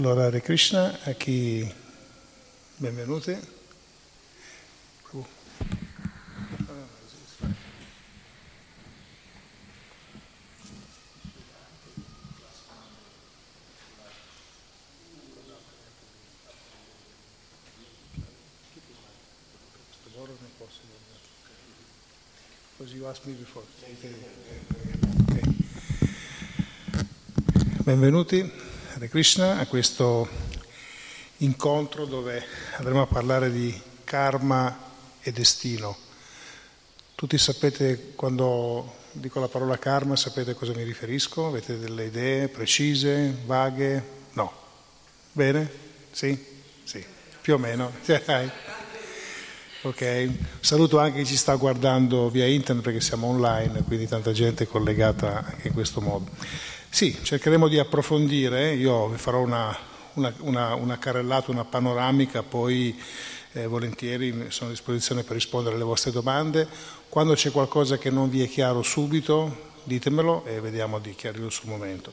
Allora, Hare Krishna, a chi benvenuti. Benvenuti, Hare Krishna, a questo incontro dove andremo a parlare di karma e destino. Tutti sapete, quando dico la parola karma, sapete a cosa mi riferisco? Avete delle idee precise, vaghe? No. Bene? Sì? Sì, più o meno. Ok, saluto anche chi ci sta guardando via internet perché siamo online, quindi tanta gente collegata anche in questo modo. Sì, cercheremo di approfondire, io vi farò una, una, una, una carrellata, una panoramica, poi eh, volentieri sono a disposizione per rispondere alle vostre domande. Quando c'è qualcosa che non vi è chiaro subito, ditemelo e vediamo di chiarirlo sul momento.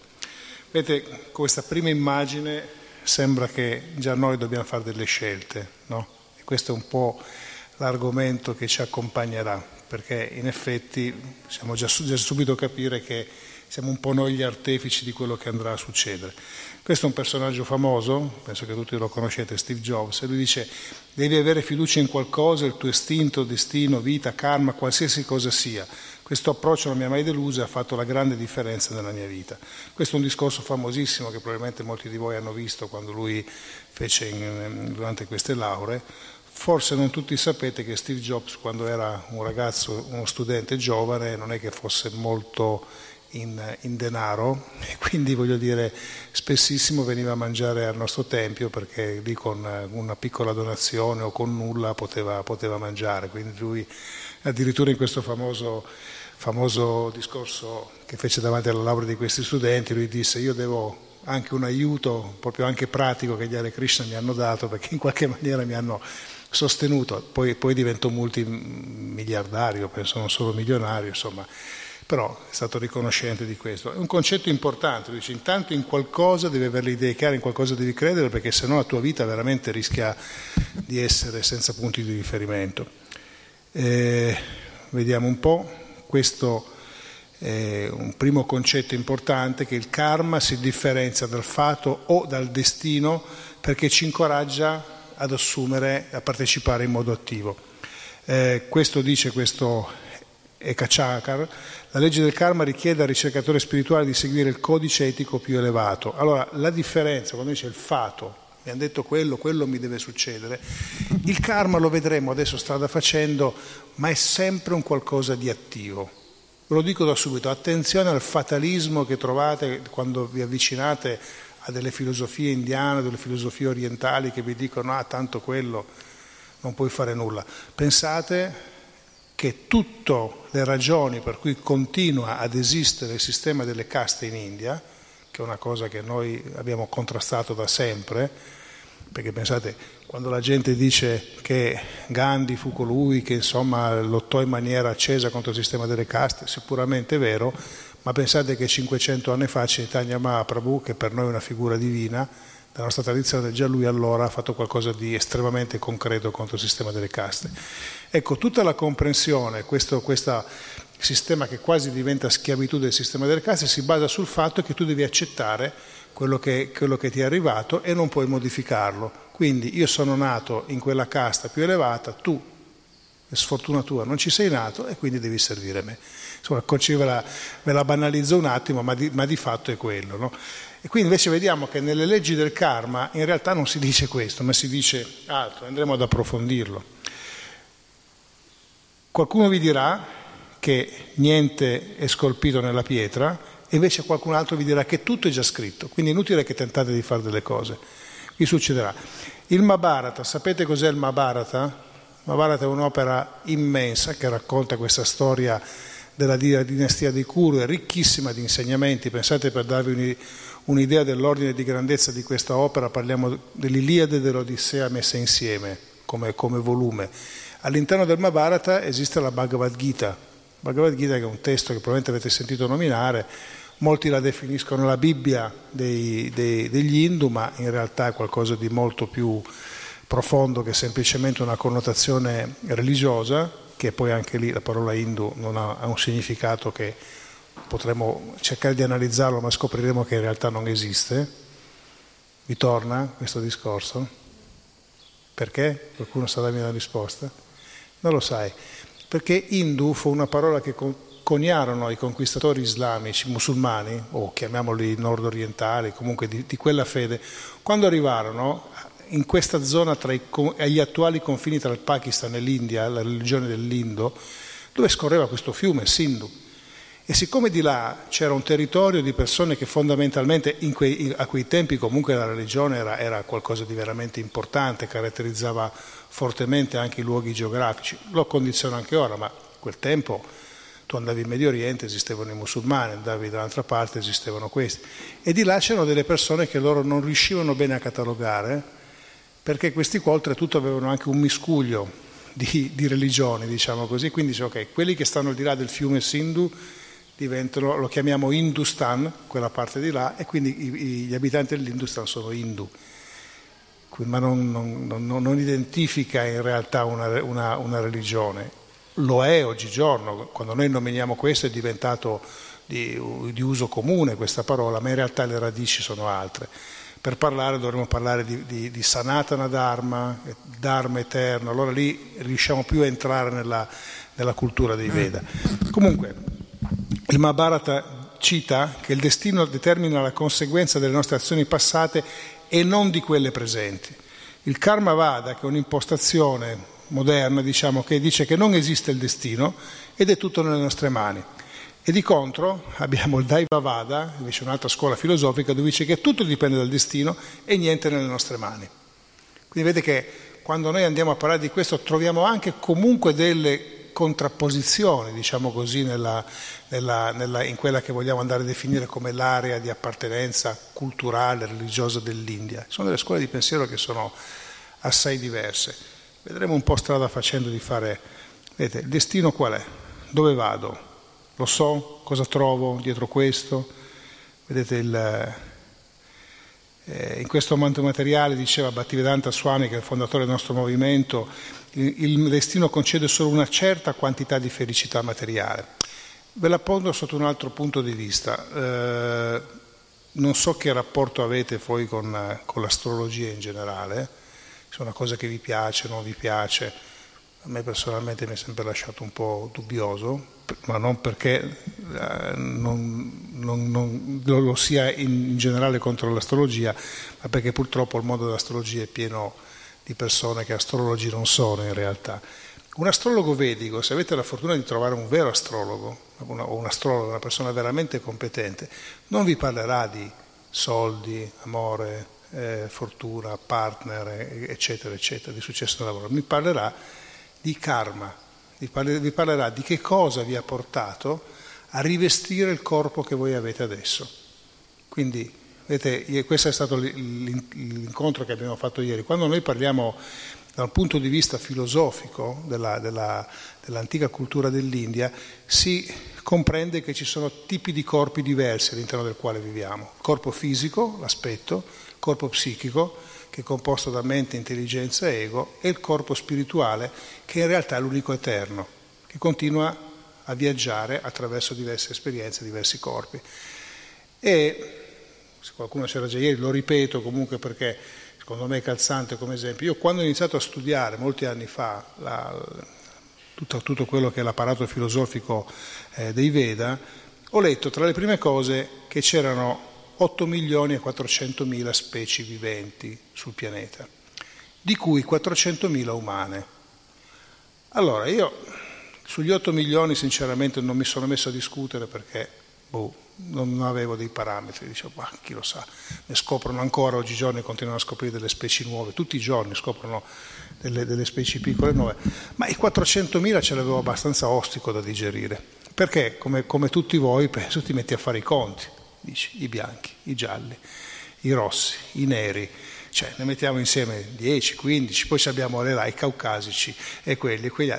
Vedete, questa prima immagine sembra che già noi dobbiamo fare delle scelte, no? E questo è un po' l'argomento che ci accompagnerà, perché in effetti possiamo già, già subito capire che siamo un po' noi gli artefici di quello che andrà a succedere. Questo è un personaggio famoso, penso che tutti lo conoscete, Steve Jobs, e lui dice devi avere fiducia in qualcosa, il tuo istinto, destino, vita, karma, qualsiasi cosa sia. Questo approccio non mi ha mai deluso e ha fatto la grande differenza nella mia vita. Questo è un discorso famosissimo che probabilmente molti di voi hanno visto quando lui fece in, durante queste lauree Forse non tutti sapete che Steve Jobs, quando era un ragazzo, uno studente giovane, non è che fosse molto in, in, denaro. E quindi voglio dire spessissimo veniva a mangiare al nostro tempio perché lì con una piccola donazione o con nulla poteva, poteva mangiare. Quindi lui addirittura in questo famoso, famoso discorso che fece davanti alla laurea di questi studenti, lui disse io devo anche un aiuto proprio anche pratico che gli Hare Krishna mi hanno dato perché in qualche maniera mi hanno sostenuto, poi, poi diventò multimiliardario, penso non solo milionario, insomma, però è stato riconoscente di questo. È un concetto importante, dice intanto in qualcosa devi avere le idee chiare, in qualcosa devi credere perché sennò la tua vita veramente rischia di essere senza punti di riferimento. Eh, vediamo un po', questo è un primo concetto importante che il karma si differenzia dal fato o dal destino perché ci incoraggia ad assumere, a partecipare in modo attivo. Eh, questo dice questo Ekachakar, la legge del karma richiede al ricercatore spirituale di seguire il codice etico più elevato. Allora, la differenza, quando dice il fato, mi hanno detto quello, quello mi deve succedere, il karma lo vedremo adesso strada facendo, ma è sempre un qualcosa di attivo. Ve lo dico da subito, attenzione al fatalismo che trovate quando vi avvicinate a delle filosofie indiane, delle filosofie orientali che vi dicono ah tanto quello non puoi fare nulla. Pensate che tutte le ragioni per cui continua ad esistere il sistema delle caste in India, che è una cosa che noi abbiamo contrastato da sempre, perché pensate, quando la gente dice che Gandhi fu colui che insomma lottò in maniera accesa contro il sistema delle caste, sicuramente è vero, ma pensate che 500 anni fa Chaitanya Mahaprabhu, che per noi è una figura divina, della nostra tradizione, già lui allora ha fatto qualcosa di estremamente concreto contro il sistema delle caste. Ecco, tutta la comprensione, questo, sistema che quasi diventa schiavitù del sistema delle caste, si basa sul fatto che tu devi accettare quello che, quello che ti è arrivato e non puoi modificarlo. Quindi io sono nato in quella casta più elevata, tu, sfortuna tua, non ci sei nato e quindi devi servire me. Insomma, ve la, ve la banalizzo un attimo, ma di, ma di fatto è quello. No? E qui invece vediamo che nelle leggi del karma in realtà non si dice questo, ma si dice altro, andremo ad approfondirlo. Qualcuno vi dirà che niente è scolpito nella pietra e invece qualcun altro vi dirà che tutto è già scritto, quindi è inutile che tentate di fare delle cose. Qui succederà. Il Mahabharata, sapete cos'è il Mahabharata? Mahabharata è un'opera immensa che racconta questa storia della dinastia di Kuru, è ricchissima di insegnamenti, pensate per darvi un'idea dell'ordine di grandezza di questa opera, parliamo dell'Iliade e dell'Odissea messe insieme come, come volume. All'interno del Mahabharata esiste la Bhagavad Gita, Bhagavad Gita che è un testo che probabilmente avete sentito nominare, Molti la definiscono la Bibbia dei, dei, degli Hindu, ma in realtà è qualcosa di molto più profondo che semplicemente una connotazione religiosa, che poi anche lì la parola Hindu non ha, ha un significato che potremmo cercare di analizzarlo, ma scopriremo che in realtà non esiste. Vi torna questo discorso? Perché? Qualcuno sa darmi una risposta? Non lo sai. Perché Hindu fu una parola che coniarono i conquistatori islamici, musulmani, o chiamiamoli nord-orientali, comunque di, di quella fede, quando arrivarono in questa zona tra i, agli attuali confini tra il Pakistan e l'India, la religione dell'Indo, dove scorreva questo fiume, Sindhu. E siccome di là c'era un territorio di persone che fondamentalmente quei, a quei tempi comunque la religione era, era, qualcosa di veramente importante, caratterizzava fortemente anche i luoghi geografici, lo condiziona anche ora, ma quel tempo tu andavi in Medio Oriente, esistevano i musulmani, andavi dall'altra parte, esistevano questi. E di là c'erano delle persone che loro non riuscivano bene a catalogare, perché questi qua oltretutto avevano anche un miscuglio di, di religioni, diciamo così, quindi dice ok, quelli che stanno al di là del fiume Sindhu diventano, lo chiamiamo Hindustan, quella parte di là, e quindi gli abitanti dell'Hindustan sono Hindu, ma non, non, non, non identifica in realtà una, una, una, religione. Lo è oggigiorno, quando noi nominiamo questo è diventato di, di uso comune questa parola, ma in realtà le radici sono altre. Per parlare dovremmo parlare di, di, di, Sanatana Dharma, Dharma eterno, allora lì riusciamo più a entrare nella, nella cultura dei Veda. Comunque, il Mahabharata cita che il destino determina la conseguenza delle nostre azioni passate e non di quelle presenti. Il Karma Vada, che è un'impostazione moderna, diciamo, che dice che non esiste il destino ed è tutto nelle nostre mani. E di contro abbiamo il Daiva Vada, invece un'altra scuola filosofica, dove dice che tutto dipende dal destino e niente nelle nostre mani. Quindi vedete che quando noi andiamo a parlare di questo troviamo anche comunque delle contrapposizioni, diciamo così, nella, nella, nella, in quella che vogliamo andare a definire come l'area di appartenenza culturale, religiosa dell'India. Sono delle scuole di pensiero che sono assai diverse. Vedremo un po' strada facendo di fare, vedete, il destino qual è? Dove vado? Lo so? Cosa trovo dietro questo? Vedete il... Eh, in questo materiale, diceva Bhattivedanta Swami, che è il fondatore del nostro movimento, il destino concede solo una certa quantità di felicità materiale. Ve la pongo sotto un altro punto di vista. Eh, non so che rapporto avete voi con, con l'astrologia in generale, se è una cosa che vi piace, non vi piace. A me personalmente mi è sempre lasciato un po' dubbioso, ma non perché eh, non, non, non, lo sia in generale contro l'astrologia, ma perché purtroppo il mondo dell'astrologia è pieno di persone che astrologi non sono in realtà. Un astrologo vedico, se avete la fortuna di trovare un vero astrologo, o un astrologo, una persona veramente competente, non vi parlerà di soldi, amore, eh, fortuna, partner, eccetera, eccetera, di successo nel lavoro, mi parlerà di karma, vi parlerà di che cosa vi ha portato a rivestire il corpo che voi avete adesso. Quindi Vedete, questo è stato l'incontro che abbiamo fatto ieri. Quando noi parliamo dal punto di vista filosofico della, della, dell'antica cultura dell'India, si comprende che ci sono tipi di corpi diversi all'interno del quale viviamo. Il corpo fisico, l'aspetto, il corpo psichico, che è composto da mente, intelligenza e ego, e il corpo spirituale, che in realtà è l'unico eterno, che continua a viaggiare attraverso diverse esperienze, diversi corpi. E se qualcuno c'era già ieri, lo ripeto comunque perché secondo me è calzante come esempio. Io quando ho iniziato a studiare molti anni fa la, tutto, tutto, quello che è l'apparato filosofico eh, dei Veda, ho letto tra le prime cose che c'erano 8 milioni e 400 mila specie viventi sul pianeta, di cui 400 mila umane. Allora io sugli 8 milioni sinceramente non mi sono messo a discutere perché boh, non avevo dei parametri, dicevo, ma chi lo sa, ne scoprono ancora oggigiorno e continuano a scoprire delle specie nuove, tutti i giorni scoprono delle, delle specie piccole nuove, ma i 400.000 ce l'avevo abbastanza ostico da digerire, perché come, come tutti voi penso ti metti a fare i conti, dici, i bianchi, i gialli, i rossi, i neri, cioè ne mettiamo insieme 10, 15, poi abbiamo le, i caucasici e quelli, quelli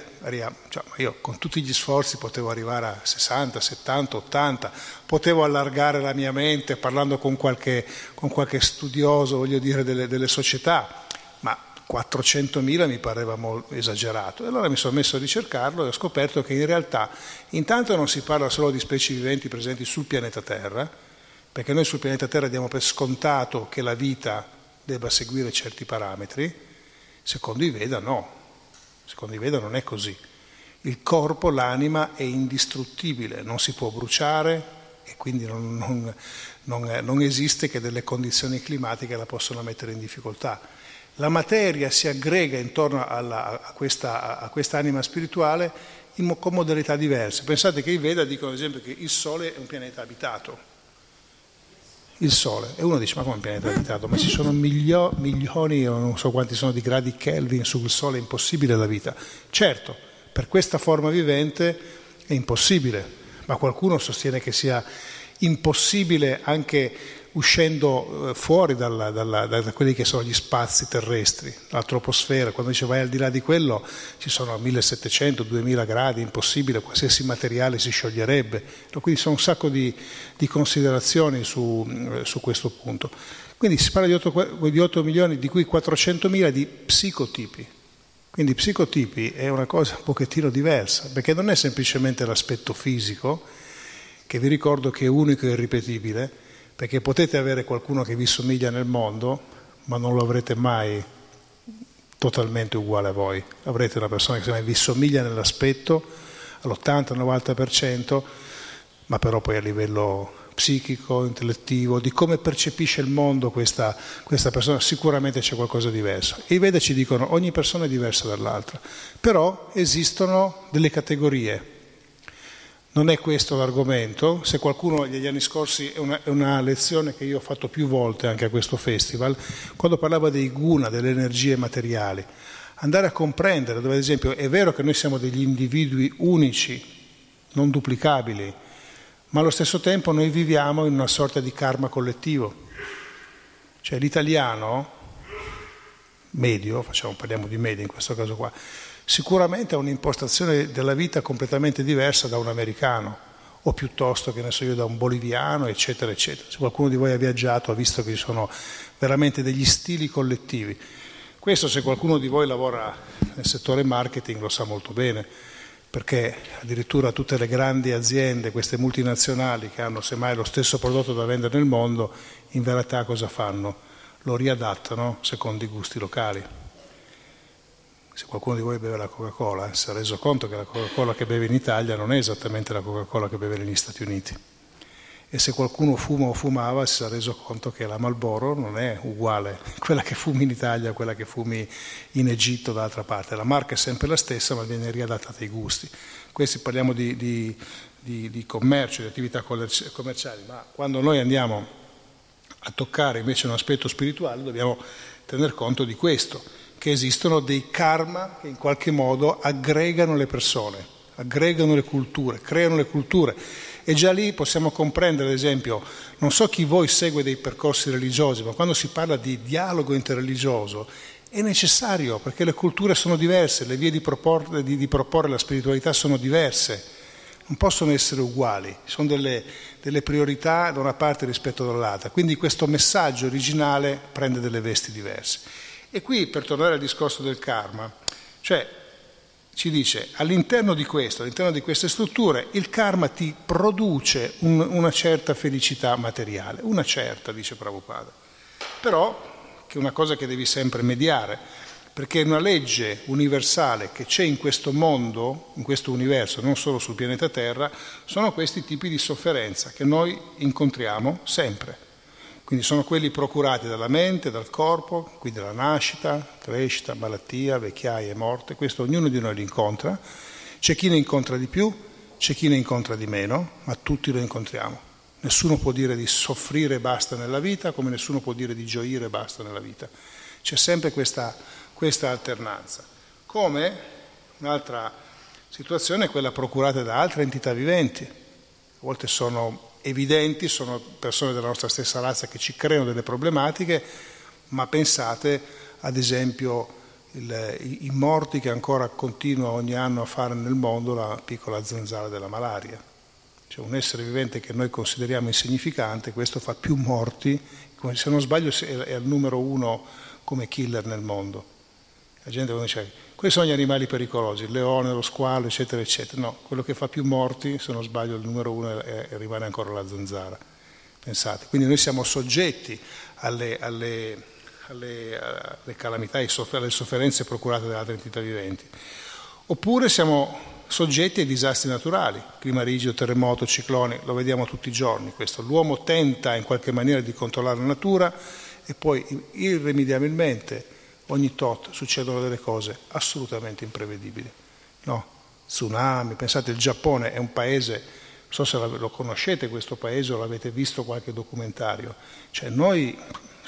cioè, io con tutti gli sforzi potevo arrivare a 60, 70, 80, potevo allargare la mia mente parlando con qualche, con qualche studioso, voglio dire, delle, delle società, ma 400.000 mi pareva molto esagerato. E allora mi sono messo a ricercarlo e ho scoperto che in realtà intanto non si parla solo di specie viventi presenti sul pianeta Terra, perché noi sul pianeta Terra diamo per scontato che la vita debba seguire certi parametri, secondo i Veda no, secondo i Veda non è così. Il corpo, l'anima è indistruttibile, non si può bruciare e quindi non, non, non, non esiste che delle condizioni climatiche la possono mettere in difficoltà la materia si aggrega intorno alla, a, questa, a questa anima spirituale in, con modalità diverse. Pensate che i Veda dicono ad esempio che il Sole è un pianeta abitato. Il Sole. E uno dice, ma come un pianeta abitato? Ma ci sono milio, milioni, non so quanti sono di gradi Kelvin sul Sole, è impossibile la vita. Certo, per questa forma vivente è impossibile, ma qualcuno sostiene che sia impossibile anche uscendo eh, fuori dalla, dalla, da quelli che sono gli spazi terrestri, la troposfera, quando dice vai al di là di quello ci sono 1700-2000 gradi, impossibile, qualsiasi materiale si scioglierebbe, quindi sono un sacco di, di considerazioni su, eh, su, questo punto. Quindi si parla di 8, di 8 milioni, di cui 400.000 di psicotipi. Quindi psicotipi è una cosa un pochettino diversa, perché non è semplicemente l'aspetto fisico, che vi ricordo che è unico e irripetibile, perché potete avere qualcuno che vi somiglia nel mondo, ma non lo avrete mai totalmente uguale a voi. Avrete una persona che vi somiglia nell'aspetto all'80-90%, ma però poi a livello psichico, intellettivo, di come percepisce il mondo questa, questa persona, sicuramente c'è qualcosa di diverso. I Veda ci dicono ogni persona è diversa dall'altra, però esistono delle categorie non è questo l'argomento, se qualcuno negli anni scorsi è una, è una, lezione che io ho fatto più volte anche a questo festival, quando parlava dei guna, delle energie materiali, andare a comprendere dove ad esempio è vero che noi siamo degli individui unici, non duplicabili, ma allo stesso tempo noi viviamo in una sorta di karma collettivo. Cioè l'italiano medio, facciamo, parliamo di medio in questo caso qua, sicuramente ha un'impostazione della vita completamente diversa da un americano o piuttosto che ne so io da un boliviano eccetera eccetera. Se qualcuno di voi ha viaggiato ha visto che ci sono veramente degli stili collettivi. Questo se qualcuno di voi lavora nel settore marketing lo sa molto bene, perché addirittura tutte le grandi aziende, queste multinazionali che hanno semmai lo stesso prodotto da vendere nel mondo, in realtà cosa fanno? Lo riadattano secondo i gusti locali se qualcuno di voi beve la Coca-Cola, si è reso conto che la Coca-Cola che beve in Italia non è esattamente la Coca-Cola che beve negli Stati Uniti. E se qualcuno fuma o fumava si è reso conto che la Malboro non è uguale quella che fumi in Italia a quella che fumi in Egitto dall'altra parte. La marca è sempre la stessa ma viene riadattata ai gusti. Questi parliamo di, di, di, di commercio, di attività commerciali, ma quando noi andiamo a toccare invece un aspetto spirituale dobbiamo tener conto di questo che esistono dei karma che in qualche modo aggregano le persone, aggregano le culture, creano le culture. E già lì possiamo comprendere, ad esempio, non so chi voi segue dei percorsi religiosi, ma quando si parla di dialogo interreligioso è necessario perché le culture sono diverse, le vie di proporre, di, di proporre la spiritualità sono diverse, non possono essere uguali, sono delle, delle priorità da una parte rispetto dall'altra. Quindi questo messaggio originale prende delle vesti diverse. E qui, per tornare al discorso del karma, cioè ci dice all'interno di questo, all'interno di queste strutture, il karma ti produce un, una certa felicità materiale, una certa, dice Prabhupada. Però, che è una cosa che devi sempre mediare, perché è una legge universale che c'è in questo mondo, in questo universo, non solo sul pianeta Terra, sono questi tipi di sofferenza che noi incontriamo sempre. Quindi sono quelli procurati dalla mente, dal corpo, quindi la nascita, crescita, malattia, vecchiaia e morte. Questo ognuno di noi li incontra. C'è chi ne incontra di più, c'è chi ne incontra di meno, ma tutti lo incontriamo. Nessuno può dire di soffrire e basta nella vita, come nessuno può dire di gioire e basta nella vita. C'è sempre questa, questa alternanza. Come un'altra situazione è quella procurata da altre entità viventi. A volte sono evidenti, sono persone della nostra stessa razza che ci creano delle problematiche, ma pensate ad esempio il, i, i morti che ancora continua ogni anno a fare nel mondo la piccola zanzara della malaria. Cioè un essere vivente che noi consideriamo insignificante, questo fa più morti, se non sbaglio è al numero uno come killer nel mondo. La gente quando dice, quali sono gli animali pericolosi? Il leone, lo squalo, eccetera, eccetera. No, quello che fa più morti, se non sbaglio, il numero uno è, rimane ancora la zanzara. Pensate. Quindi noi siamo soggetti alle, alle, alle, alle calamità, alle sofferenze procurate da altre entità viventi. Oppure siamo soggetti ai disastri naturali, clima rigido, terremoto, cicloni, lo vediamo tutti i giorni questo. L'uomo tenta in qualche maniera di controllare la natura e poi irrimediabilmente ogni tot succedono delle cose assolutamente imprevedibili. No? Tsunami, pensate il Giappone è un paese, non so se lo conoscete questo paese o l'avete visto qualche documentario, cioè noi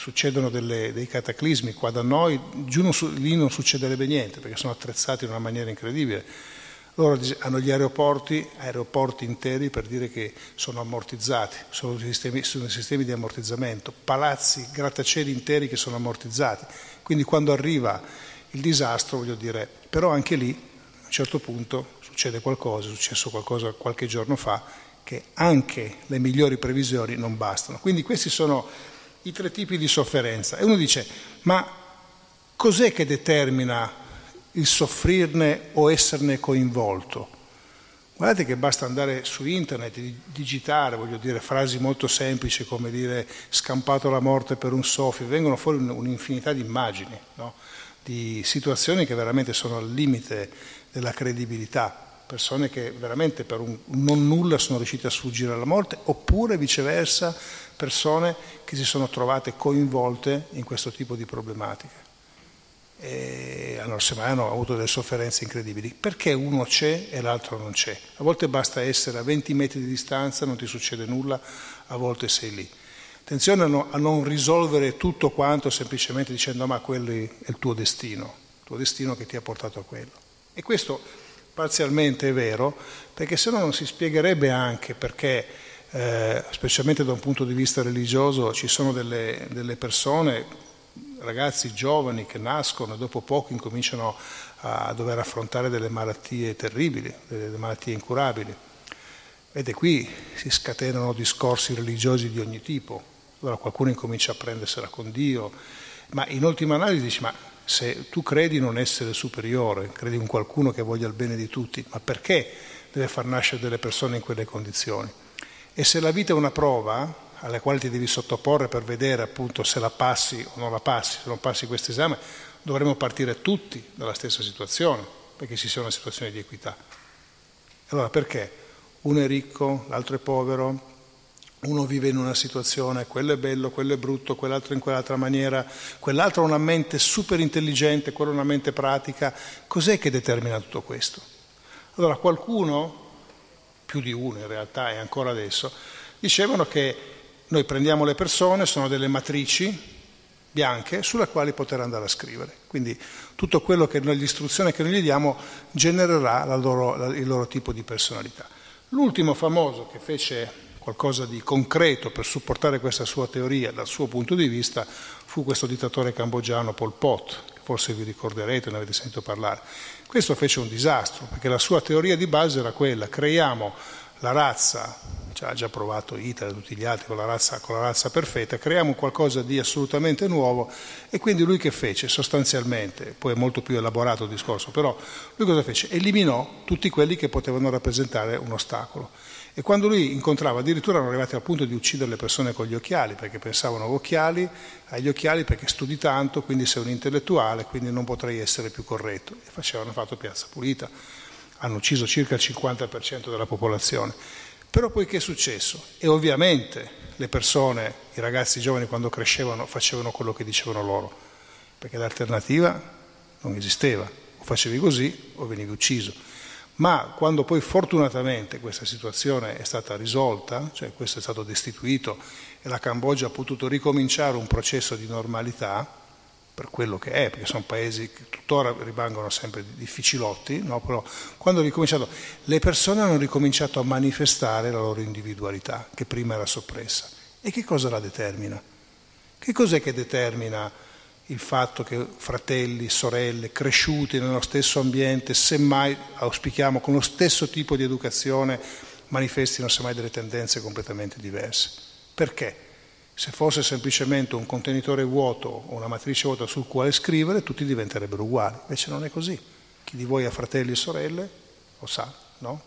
succedono delle, dei cataclismi, qua da noi giù non, lì non succederebbe niente perché sono attrezzati in una maniera incredibile. Loro hanno gli aeroporti, aeroporti interi per dire che sono ammortizzati, sono sistemi, sono sistemi di ammortizzamento, palazzi, grattacieli interi che sono ammortizzati. Quindi quando arriva il disastro, voglio dire, però anche lì a un certo punto succede qualcosa, è successo qualcosa qualche giorno fa, che anche le migliori previsioni non bastano. Quindi questi sono i tre tipi di sofferenza. E uno dice, ma cos'è che determina il soffrirne o esserne coinvolto? Guardate che basta andare su internet, digitare, voglio dire, frasi molto semplici come dire scampato la morte per un soffio, vengono fuori un'infinità di immagini, no? di situazioni che veramente sono al limite della credibilità persone che veramente per un non nulla sono riuscite a sfuggire alla morte, oppure viceversa persone che si sono trovate coinvolte in questo tipo di problematiche. E hanno, hanno avuto delle sofferenze incredibili. Perché uno c'è e l'altro non c'è? A volte basta essere a 20 metri di distanza, non ti succede nulla, a volte sei lì. Attenzione a, no, a non risolvere tutto quanto semplicemente dicendo ma quello è il tuo destino, il tuo destino che ti ha portato a quello. E questo parzialmente è vero, perché se no non si spiegherebbe anche perché, eh, specialmente da un punto di vista religioso, ci sono delle, delle persone, ragazzi giovani che nascono e dopo poco incominciano a dover affrontare delle malattie terribili, delle malattie incurabili. Vede, qui si scatenano discorsi religiosi di ogni tipo, allora qualcuno incomincia a prendersela con Dio, ma in ultima analisi dice, ma se tu credi in un essere superiore, credi in qualcuno che voglia il bene di tutti, ma perché deve far nascere delle persone in quelle condizioni? E se la vita è una prova alla quale ti devi sottoporre per vedere appunto se la passi o non la passi, se non passi questo esame, dovremmo partire tutti dalla stessa situazione, perché ci sia una situazione di equità. Allora perché? Uno è ricco, l'altro è povero, uno vive in una situazione, quello è bello, quello è brutto, quell'altro in quell'altra maniera, quell'altro ha una mente super intelligente, quello ha una mente pratica. Cos'è che determina tutto questo? Allora qualcuno, più di uno in realtà e ancora adesso, dicevano che noi prendiamo le persone, sono delle matrici bianche sulle quali poter andare a scrivere. Quindi tutto quello che noi, l'istruzione che noi gli diamo genererà loro, il loro tipo di personalità. L'ultimo famoso che fece qualcosa di concreto per supportare questa sua teoria dal suo punto di vista fu questo dittatore cambogiano Pol Pot, che forse vi ricorderete, ne avete sentito parlare. Questo fece un disastro, perché la sua teoria di base era quella, creiamo la razza, ha già provato Hitler e tutti gli altri con la, razza, con la razza perfetta, creiamo qualcosa di assolutamente nuovo e quindi lui che fece sostanzialmente, poi è molto più elaborato il discorso, però lui cosa fece? Eliminò tutti quelli che potevano rappresentare un ostacolo e quando lui incontrava, addirittura erano arrivati al punto di uccidere le persone con gli occhiali, perché pensavano occhiali, agli occhiali perché studi tanto, quindi sei un intellettuale, quindi non potrei essere più corretto. E facevano fatto piazza pulita, hanno ucciso circa il 50% della popolazione. Però poi che è successo? E ovviamente le persone, i ragazzi giovani quando crescevano facevano quello che dicevano loro, perché l'alternativa non esisteva, o facevi così o venivi ucciso. Ma quando poi fortunatamente questa situazione è stata risolta, cioè questo è stato destituito e la Cambogia ha potuto ricominciare un processo di normalità, per quello che è, perché sono paesi che tuttora rimangono sempre difficilotti, no? però quando ricominciato, le persone hanno ricominciato a manifestare la loro individualità, che prima era soppressa. E che cosa la determina? Che cos'è che determina il fatto che fratelli, sorelle, cresciuti nello stesso ambiente, semmai auspichiamo con lo stesso tipo di educazione, manifestino semmai delle tendenze completamente diverse. Perché? Se fosse semplicemente un contenitore vuoto o una matrice vuota sul quale scrivere, tutti diventerebbero uguali. Invece non è così. Chi di voi ha fratelli e sorelle lo sa, no?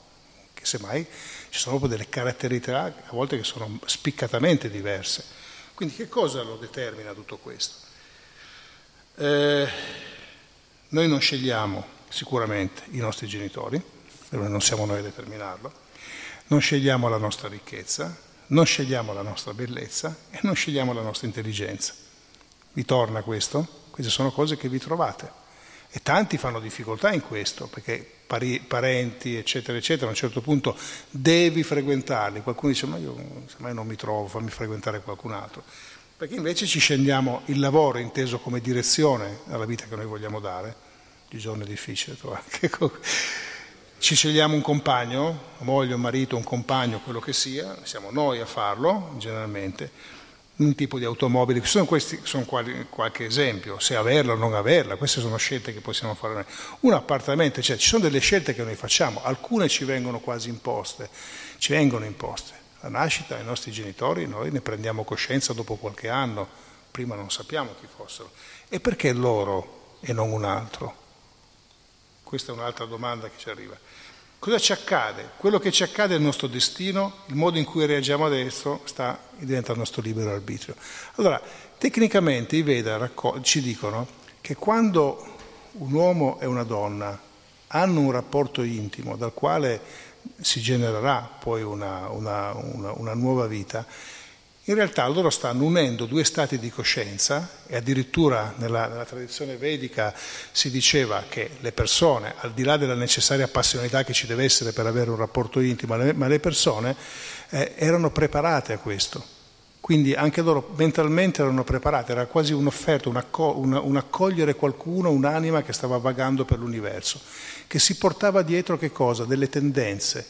Che semmai ci sono proprio delle caratterialità a volte che sono spiccatamente diverse. Quindi che cosa lo determina tutto questo? Eh, noi non scegliamo sicuramente i nostri genitori, non siamo noi a determinarlo, non scegliamo la nostra ricchezza, non scegliamo la nostra bellezza e non scegliamo la nostra intelligenza. Vi torna questo? Queste sono cose che vi trovate. E tanti fanno difficoltà in questo, perché pari, parenti, eccetera, eccetera, a un certo punto devi frequentarli. Qualcuno dice, ma io semmai non mi trovo, fammi frequentare qualcun altro. Perché invece ci scendiamo il lavoro inteso come direzione alla vita che noi vogliamo dare. Di giorno è difficile trovare. Ci scegliamo un compagno, moglie, un marito, un compagno, quello che sia, siamo noi a farlo generalmente, un tipo di automobile, sono questi sono qualche esempio, se averla o non averla, queste sono scelte che possiamo fare noi. Un appartamento, cioè ci sono delle scelte che noi facciamo, alcune ci vengono quasi imposte, ci vengono imposte. La nascita dei nostri genitori, noi ne prendiamo coscienza dopo qualche anno, prima non sappiamo chi fossero. E perché loro e non un altro? Questa è un'altra domanda che ci arriva. Cosa ci accade? Quello che ci accade è il nostro destino, il modo in cui reagiamo adesso sta, diventa il nostro libero arbitrio. Allora, tecnicamente i Veda ci dicono che quando un uomo e una donna hanno un rapporto intimo dal quale si genererà poi una, una, una, una nuova vita, in realtà loro stanno unendo due stati di coscienza e addirittura nella, nella, tradizione vedica si diceva che le persone, al di là della necessaria passionalità che ci deve essere per avere un rapporto intimo, ma le persone eh, erano preparate a questo. Quindi anche loro mentalmente erano preparate, era quasi un'offerta, un, accog- un, un accogliere qualcuno, un'anima che stava vagando per l'universo, che si portava dietro che cosa? Delle tendenze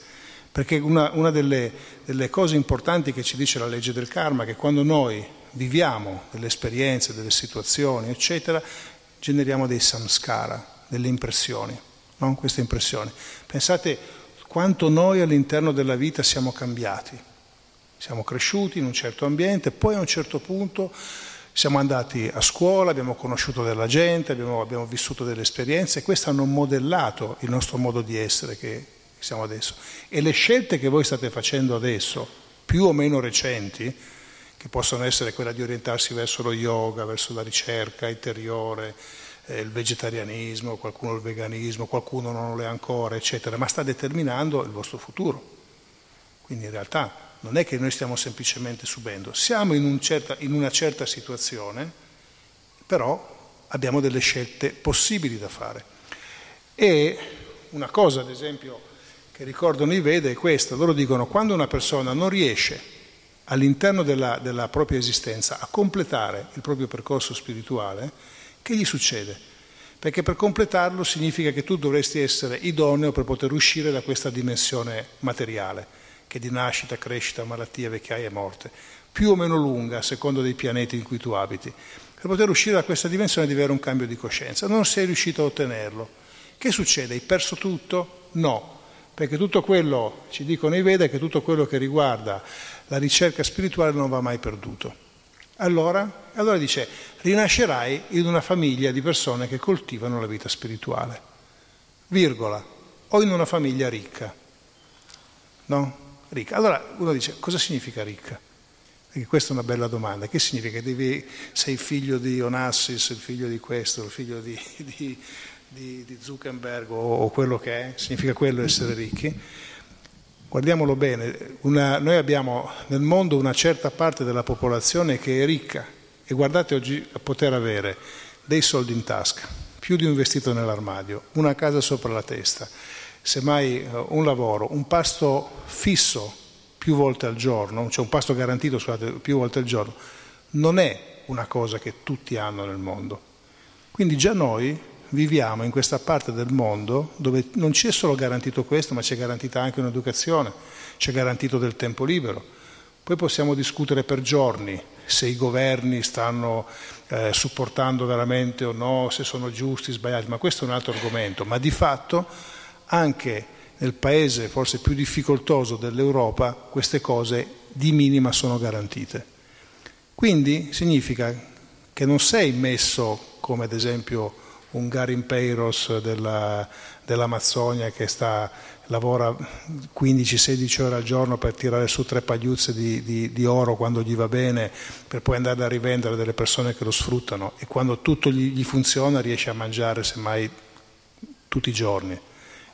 perché una, una delle, delle, cose importanti che ci dice la legge del karma è che quando noi viviamo delle esperienze, delle situazioni, eccetera, generiamo dei samskara, delle impressioni, no? queste impressioni. Pensate quanto noi all'interno della vita siamo cambiati. Siamo cresciuti in un certo ambiente, poi a un certo punto siamo andati a scuola, abbiamo conosciuto della gente, abbiamo, abbiamo vissuto delle esperienze e queste hanno modellato il nostro modo di essere che, siamo adesso. E le scelte che voi state facendo adesso, più o meno recenti, che possono essere quella di orientarsi verso lo yoga, verso la ricerca interiore, eh, il vegetarianismo, qualcuno il veganismo, qualcuno non lo è ancora, eccetera, ma sta determinando il vostro futuro. Quindi in realtà non è che noi stiamo semplicemente subendo, siamo in, un certa, in una certa situazione, però abbiamo delle scelte possibili da fare. E una cosa, ad esempio, che ricordano i Veda è questo. Loro dicono quando una persona non riesce all'interno della, della propria esistenza a completare il proprio percorso spirituale, che gli succede? Perché per completarlo significa che tu dovresti essere idoneo per poter uscire da questa dimensione materiale, che è di nascita, crescita, malattia, vecchiaia e morte, più o meno lunga a seconda dei pianeti in cui tu abiti. Per poter uscire da questa dimensione devi avere un cambio di coscienza. Non sei riuscito a ottenerlo. Che succede? Hai perso tutto? No perché tutto quello, ci dicono i Veda, che tutto quello che riguarda la ricerca spirituale non va mai perduto. Allora, allora dice, rinascerai in una famiglia di persone che coltivano la vita spirituale, virgola, o in una famiglia ricca. No? Ricca. Allora uno dice, cosa significa ricca? Perché questa è una bella domanda. Che significa? Devi, sei figlio di Onassis, il figlio di questo, il figlio di, di di, di Zuckerberg o, o, quello che è, significa quello essere ricchi. Guardiamolo bene, una, noi abbiamo nel mondo una certa parte della popolazione che è ricca e guardate oggi a poter avere dei soldi in tasca, più di un vestito nell'armadio, una casa sopra la testa, semmai eh, un lavoro, un pasto fisso più volte al giorno, cioè un pasto garantito scusate, più volte al giorno, non è una cosa che tutti hanno nel mondo. Quindi già noi viviamo in questa parte del mondo dove non ci è solo garantito questo, ma ci è garantita anche un'educazione, ci è garantito del tempo libero. Poi possiamo discutere per giorni se i governi stanno eh, supportando veramente o no, se sono giusti, sbagliati, ma questo è un altro argomento. Ma di fatto anche nel paese forse più difficoltoso dell'Europa queste cose di minima sono garantite. Quindi significa che non sei messo come ad esempio un Garin Peiros della, dell'Amazzonia che sta, lavora 15-16 ore al giorno per tirare su tre pagliuzze di, di, di, oro quando gli va bene, per poi andare a rivendere delle persone che lo sfruttano e quando tutto gli, gli funziona riesce a mangiare semmai tutti i giorni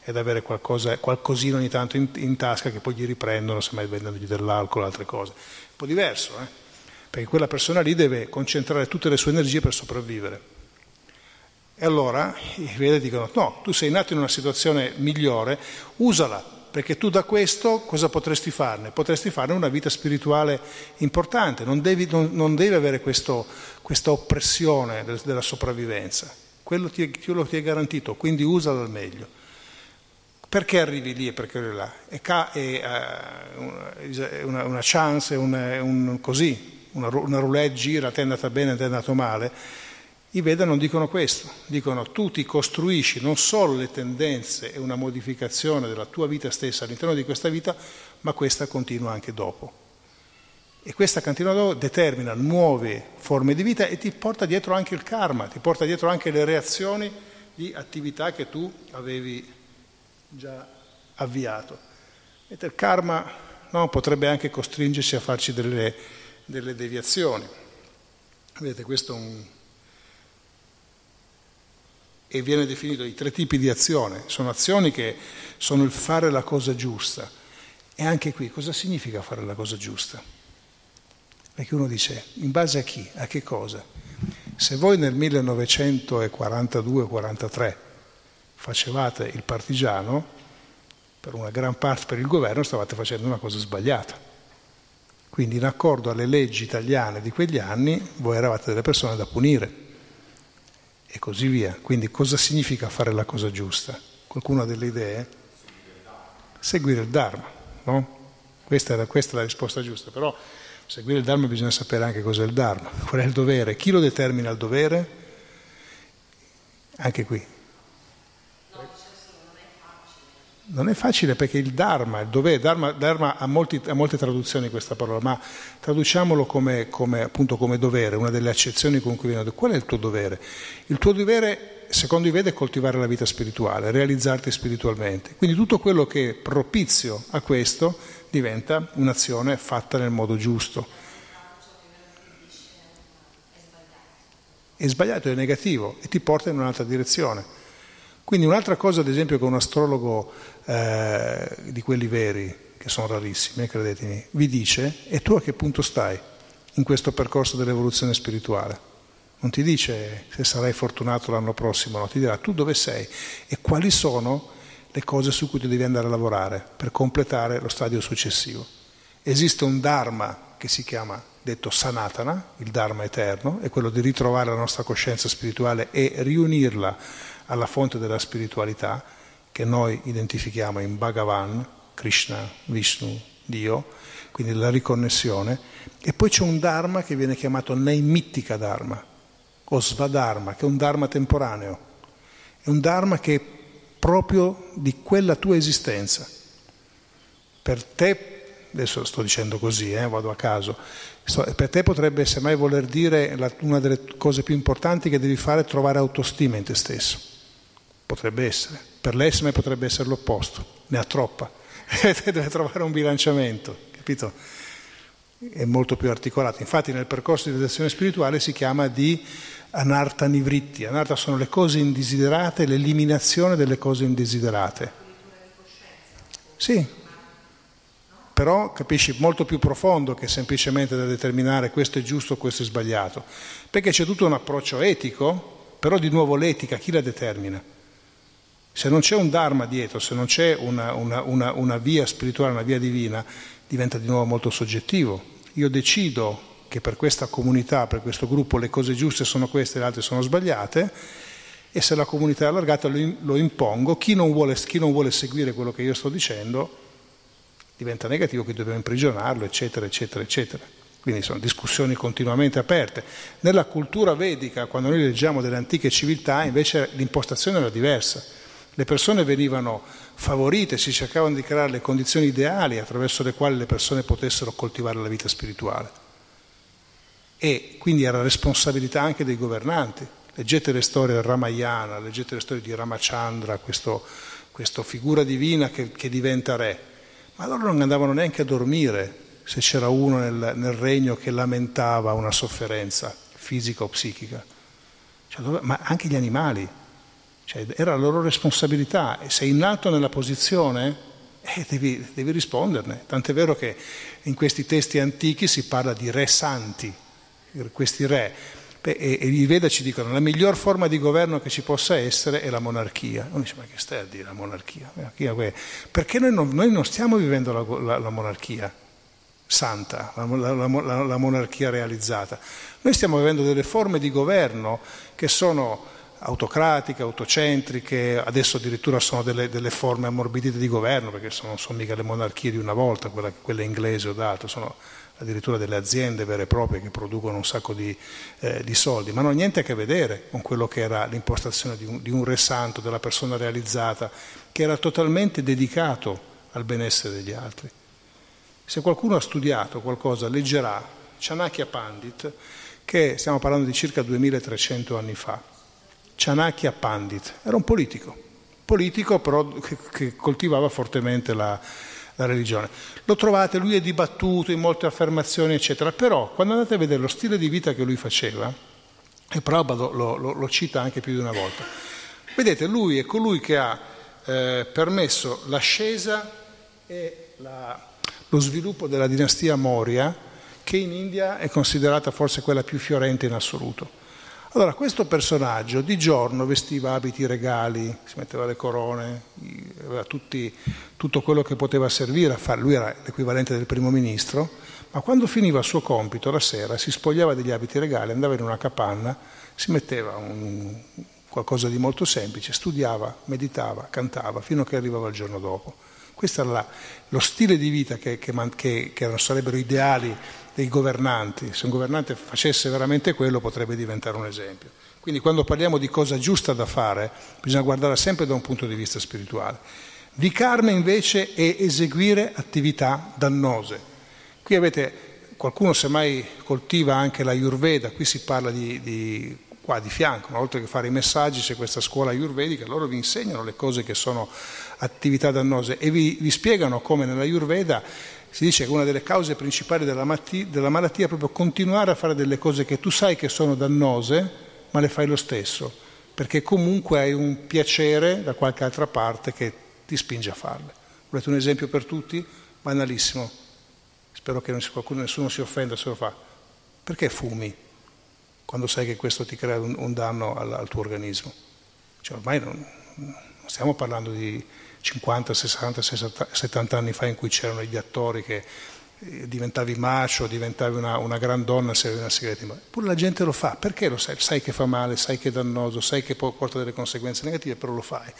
ed avere qualcosa, qualcosina ogni tanto in, in, tasca che poi gli riprendono semmai vendendogli dell'alcol o altre cose. Un po' diverso, eh? perché quella persona lì deve concentrare tutte le sue energie per sopravvivere. E allora i Veda dicono, no, tu sei nato in una situazione migliore, usala, perché tu da questo cosa potresti farne? Potresti farne una vita spirituale importante, non devi, non, non devi avere questo, questa oppressione del, della sopravvivenza, quello ti, lo ti è garantito, quindi usalo al meglio. Perché arrivi lì e perché arrivi là? È, ca- è uh, una, una, chance, un, un, così, una, una roulette gira, ti è andata bene, ti è andato male i Veda non dicono questo, dicono tu ti costruisci non solo le tendenze e una modificazione della tua vita stessa all'interno di questa vita, ma questa continua anche dopo. E questa continua dopo determina nuove forme di vita e ti porta dietro anche il karma, ti porta dietro anche le reazioni di attività che tu avevi già avviato. E il karma no, potrebbe anche costringerci a farci delle, delle deviazioni. Vedete, questo è un e viene definito i tre tipi di azione. Sono azioni che sono il fare la cosa giusta. E anche qui cosa significa fare la cosa giusta? Perché uno dice, in base a chi? A che cosa? Se voi nel 1942-43 facevate il partigiano, per una gran parte per il governo stavate facendo una cosa sbagliata. Quindi in accordo alle leggi italiane di quegli anni voi eravate delle persone da punire e così via. Quindi cosa significa fare la cosa giusta? Qualcuno ha delle idee? Seguire il Dharma, no? Questa è, questa è la risposta giusta, però seguire il Dharma bisogna sapere anche cos'è il Dharma, qual è il dovere, chi lo determina il dovere? Anche qui, Non è facile perché il Dharma, il dovere, Dharma, Dharma ha, molti, ha, molte traduzioni questa parola, ma traduciamolo come, come, appunto come dovere, una delle accezioni con cui viene. Qual è il tuo dovere? Il tuo dovere, secondo i Veda, è coltivare la vita spirituale, realizzarti spiritualmente. Quindi tutto quello che è propizio a questo diventa un'azione fatta nel modo giusto. È sbagliato, è negativo e ti porta in un'altra direzione. Quindi un'altra cosa, ad esempio, che un astrologo eh, di quelli veri, che sono rarissimi, credetemi, vi dice, e tu a che punto stai in questo percorso dell'evoluzione spirituale? Non ti dice se sarai fortunato l'anno prossimo, no, ti dirà tu dove sei e quali sono le cose su cui tu devi andare a lavorare per completare lo stadio successivo. Esiste un Dharma che si chiama, detto Sanatana, il Dharma eterno, è quello di ritrovare la nostra coscienza spirituale e riunirla alla fonte della spiritualità che noi identifichiamo in Bhagavan, Krishna, Vishnu, Dio, quindi la riconnessione, e poi c'è un Dharma che viene chiamato Naimittika Dharma, o Svadharma, che è un Dharma temporaneo, è un Dharma che è proprio di quella tua esistenza. Per te, adesso sto dicendo così, eh, vado a caso, per te potrebbe semmai voler dire una delle cose più importanti che devi fare è trovare autostima in te stesso. Potrebbe essere. Per l'Esme potrebbe essere l'opposto, ne ha troppa. Deve trovare un bilanciamento, capito? È molto più articolato. Infatti nel percorso di realizzazione spirituale si chiama di anarta nivritti. Anarta sono le cose indesiderate, l'eliminazione delle cose indesiderate. Sì, però capisci molto più profondo che semplicemente da determinare questo è giusto questo è sbagliato, perché c'è tutto un approccio etico, però di nuovo l'etica chi la determina? Se non c'è un Dharma dietro, se non c'è una, una, una, una via spirituale, una via divina, diventa di nuovo molto soggettivo. Io decido che per questa comunità, per questo gruppo, le cose giuste sono queste e le altre sono sbagliate, e se la comunità è allargata lo impongo. Chi non vuole, chi non vuole seguire quello che io sto dicendo diventa negativo che dobbiamo imprigionarlo, eccetera, eccetera, eccetera. Quindi sono discussioni continuamente aperte. Nella cultura vedica, quando noi leggiamo delle antiche civiltà, invece l'impostazione era diversa. Le persone venivano favorite, si cercavano di creare le condizioni ideali attraverso le quali le persone potessero coltivare la vita spirituale. E quindi era responsabilità anche dei governanti. Leggete le storie del Ramayana, leggete le storie di Ramachandra, questo, questa figura divina che, che diventa re. Ma loro non andavano neanche a dormire se c'era uno nel, nel regno che lamentava una sofferenza fisica o psichica. Cioè, ma anche gli animali, cioè, era la loro responsabilità e in alto nella posizione eh, devi, devi risponderne. Tant'è vero che in questi testi antichi si parla di re santi, questi re. E, e i Veda ci dicono che la miglior forma di governo che ci possa essere è la monarchia. Uno dice, ma che stai a dire la monarchia? Perché noi non, noi non stiamo vivendo la, la, la monarchia santa, la, la, monarchia realizzata. Noi stiamo vivendo delle forme di governo che sono autocratiche, autocentriche, adesso addirittura sono delle, delle forme ammorbidite di governo, perché sono, non sono mica le monarchie di una volta, quella, quelle inglesi o d'altro, sono addirittura delle aziende vere e proprie che producono un sacco di, eh, di, soldi, ma non ha niente a che vedere con quello che era l'impostazione di un, di un re santo, della persona realizzata, che era totalmente dedicato al benessere degli altri. Se qualcuno ha studiato qualcosa, leggerà Chanakya Pandit, che stiamo parlando di circa 2300 anni fa. Chanakya Pandit era un politico, politico però che, che coltivava fortemente la, la religione. Lo trovate, lui è dibattuto in molte affermazioni, eccetera, però quando andate a vedere lo stile di vita che lui faceva, e Prabhupada lo, lo, lo cita anche più di una volta, vedete, lui è colui che ha eh, permesso l'ascesa e la lo sviluppo della dinastia Moria, che in India è considerata forse quella più fiorente in assoluto. Allora, questo personaggio di giorno vestiva abiti regali, si metteva le corone, aveva tutti, tutto quello che poteva servire a fare, lui era l'equivalente del primo ministro, ma quando finiva il suo compito la sera si spogliava degli abiti regali, andava in una capanna, si metteva un, qualcosa di molto semplice, studiava, meditava, cantava, fino a che arrivava il giorno dopo. Questo era la, lo stile di vita che, che, che, che sarebbero ideali dei governanti. Se un governante facesse veramente quello potrebbe diventare un esempio. Quindi quando parliamo di cosa giusta da fare bisogna guardarla sempre da un punto di vista spirituale. Vicarme invece è eseguire attività dannose. Qui avete, qualcuno semmai coltiva anche la Ayurveda, qui si parla di, di qua di fianco, oltre che fare i messaggi c'è questa scuola ayurvedica, loro vi insegnano le cose che sono attività dannose e vi, vi spiegano come nella Ayurveda si dice che una delle cause principali della, della malattia è proprio continuare a fare delle cose che tu sai che sono dannose, ma le fai lo stesso, perché comunque hai un piacere da qualche altra parte che ti spinge a farle. Volete un esempio per tutti? Banalissimo. Spero che qualcuno, nessuno si offenda se lo fa. Perché fumi quando sai che questo ti crea un, un danno al, al, tuo organismo? Cioè, ormai non, non stiamo parlando di 50, 60, 60, 70 anni fa in cui c'erano gli attori che eh, diventavi macio, diventavi una, una gran donna se avevi una sigaretta in Eppure la gente lo fa, perché lo sai? Sai che fa male, sai che è dannoso, sai che porta delle conseguenze negative, però lo fai.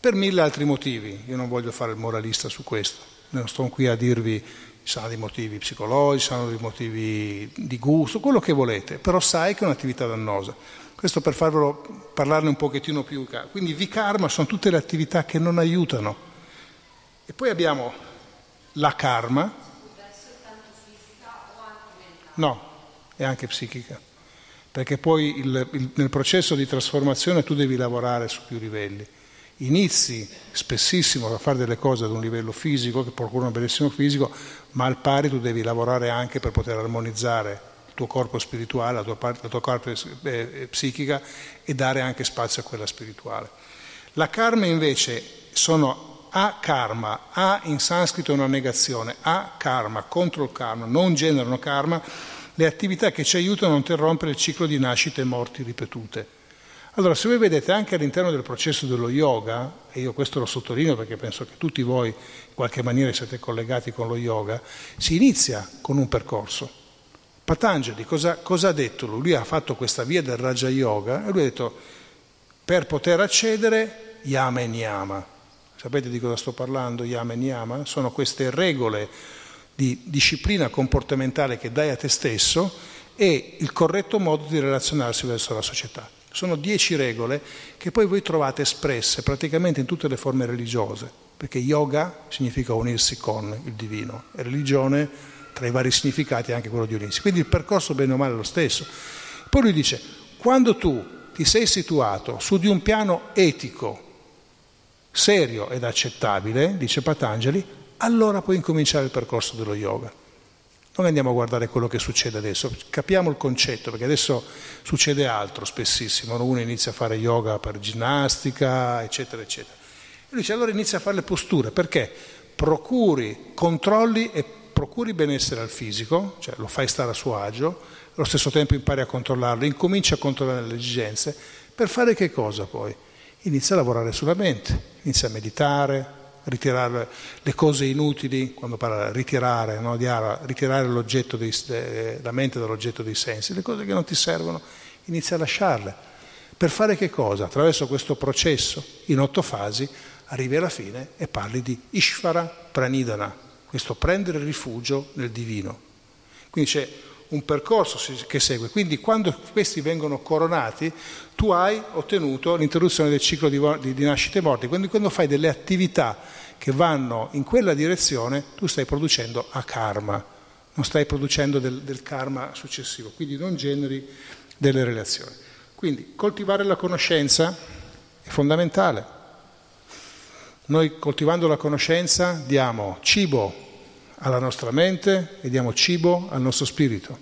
Per mille altri motivi, io non voglio fare il moralista su questo, non sto qui a dirvi ci sono dei motivi psicologici, ci sono dei motivi di gusto, quello che volete, però sai che è un'attività dannosa. Questo per farvelo parlarne un pochettino più. Quindi vikarma sono tutte le attività che non aiutano. E poi abbiamo la karma. No, è anche psichica. Perché poi il, il, nel processo di trasformazione tu devi lavorare su più livelli. Inizi spessissimo a fare delle cose ad un livello fisico, che procurano un bellissimo fisico, ma al pari tu devi lavorare anche per poter armonizzare tuo corpo spirituale, la tua, parte, la tua corpo eh, psichica e dare anche spazio a quella spirituale. La karma invece sono a karma, a in sanscrito è una negazione, a karma, contro il karma, non generano karma le attività che ci aiutano a non interrompere il ciclo di nascite e morti ripetute. Allora, se voi vedete anche all'interno del processo dello yoga, e io questo lo sottolineo perché penso che tutti voi in qualche maniera siete collegati con lo yoga, si inizia con un percorso. Patanjali cosa, cosa ha detto lui? Lui ha fatto questa via del Raja Yoga e lui ha detto per poter accedere yama e niyama, sapete di cosa sto parlando, yama e niyama? Sono queste regole di disciplina comportamentale che dai a te stesso e il corretto modo di relazionarsi verso la società. Sono dieci regole che poi voi trovate espresse praticamente in tutte le forme religiose, perché yoga significa unirsi con il divino e religione, tra i vari significati, anche quello di unirsi. Quindi il percorso bene o male è lo stesso. Poi lui dice, quando tu ti sei situato su di un piano etico, serio ed accettabile, dice Patangeli, allora puoi incominciare il percorso dello yoga. Non andiamo a guardare quello che succede adesso, capiamo il concetto, perché adesso succede altro spessissimo, uno inizia a fare yoga per ginnastica, eccetera, eccetera. E lui dice allora inizia a fare le posture, perché procuri controlli e procuri benessere al fisico, cioè lo fai stare a suo agio, allo stesso tempo impari a controllarlo, incominci a controllare le esigenze, per fare che cosa poi? Inizia a lavorare sulla mente, inizia a meditare, ritirare le cose inutili, quando parla ritirare, no? ritirare dei, la mente dall'oggetto dei sensi, le cose che non ti servono, inizia a lasciarle. Per fare che cosa? Attraverso questo processo in otto fasi arrivi alla fine e parli di Ishvara Pranidana, questo prendere rifugio nel divino. Quindi c'è un percorso che segue. Quindi quando questi vengono coronati, tu hai ottenuto l'interruzione del ciclo di, di, di nascite e morti. Quindi quando fai delle attività che vanno in quella direzione, tu stai producendo a karma, non stai producendo del, del karma successivo, quindi non generi delle relazioni. Quindi coltivare la conoscenza è fondamentale. Noi coltivando la conoscenza diamo cibo alla nostra mente e diamo cibo al nostro spirito,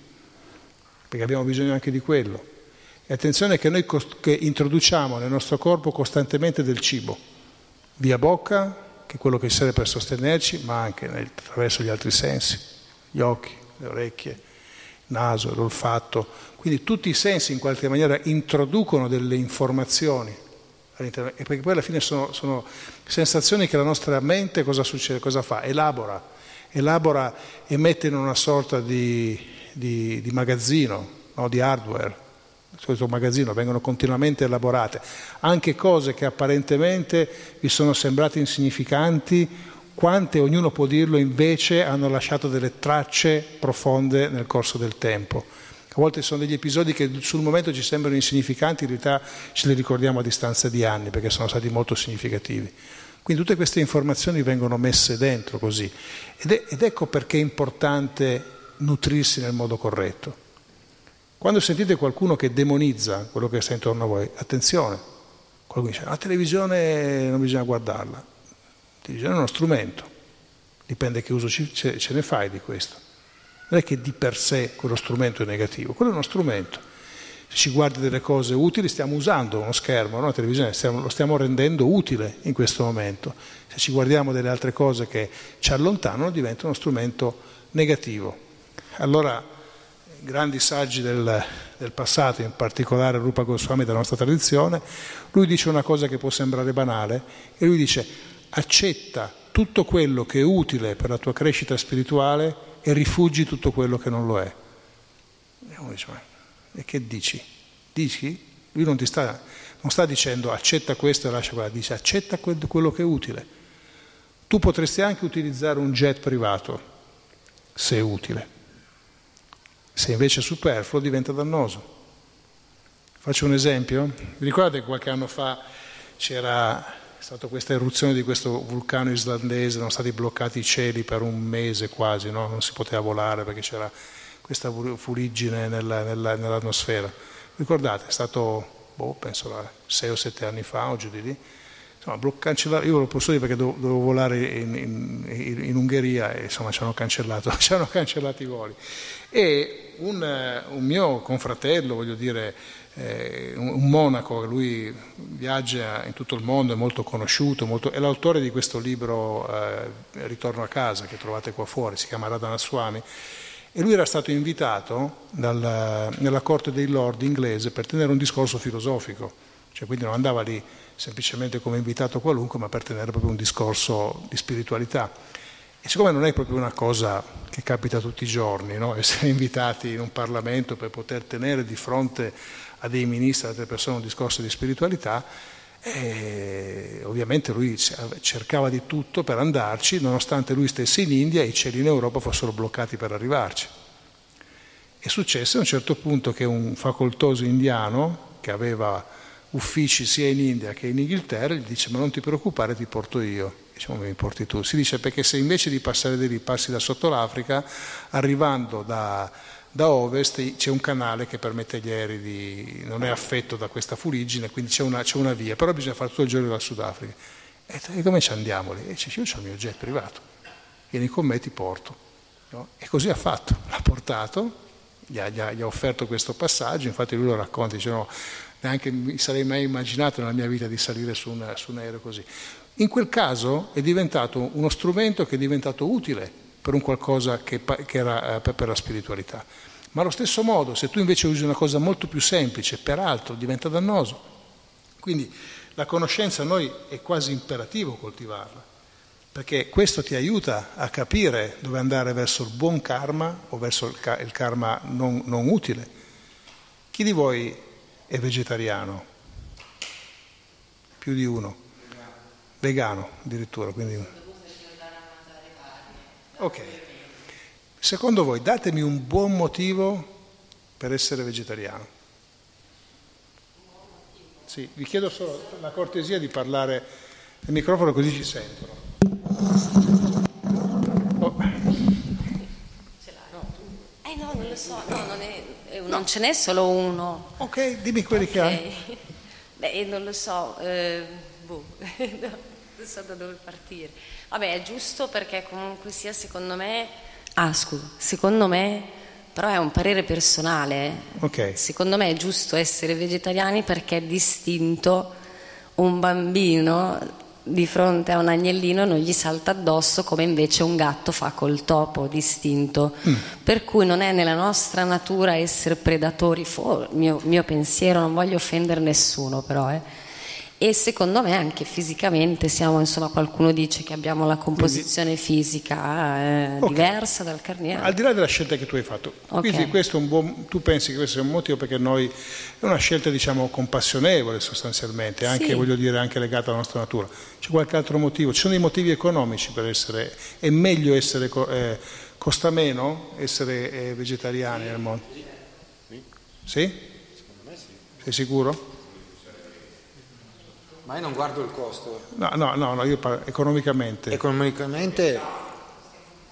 perché abbiamo bisogno anche di quello. E attenzione che noi cost- che introduciamo nel nostro corpo costantemente del cibo, via bocca, che è quello che serve per sostenerci, ma anche nel, attraverso gli altri sensi, gli occhi, le orecchie, il naso, l'olfatto. Quindi tutti i sensi in qualche maniera introducono delle informazioni all'interno, e perché poi alla fine sono, sono sensazioni che la nostra mente cosa succede, cosa fa? Elabora elabora e mette in una sorta di, di, di magazzino, no, di hardware. Questo magazzino vengono continuamente elaborate anche cose che apparentemente vi sono sembrate insignificanti, quante ognuno può dirlo invece hanno lasciato delle tracce profonde nel corso del tempo. A volte sono degli episodi che sul momento ci sembrano insignificanti, in realtà ce li ricordiamo a distanza di anni perché sono stati molto significativi. Quindi tutte queste informazioni vengono messe dentro così. Ed, è, ed ecco perché è importante nutrirsi nel modo corretto. Quando sentite qualcuno che demonizza quello che sta intorno a voi, attenzione, qualcuno dice la televisione non bisogna guardarla, la televisione è uno strumento, dipende che uso ce ne fai di questo. Non è che di per sé quello strumento è negativo, quello è uno strumento se ci guardi delle cose utili, stiamo usando uno schermo, no? televisione, stiamo, lo stiamo rendendo utile in questo momento. Se ci guardiamo delle altre cose che ci allontanano, diventa uno strumento negativo. Allora, grandi saggi del, del passato, in particolare Rupa Goswami della nostra tradizione, lui dice una cosa che può sembrare banale, e lui dice accetta tutto quello che è utile per la tua crescita spirituale e rifugi tutto quello che non lo è. E uno dice, ma e che dici? Dici? Lui non ti sta, non sta dicendo accetta questo e lascia quello, dice accetta quello che è utile. Tu potresti anche utilizzare un jet privato, se è utile. Se invece è superfluo diventa dannoso. Faccio un esempio. Vi ricordate che qualche anno fa c'era stata questa eruzione di questo vulcano islandese, erano stati bloccati i cieli per un mese quasi, no? non si poteva volare perché c'era questa fuliggine nella, nella, nell'atmosfera. Ricordate, è stato, boh, penso, sei o sette anni fa o giù di lì. Insomma, io lo posso dire perché dovevo volare in, in, in Ungheria e insomma ci hanno cancellato, ci hanno cancellato i voli. E un, un mio confratello, voglio dire, eh, un monaco, lui viaggia in tutto il mondo, è molto conosciuto, molto, è l'autore di questo libro eh, Ritorno a casa che trovate qua fuori, si chiama Radhana Swami e lui era stato invitato dalla, nella corte dei lord inglese per tenere un discorso filosofico, cioè quindi non andava lì semplicemente come invitato qualunque, ma per tenere proprio un discorso di spiritualità. E siccome non è proprio una cosa che capita tutti i giorni, no? essere invitati in un Parlamento per poter tenere di fronte a dei ministri, a altre persone un discorso di spiritualità, e ovviamente lui cercava di tutto per andarci, nonostante lui stesse in India e i cieli in Europa fossero bloccati per arrivarci. È successo a un certo punto che un facoltoso indiano, che aveva uffici sia in India che in Inghilterra, gli dice ma non ti preoccupare, ti porto io. Diciamo mi porti tu. Si dice perché se invece di passare di lì passi da sotto l'Africa, arrivando da, da ovest c'è un canale che permette agli aerei di... non è affetto da questa fuliggine, quindi c'è una, una via, però bisogna fare tutto il giorno dal Sudafrica. E, e come ci andiamo lì? E dice, io ho il mio jet privato, vieni con me ti porto. No? E così ha fatto, l'ha portato, gli ha, gli, ha, gli ha, offerto questo passaggio, infatti lui lo racconta, dice no, neanche mi sarei mai immaginato nella mia vita di salire su, una, su un aereo così. In quel caso è diventato uno strumento che è diventato utile per un qualcosa che, che era eh, per la spiritualità. Ma allo stesso modo, se tu invece usi una cosa molto più semplice, peraltro diventa dannoso. Quindi la conoscenza a noi è quasi imperativo coltivarla, perché questo ti aiuta a capire dove andare verso il buon karma o verso il, karma non, non utile. Chi di voi è vegetariano? Più di uno. Vegano addirittura. Quindi... Ok. Secondo voi datemi un buon motivo per essere vegetariano. Sì, vi chiedo solo la cortesia di parlare nel microfono così ci sentono. Oh. Eh no, non lo so, no, non, è, non no. ce n'è solo uno. Ok, dimmi quelli okay. che hai. Beh, non lo so, eh, boh, non so da dove partire. Vabbè, è giusto perché comunque sia, secondo me, Ah, scusa, secondo me, però è un parere personale. Okay. Secondo me è giusto essere vegetariani perché è distinto un bambino di fronte a un agnellino non gli salta addosso come invece un gatto fa col topo distinto. Mm. Per cui non è nella nostra natura essere predatori, for- mio, mio pensiero, non voglio offendere nessuno però, eh e secondo me anche fisicamente siamo, insomma, qualcuno dice che abbiamo la composizione quindi, fisica eh, okay. diversa dal carniero. Al di là della scelta che tu hai fatto, okay. quindi questo è un buon, tu pensi che questo sia un motivo perché noi è una scelta diciamo compassionevole sostanzialmente, anche sì. voglio dire anche legata alla nostra natura. C'è qualche altro motivo? Ci sono dei motivi economici per essere, è meglio essere, eh, costa meno essere eh, vegetariani nel mondo? Sì? Sei sicuro? Ma io non guardo il costo. No, no, no, no io parlo economicamente. Economicamente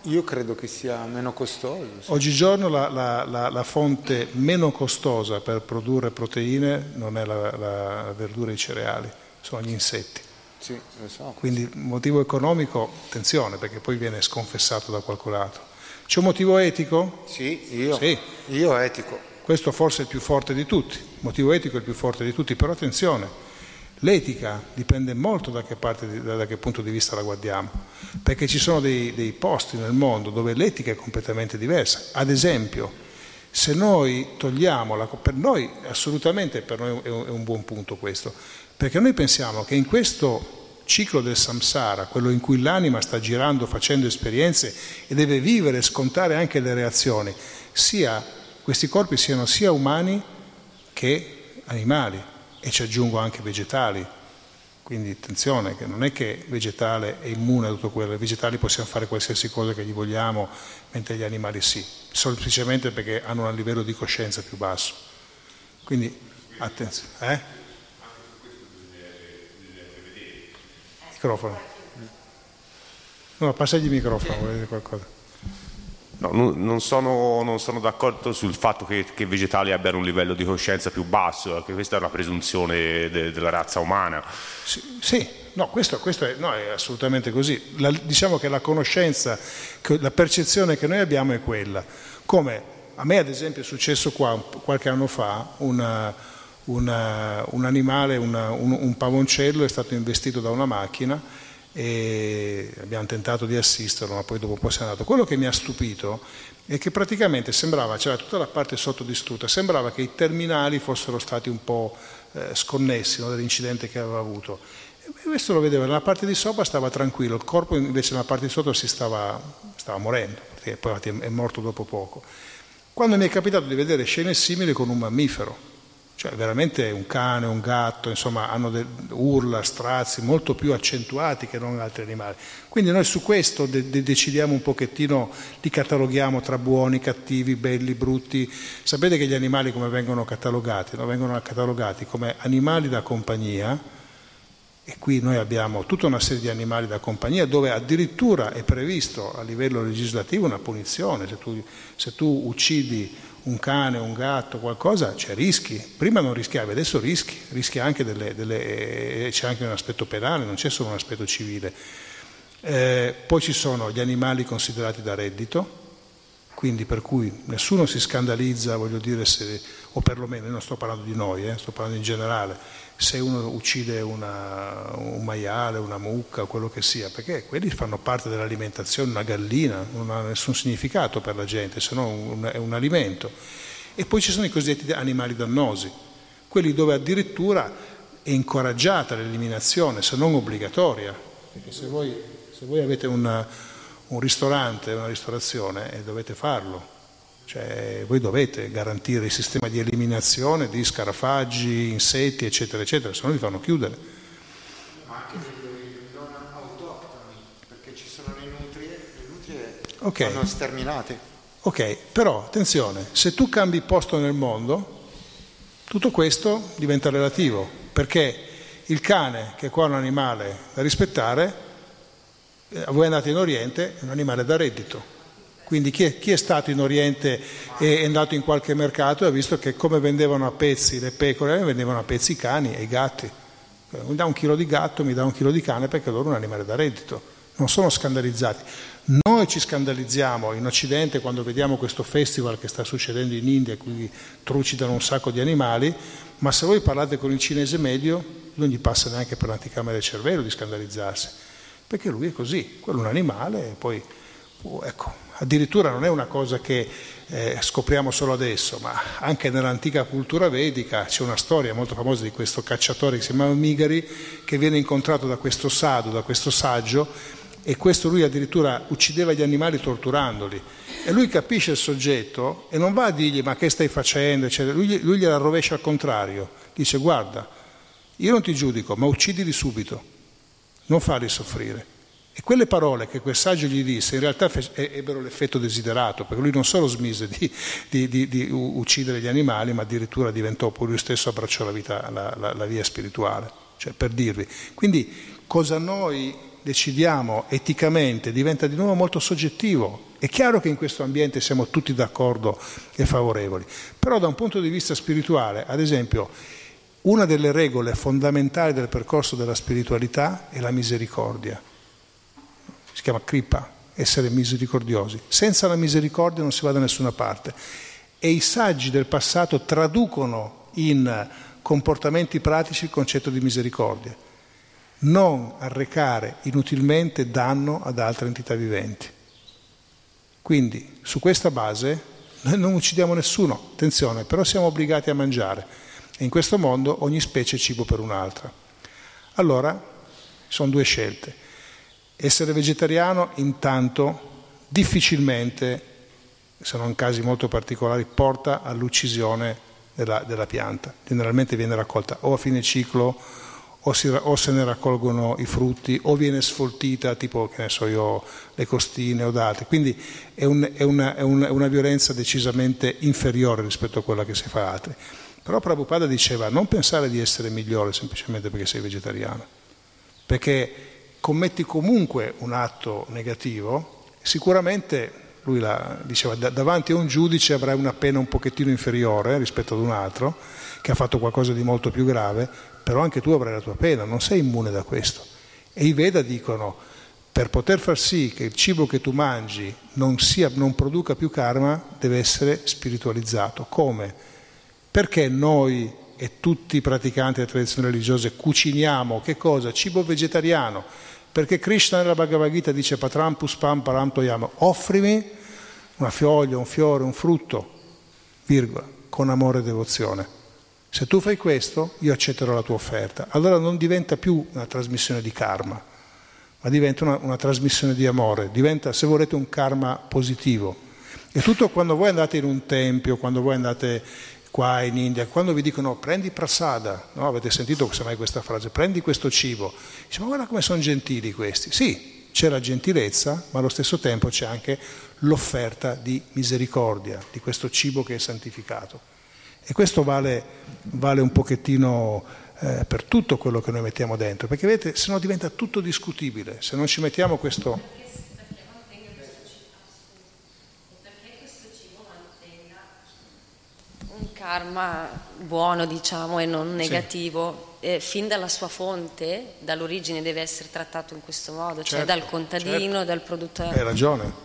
io credo che sia meno costoso. Sì. Oggigiorno la, la, la, la, fonte meno costosa per produrre proteine non è la, verdura e i cereali, sono gli insetti. Sì, lo so. Quindi motivo economico, attenzione, perché poi viene sconfessato da qualcun altro. C'è un motivo etico? Sì, io. Sì. Io etico. Questo forse è il più forte di tutti. Il motivo etico è il più forte di tutti, però attenzione, L'etica dipende molto da che, di, da che, punto di vista la guardiamo, perché ci sono dei, dei posti nel mondo dove l'etica è completamente diversa. Ad esempio, se noi togliamo, la, per noi assolutamente per noi è un, è un buon punto questo, perché noi pensiamo che in questo ciclo del samsara, quello in cui l'anima sta girando, facendo esperienze e deve vivere e scontare anche le reazioni, sia, questi corpi siano sia umani che animali e ci aggiungo anche vegetali. Quindi attenzione, che non è che vegetale è immune a tutto quello, i vegetali possiamo fare qualsiasi cosa che gli vogliamo, mentre gli animali sì, semplicemente perché hanno un livello di coscienza più basso. Quindi attenzione. Eh? Microfono. No, passagli il microfono, vuole dire qualcosa. No, non, sono, non, sono, d'accordo sul fatto che, che, i vegetali abbiano un livello di coscienza più basso, perché questa è una presunzione de, della razza umana. Sì, sì. no, questo, questo è, no, è, assolutamente così. La, diciamo che la conoscenza, che, la percezione che noi abbiamo è quella. Come a me ad esempio è successo qua qualche anno fa, una, una, un animale, una, un, un pavoncello è stato investito da una macchina e abbiamo tentato di assisterlo, ma poi dopo un po' si è andato. Quello che mi ha stupito è che praticamente sembrava, c'era tutta la parte sottodistrutta, sembrava che i terminali fossero stati un po' eh, sconnessi no, dall'incidente che aveva avuto. E questo lo vedeva, nella parte di sopra stava tranquillo, il corpo invece nella parte di sotto si stava, stava morendo, perché poi è morto dopo poco. Quando mi è capitato di vedere scene simili con un mammifero, Cioè veramente un cane, un gatto, insomma, hanno urla, strazi molto più accentuati che non altri animali. Quindi noi su questo de- de- decidiamo un pochettino, li cataloghiamo tra buoni, cattivi, belli, brutti. Sapete che gli animali come vengono catalogati? No? Vengono catalogati come animali da compagnia, e qui noi abbiamo tutta una serie di animali da compagnia dove addirittura è previsto a livello legislativo una punizione. Se tu, se tu uccidi un cane, un gatto, qualcosa, c'è rischi. Prima non rischiavi, adesso rischi, rischi anche delle, delle, c'è anche un aspetto penale, non c'è solo un aspetto civile. Eh, poi ci sono gli animali considerati da reddito, quindi per cui nessuno si scandalizza, voglio dire, se, o perlomeno, non sto parlando di noi, eh, sto parlando in generale, se uno uccide una, un maiale, una mucca, quello che sia, perché quelli fanno parte dell'alimentazione, una gallina non ha nessun significato per la gente, se no è un alimento. E poi ci sono i cosiddetti animali dannosi, quelli dove addirittura è incoraggiata l'eliminazione, se non obbligatoria, perché se voi, se voi avete una, un ristorante, una ristorazione, eh, dovete farlo, cioè, voi dovete garantire il sistema di eliminazione di scarafaggi, insetti, eccetera, eccetera, se no vi fanno chiudere. Ma anche dei non autoctoni, perché ci sono le nutrie, le nutrie okay. sono sterminate. Ok, però attenzione, se tu cambi posto nel mondo, tutto questo diventa relativo, perché il cane, che è qua un animale da rispettare, eh, voi andate in Oriente, è un animale da reddito quindi chi è, chi è, stato in Oriente e è andato in qualche mercato e ha visto che come vendevano a pezzi le pecore, vendevano a pezzi i cani e i gatti. Mi dà un chilo di gatto, mi dà un chilo di cane perché loro è un animale da reddito. Non sono scandalizzati. Noi ci scandalizziamo in Occidente quando vediamo questo festival che sta succedendo in India, quindi trucidano un sacco di animali, ma se voi parlate con il cinese medio non gli passa neanche per l'anticamera del cervello di scandalizzarsi, perché lui è così, quello è un animale e poi, ecco, addirittura non è una cosa che eh, scopriamo solo adesso, ma anche nell'antica cultura vedica c'è una storia molto famosa di questo cacciatore che si chiama Migari, che viene incontrato da questo sadhu, da questo saggio, e questo lui addirittura uccideva gli animali torturandoli. E lui capisce il soggetto e non va a dirgli ma che stai facendo, eccetera. Lui, lui gliela rovescia al contrario, dice guarda, io non ti giudico, ma uccidili subito, non farli soffrire. E quelle parole che quel saggio gli disse in realtà ebbero l'effetto desiderato, perché lui non solo smise di, di, di, di uccidere gli animali, ma addirittura diventò poi lui stesso abbracciò la, vita, la, la, la via spirituale, cioè per dirvi. Quindi cosa noi decidiamo eticamente diventa di nuovo molto soggettivo. È chiaro che in questo ambiente siamo tutti d'accordo e favorevoli, però da un punto di vista spirituale, ad esempio, una delle regole fondamentali del percorso della spiritualità è la misericordia si chiama Kripa, essere misericordiosi. Senza la misericordia non si va da nessuna parte. E i saggi del passato traducono in comportamenti pratici il concetto di misericordia. Non arrecare inutilmente danno ad altre entità viventi. Quindi, su questa base, noi non uccidiamo nessuno, attenzione, però siamo obbligati a mangiare. E in questo mondo ogni specie è cibo per un'altra. Allora, sono due scelte essere vegetariano intanto difficilmente, se non in casi molto particolari, porta all'uccisione della, della pianta. Generalmente viene raccolta o a fine ciclo o, si, o, se ne raccolgono i frutti o viene sfoltita tipo che ne so io le costine o d'altre. Quindi è, un, è, una, è, una, è, una, violenza decisamente inferiore rispetto a quella che si fa altri. Però Prabhupada diceva non pensare di essere migliore semplicemente perché sei vegetariano. Perché commetti comunque un atto negativo, sicuramente, lui la, diceva, davanti a un giudice avrai una pena un pochettino inferiore rispetto ad un altro che ha fatto qualcosa di molto più grave, però anche tu avrai la tua pena, non sei immune da questo. E i Veda dicono, per poter far sì che il cibo che tu mangi non, sia, non produca più karma, deve essere spiritualizzato. Come? Perché noi e tutti i praticanti delle tradizioni religiose cuciniamo che cosa? Cibo vegetariano perché Krishna nella Bhagavad Gita dice Patram Puspam Param Toyama, offrimi una foglia, un fiore, un frutto, virgola, con amore e devozione. Se tu fai questo, io accetterò la tua offerta. Allora non diventa più una trasmissione di karma, ma diventa una, una trasmissione di amore, diventa, se volete, un karma positivo. E tutto quando voi andate in un tempio, quando voi andate qua in India, quando vi dicono prendi prasada, no? avete sentito mai questa frase, prendi questo cibo, dice ma guarda come sono gentili questi. Sì, c'è la gentilezza, ma allo stesso tempo c'è anche l'offerta di misericordia, di questo cibo che è santificato. E questo vale, vale un pochettino eh, per tutto quello che noi mettiamo dentro, perché vedete, se no diventa tutto discutibile, se non ci mettiamo questo... karma buono, diciamo, e non negativo, sì. eh, fin dalla sua fonte, dall'origine deve essere trattato in questo modo, cioè certo, cioè dal contadino, certo. dal produttore. Hai ragione.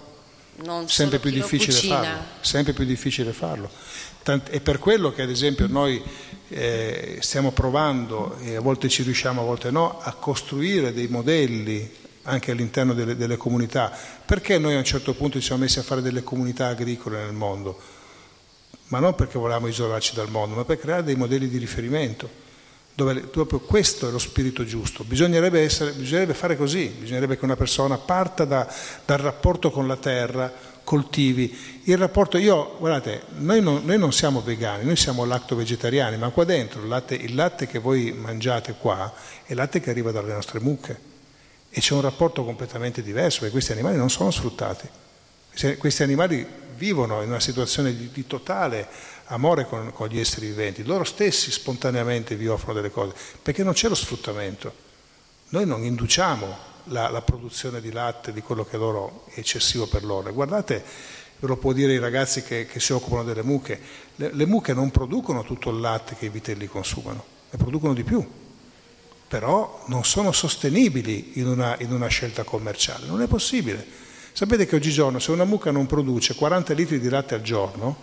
Non sempre più difficile cucina. farlo, sempre più difficile farlo. Tant- è per quello che ad esempio noi eh, stiamo provando, e a volte ci riusciamo, a volte no, a costruire dei modelli anche all'interno delle, delle comunità. Perché noi a un certo punto ci siamo messi a fare delle comunità agricole nel mondo? Ma non perché volevamo isolarci dal mondo, ma per creare dei modelli di riferimento dove proprio questo è lo spirito giusto. Bisognerebbe, essere, bisognerebbe fare così, bisognerebbe che una persona parta da, dal rapporto con la terra, coltivi. Il rapporto, io, guardate, noi non, noi non siamo vegani, noi siamo lacto-vegetariani, ma qua dentro il latte, il latte che voi mangiate qua è latte che arriva dalle nostre mucche e c'è un rapporto completamente diverso perché questi animali non sono sfruttati. Questi animali vivono in una situazione di, di totale amore con, con, gli esseri viventi, loro stessi spontaneamente vi offrono delle cose, perché non c'è lo sfruttamento. Noi non induciamo la, la produzione di latte di quello che loro è eccessivo per loro. guardate, ve lo può dire i ragazzi che, che si occupano delle mucche, le, le, mucche non producono tutto il latte che i vitelli consumano, ne producono di più, però non sono sostenibili in una, in una scelta commerciale, non è possibile. Sapete che oggigiorno se una mucca non produce 40 litri di latte al giorno,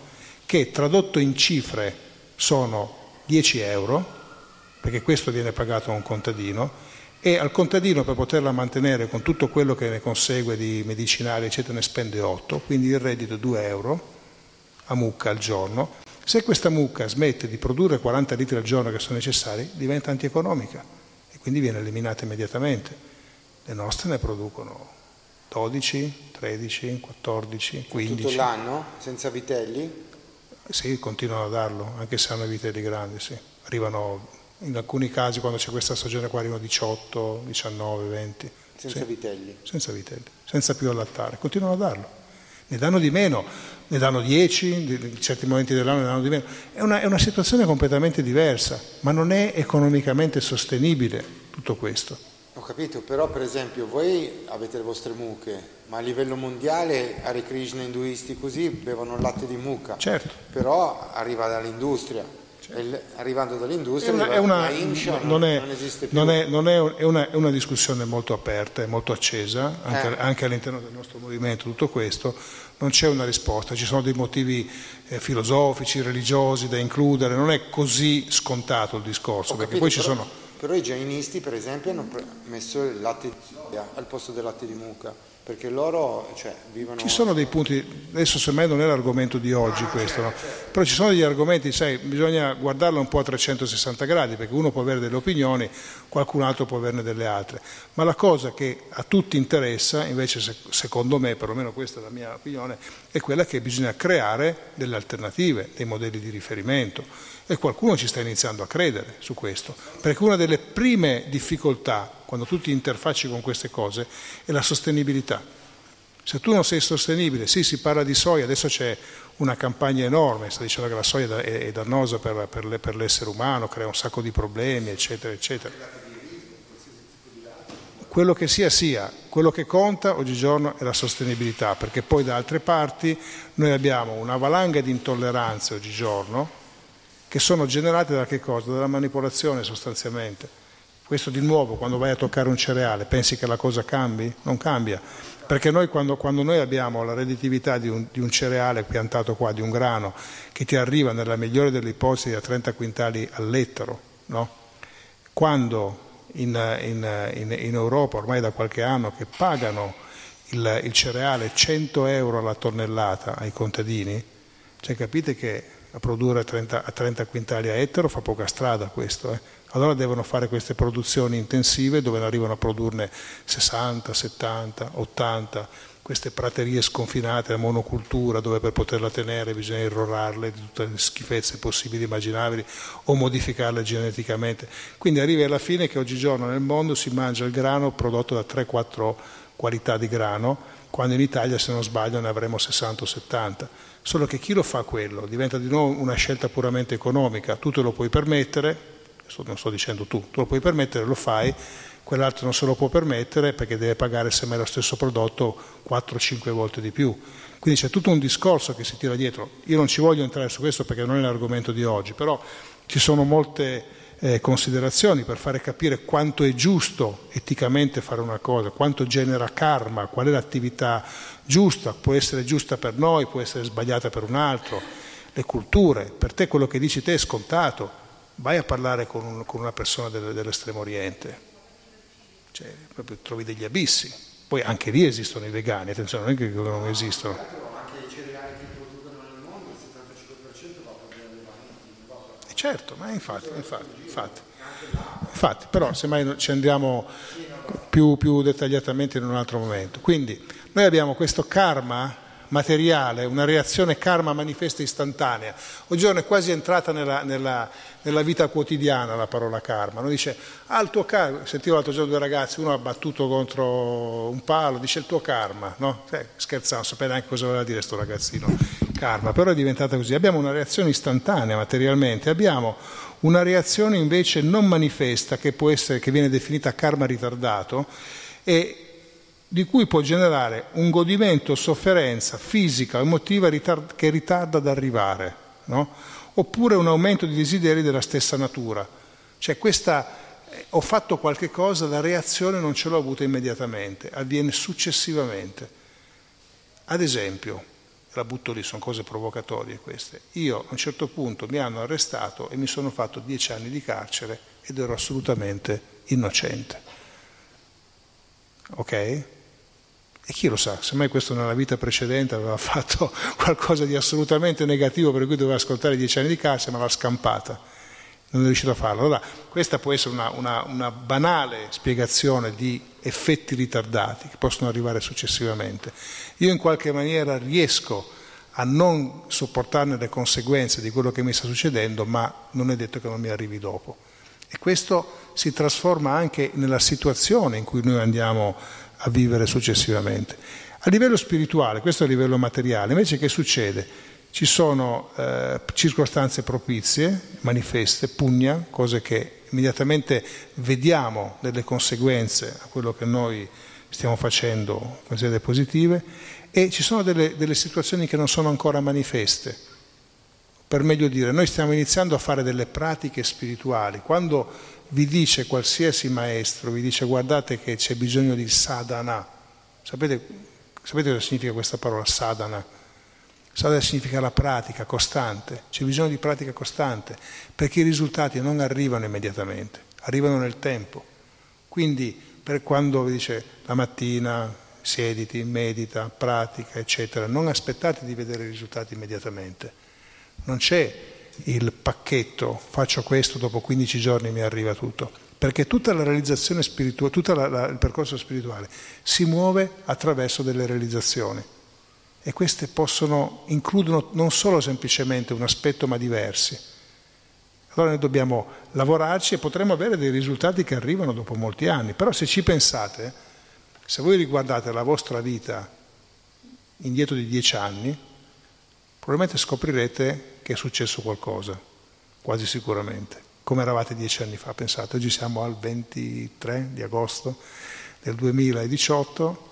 che tradotto in cifre sono 10 euro, perché questo viene pagato a un contadino, e al contadino per poterla mantenere con tutto quello che ne consegue di medicinali eccetera ne spende 8, quindi il reddito è 2 euro a mucca al giorno. Se questa mucca smette di produrre 40 litri al giorno che sono necessari, diventa antieconomica e quindi viene eliminata immediatamente. Le nostre ne producono 12, 13, 14, 15. Tutto l'anno senza vitelli? Sì, continuano a darlo, anche se hanno vitelli grandi, sì. Arrivano, in alcuni casi quando c'è questa stagione qua arrivano 18, 19, 20. Senza sì. vitelli? Senza vitelli, senza più allattare, continuano a darlo. Ne danno di meno, ne danno 10, in certi momenti dell'anno ne danno di meno. È una, è una situazione completamente diversa, ma non è economicamente sostenibile tutto questo. Ho capito, però per esempio voi avete le vostre mucche, ma a livello mondiale Hare Krishna induisti così bevono il latte di mucca, certo. però arriva dall'industria. Certo. arrivando dall'industria, è una, è una, non, è, non, esiste più. Non è, non è, una, è, una, discussione molto aperta e molto accesa, anche, eh. anche, all'interno del nostro movimento, tutto questo. Non c'è una risposta, ci sono dei motivi eh, filosofici, religiosi da includere, non è così scontato il discorso, Ho perché capito, poi ci sono... Però i jainisti, per esempio, hanno messo il latte di soia al posto del latte di mucca perché loro cioè, vivono... Ci sono dei punti, adesso semmai non è l'argomento di oggi ah, questo, certo, no? certo. però ci sono degli argomenti, sai, bisogna guardarlo un po' a 360 gradi, perché uno può avere delle opinioni, qualcun altro può averne delle altre, ma la cosa che a tutti interessa, invece secondo me, perlomeno questa è la mia opinione, è quella che bisogna creare delle alternative, dei modelli di riferimento e qualcuno ci sta iniziando a credere su questo, perché una delle prime difficoltà quando tu ti interfacci con queste cose è la sostenibilità. Se tu non sei sostenibile, sì, si parla di soia, adesso c'è una campagna enorme, sta dicendo che la soia è, dannosa per, per, per l'essere umano, crea un sacco di problemi, eccetera, eccetera. Quello che sia sia, quello che conta oggigiorno è la sostenibilità, perché poi da altre parti noi abbiamo una valanga di intolleranze oggigiorno che sono generate da che cosa? Dalla manipolazione sostanzialmente. Questo di nuovo, quando vai a toccare un cereale, pensi che la cosa cambi? Non cambia, perché noi quando, quando noi abbiamo la redditività di un, di un, cereale piantato qua, di un grano, che ti arriva nella migliore delle ipotesi a 30 quintali all'ettaro, no? quando in, in, in, in, Europa ormai da qualche anno che pagano il, il cereale 100 euro alla tonnellata ai contadini, cioè capite che a produrre a 30, a 30 quintali a ettaro fa poca strada questo. Eh. Allora devono fare queste produzioni intensive dove arrivano a produrne 60, 70, 80, queste praterie sconfinate, la monocultura, dove per poterla tenere bisogna irrorarle di tutte le schifezze possibili e immaginabili o modificarle geneticamente. Quindi arrivi alla fine che oggigiorno nel mondo si mangia il grano prodotto da 3-4 qualità di grano, quando in Italia se non sbaglio ne avremo 60 o 70. Solo che chi lo fa quello diventa di nuovo una scelta puramente economica, tu te lo puoi permettere, non sto dicendo tu, tu lo puoi permettere, lo fai, quell'altro non se lo può permettere perché deve pagare semmai lo stesso prodotto 4-5 volte di più. Quindi c'è tutto un discorso che si tira dietro. Io non ci voglio entrare su questo perché non è l'argomento di oggi, però ci sono molte eh, considerazioni per fare capire quanto è giusto eticamente fare una cosa, quanto genera karma, qual è l'attività giusta, può essere giusta per noi, può essere sbagliata per un altro, le culture, per te quello che dici te è scontato, vai a parlare con, un, con una persona del, dell'estremo oriente, cioè, proprio trovi degli abissi. Poi anche lì esistono i vegani, attenzione, non è che non esistono. Anche i cereali che producono nel mondo, il 75% va per gli allevamenti. Certo, ma infatti, infatti, infatti, infatti, però semmai ci andiamo più, più dettagliatamente in un altro momento. Quindi noi abbiamo questo karma materiale, una reazione karma manifesta istantanea. Oggigiorno è quasi entrata nella, nella, nella, vita quotidiana la parola karma. No? Dice, ah il tuo karma, sentivo l'altro giorno due ragazzi, uno ha battuto contro un palo, dice il tuo karma, no? Eh, scherzando, sapete neanche cosa voleva dire questo ragazzino, karma, però è diventata così. Abbiamo una reazione istantanea materialmente, abbiamo una reazione invece non manifesta che, può essere, che viene definita karma ritardato e di cui può generare un godimento o sofferenza fisica o emotiva che ritarda ad arrivare, no? oppure un aumento di desideri della stessa natura. Cioè questa, eh, ho fatto qualche cosa, la reazione non ce l'ho avuta immediatamente, avviene successivamente. Ad esempio, la butto lì, sono cose provocatorie queste, io a un certo punto mi hanno arrestato e mi sono fatto dieci anni di carcere ed ero assolutamente innocente. Ok? E chi lo sa, semmai questo nella vita precedente aveva fatto qualcosa di assolutamente negativo per cui doveva ascoltare dieci anni di carcere, ma l'ha scampata, non è riuscito a farlo. Allora, questa può essere una, una, una banale spiegazione di effetti ritardati che possono arrivare successivamente. Io in qualche maniera riesco a non sopportarne le conseguenze di quello che mi sta succedendo, ma non è detto che non mi arrivi dopo. E questo si trasforma anche nella situazione in cui noi andiamo a vivere successivamente. A livello spirituale, questo a livello materiale, invece che succede? Ci sono eh, circostanze propizie, manifeste, pugna, cose che immediatamente vediamo delle conseguenze a quello che noi stiamo facendo, conseguenze positive, e ci sono delle, delle situazioni che non sono ancora manifeste. Per meglio dire, noi stiamo iniziando a fare delle pratiche spirituali. Quando vi dice qualsiasi maestro, vi dice guardate che c'è bisogno di sadhana. Sapete, sapete cosa significa questa parola sadhana? Sadhana significa la pratica costante, c'è bisogno di pratica costante, perché i risultati non arrivano immediatamente, arrivano nel tempo. Quindi per quando vi dice la mattina siediti, medita, pratica, eccetera, non aspettate di vedere i risultati immediatamente. Non c'è il pacchetto, faccio questo, dopo 15 giorni mi arriva tutto, perché tutta la realizzazione spirituale, tutto il percorso spirituale si muove attraverso delle realizzazioni e queste possono, includono non solo semplicemente un aspetto ma diversi. Allora noi dobbiamo lavorarci e potremo avere dei risultati che arrivano dopo molti anni, però se ci pensate, se voi riguardate la vostra vita indietro di dieci anni, probabilmente scoprirete che è successo qualcosa, quasi sicuramente. Come eravate dieci anni fa, pensate, oggi siamo al 23 di agosto del 2018,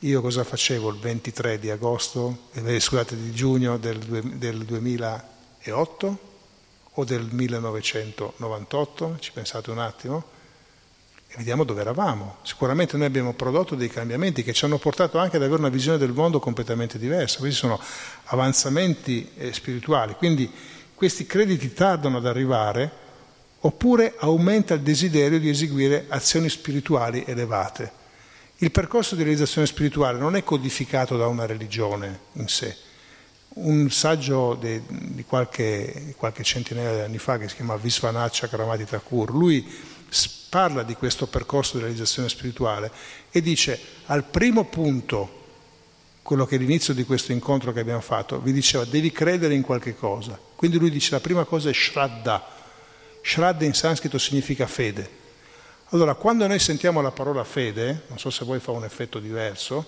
io cosa facevo il 23 di agosto, eh, scusate, di giugno del, del 2008 o del 1998? Ci pensate un attimo? E vediamo dove eravamo. Sicuramente noi abbiamo prodotto dei cambiamenti che ci hanno portato anche ad avere una visione del mondo completamente diversa. Questi sono avanzamenti eh, spirituali, quindi questi crediti tardano ad arrivare oppure aumenta il desiderio di eseguire azioni spirituali elevate. Il percorso di realizzazione spirituale non è codificato da una religione in sé. Un saggio de, di qualche, qualche, centinaia di anni fa che si chiama Visvanaccia Karamati Thakur, lui parla di questo percorso di realizzazione spirituale e dice al primo punto quello che è l'inizio di questo incontro che abbiamo fatto, vi diceva devi credere in qualche cosa. Quindi lui dice la prima cosa è Shraddha. Shraddha in sanscrito significa fede. Allora, quando noi sentiamo la parola fede, non so se voi fa un effetto diverso,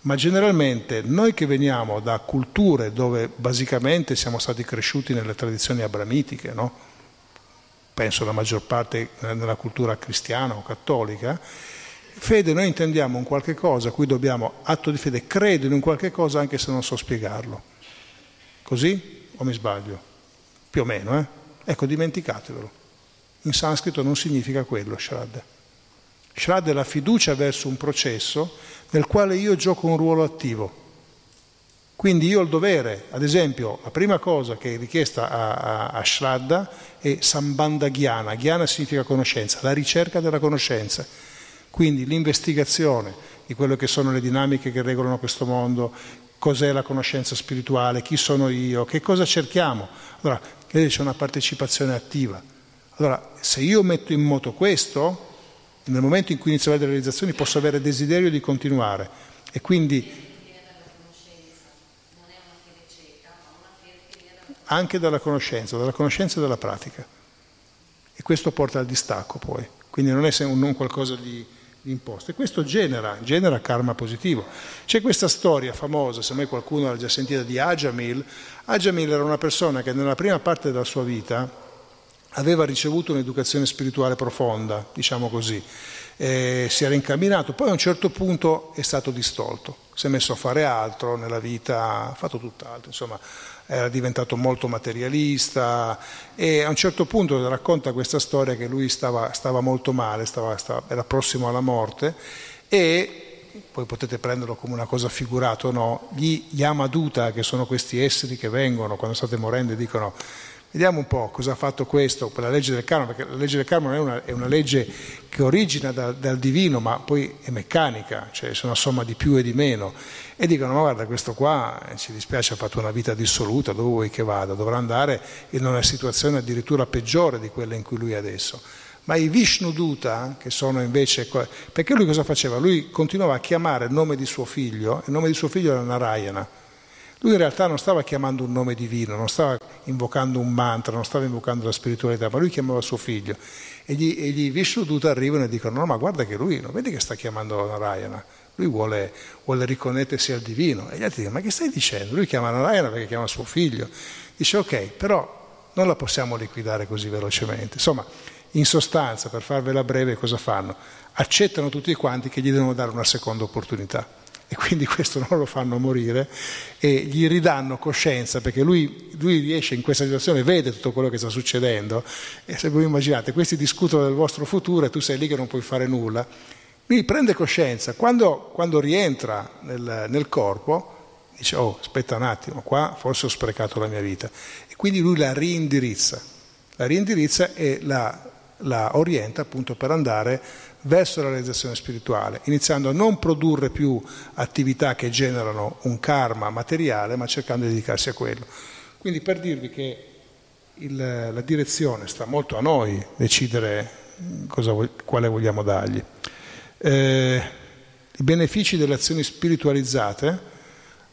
ma generalmente noi che veniamo da culture dove basicamente siamo stati cresciuti nelle tradizioni abramitiche, no? penso la maggior parte nella cultura cristiana o cattolica, fede noi intendiamo un qualche cosa a cui dobbiamo, atto di fede, credo in un qualche cosa anche se non so spiegarlo. Così o mi sbaglio? Più o meno, eh? Ecco, dimenticatevelo. In sanscrito non significa quello, Shraddha. Shraddha è la fiducia verso un processo nel quale io gioco un ruolo attivo. Quindi io ho il dovere, ad esempio, la prima cosa che è richiesta a, a, a Shraddha è Sambandha Ghyana. Ghyana significa conoscenza, la ricerca della conoscenza. Quindi l'investigazione di quelle che sono le dinamiche che regolano questo mondo, cos'è la conoscenza spirituale, chi sono io, che cosa cerchiamo. Allora, c'è una partecipazione attiva. Allora, se io metto in moto questo, nel momento in cui inizio a vedere le realizzazioni posso avere desiderio di continuare e quindi anche dalla conoscenza, dalla conoscenza e dalla pratica. E questo porta al distacco poi, quindi non è un qualcosa di, di imposto. E questo genera, genera, karma positivo. C'è questa storia famosa, se mai qualcuno l'ha già sentita, di Ajamil. Ajamil era una persona che nella prima parte della sua vita aveva ricevuto un'educazione spirituale profonda, diciamo così, eh, si era incamminato, poi a un certo punto è stato distolto, si è messo a fare altro nella vita, ha fatto tutt'altro, insomma era diventato molto materialista e a un certo punto racconta questa storia che lui stava, stava molto male, stava, stava, era prossimo alla morte e poi potete prenderlo come una cosa figurata o no, gli Yamaduta, che sono questi esseri che vengono quando state morendo e dicono Vediamo un po' cosa ha fatto questo per la legge del karma, perché la legge del karma non è una, è una legge che origina da, dal divino, ma poi è meccanica, cioè è una somma di più e di meno. E dicono, ma guarda, questo qua eh, ci dispiace, ha fatto una vita dissoluta, dove vuoi che vada? Dovrà andare in una situazione addirittura peggiore di quella in cui lui è adesso. Ma i Vishnu Duta, che sono invece... Perché lui cosa faceva? Lui continuava a chiamare il nome di suo figlio, il nome di suo figlio era Narayana lui in realtà non stava chiamando un nome divino, non stava invocando un mantra, non stava invocando la spiritualità, ma lui chiamava suo figlio. E gli, e gli Vishnuduta arrivano e dicono, no ma guarda che lui, non vedi che sta chiamando Narayana, lui vuole, vuole riconnettersi al divino. E gli altri dicono, ma che stai dicendo? Lui chiama Narayana perché chiama suo figlio. Dice, ok, però non la possiamo liquidare così velocemente. Insomma, in sostanza, per farvela breve, cosa fanno? Accettano tutti quanti che gli devono dare una seconda opportunità e quindi questo non lo fanno morire e gli ridanno coscienza perché lui, lui, riesce in questa situazione, vede tutto quello che sta succedendo e se voi immaginate, questi discutono del vostro futuro e tu sei lì che non puoi fare nulla, quindi prende coscienza, quando, quando rientra nel, nel corpo dice oh aspetta un attimo, qua forse ho sprecato la mia vita. E quindi lui la rindirizza, la rindirizza e la, la orienta appunto per andare verso la realizzazione spirituale, iniziando a non produrre più attività che generano un karma materiale, ma cercando di dedicarsi a quello. Quindi per dirvi che il, la direzione sta molto a noi decidere cosa, quale vogliamo dargli. Eh, I benefici delle azioni spiritualizzate,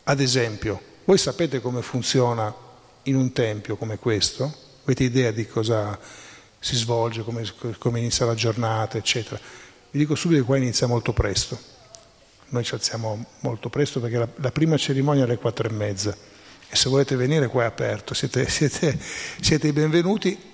ad esempio, voi sapete come funziona in un tempio come questo? Avete idea di cosa si svolge, come, come inizia la giornata, eccetera? Vi dico subito che qua inizia molto presto. Noi ci alziamo molto presto perché la, la prima cerimonia è alle quattro e mezza e se volete venire qua è aperto, siete, siete, siete i benvenuti.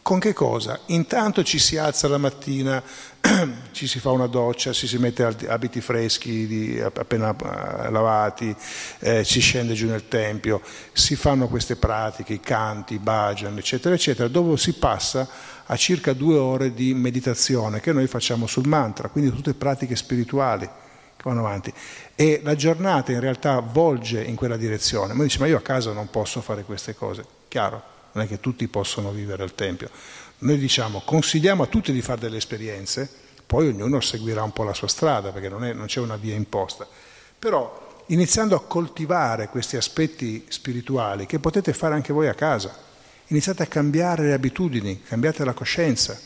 Con che cosa? Intanto ci si alza la mattina, ci si fa una doccia, ci si mette abiti freschi di, appena eh, lavati, eh, si scende giù nel tempio, si fanno queste pratiche, i canti, i bhajan, eccetera, eccetera, dove si passa a circa due ore di meditazione che noi facciamo sul mantra, quindi tutte pratiche spirituali che vanno avanti. E la giornata in realtà volge in quella direzione. Ma dice, ma io a casa non posso fare queste cose. Chiaro, non è che tutti possono vivere al Tempio. Noi diciamo, consigliamo a tutti di fare delle esperienze, poi ognuno seguirà un po' la sua strada, perché non, è, non c'è una via imposta. Però iniziando a coltivare questi aspetti spirituali che potete fare anche voi a casa, iniziate a cambiare le abitudini, cambiate la coscienza.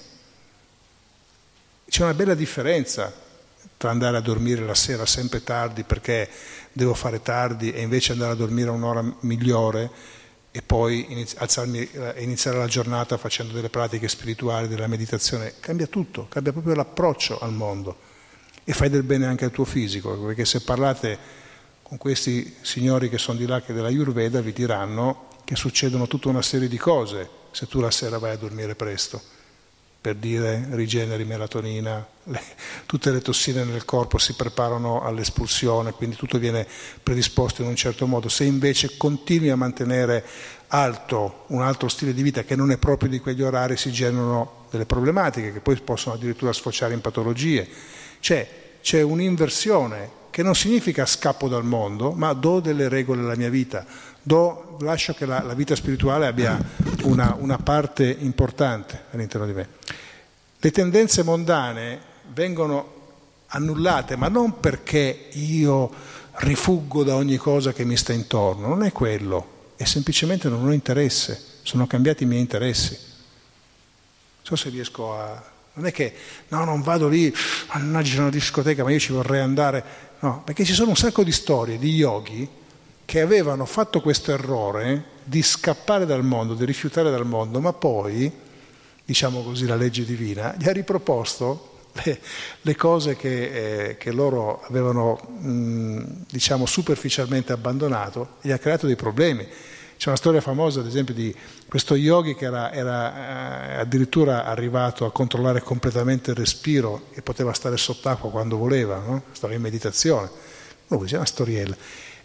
C'è una bella differenza tra andare a dormire la sera sempre tardi perché devo fare tardi e invece andare a dormire un'ora migliore e poi alzarmi eh, iniziare la giornata facendo delle pratiche spirituali, della meditazione, cambia tutto, cambia proprio l'approccio al mondo e fai del bene anche al tuo fisico, perché se parlate con questi signori che sono di là che della Ayurveda vi diranno che succedono tutta una serie di cose se tu la sera vai a dormire presto per dire rigeneri melatonina, le, tutte le tossine nel corpo si preparano all'espulsione, quindi tutto viene predisposto in un certo modo. Se invece continui a mantenere alto un altro stile di vita che non è proprio di quegli orari, si generano delle problematiche che poi possono addirittura sfociare in patologie. C'è, c'è un'inversione che non significa scappo dal mondo, ma do delle regole alla mia vita, do, lascio che la, la vita spirituale abbia una, una parte importante all'interno di me. Le tendenze mondane vengono annullate, ma non perché io rifuggo da ogni cosa che mi sta intorno, non è quello, è semplicemente non ho interesse, sono cambiati i miei interessi. Non so se riesco a... Non è che, no, non vado lì, mannaggia una discoteca, ma io ci vorrei andare. No, perché ci sono un sacco di storie di yogi che avevano fatto questo errore di scappare dal mondo, di rifiutare dal mondo, ma poi, diciamo così, la legge divina gli ha riproposto le, le cose che, eh, che, loro avevano, mh, diciamo, superficialmente abbandonato e gli ha creato dei problemi. C'è una storia famosa, ad esempio, di questo yogi che era, era eh, addirittura arrivato a controllare completamente il respiro e poteva stare sott'acqua quando voleva, no? stava in meditazione. Oh, c'è una storiella.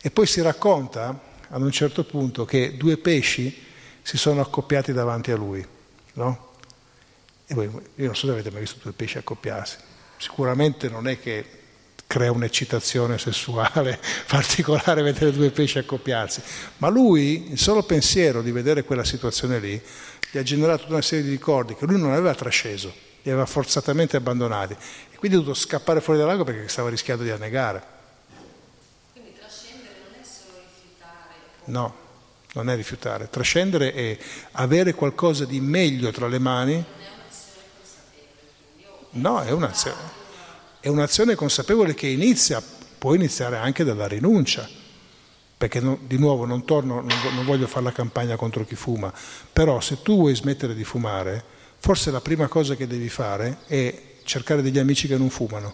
E poi si racconta ad un certo punto che due pesci si sono accoppiati davanti a lui, no? E voi, io non so se avete mai visto due pesci accoppiarsi, sicuramente non è che crea un'eccitazione sessuale particolare vedere due pesci accoppiarsi, ma lui, il solo pensiero di vedere quella situazione lì, gli ha generato una serie di ricordi che lui non aveva trasceso, li aveva forzatamente abbandonati e quindi ha dovuto scappare fuori dall'acqua perché stava rischiando di annegare. No, non è rifiutare. Trascendere è avere qualcosa di meglio tra le mani. No, è un'azione, è un'azione consapevole che inizia, può iniziare anche dalla rinuncia. Perché no, di nuovo non, torno, non voglio fare la campagna contro chi fuma, però se tu vuoi smettere di fumare, forse la prima cosa che devi fare è cercare degli amici che non fumano,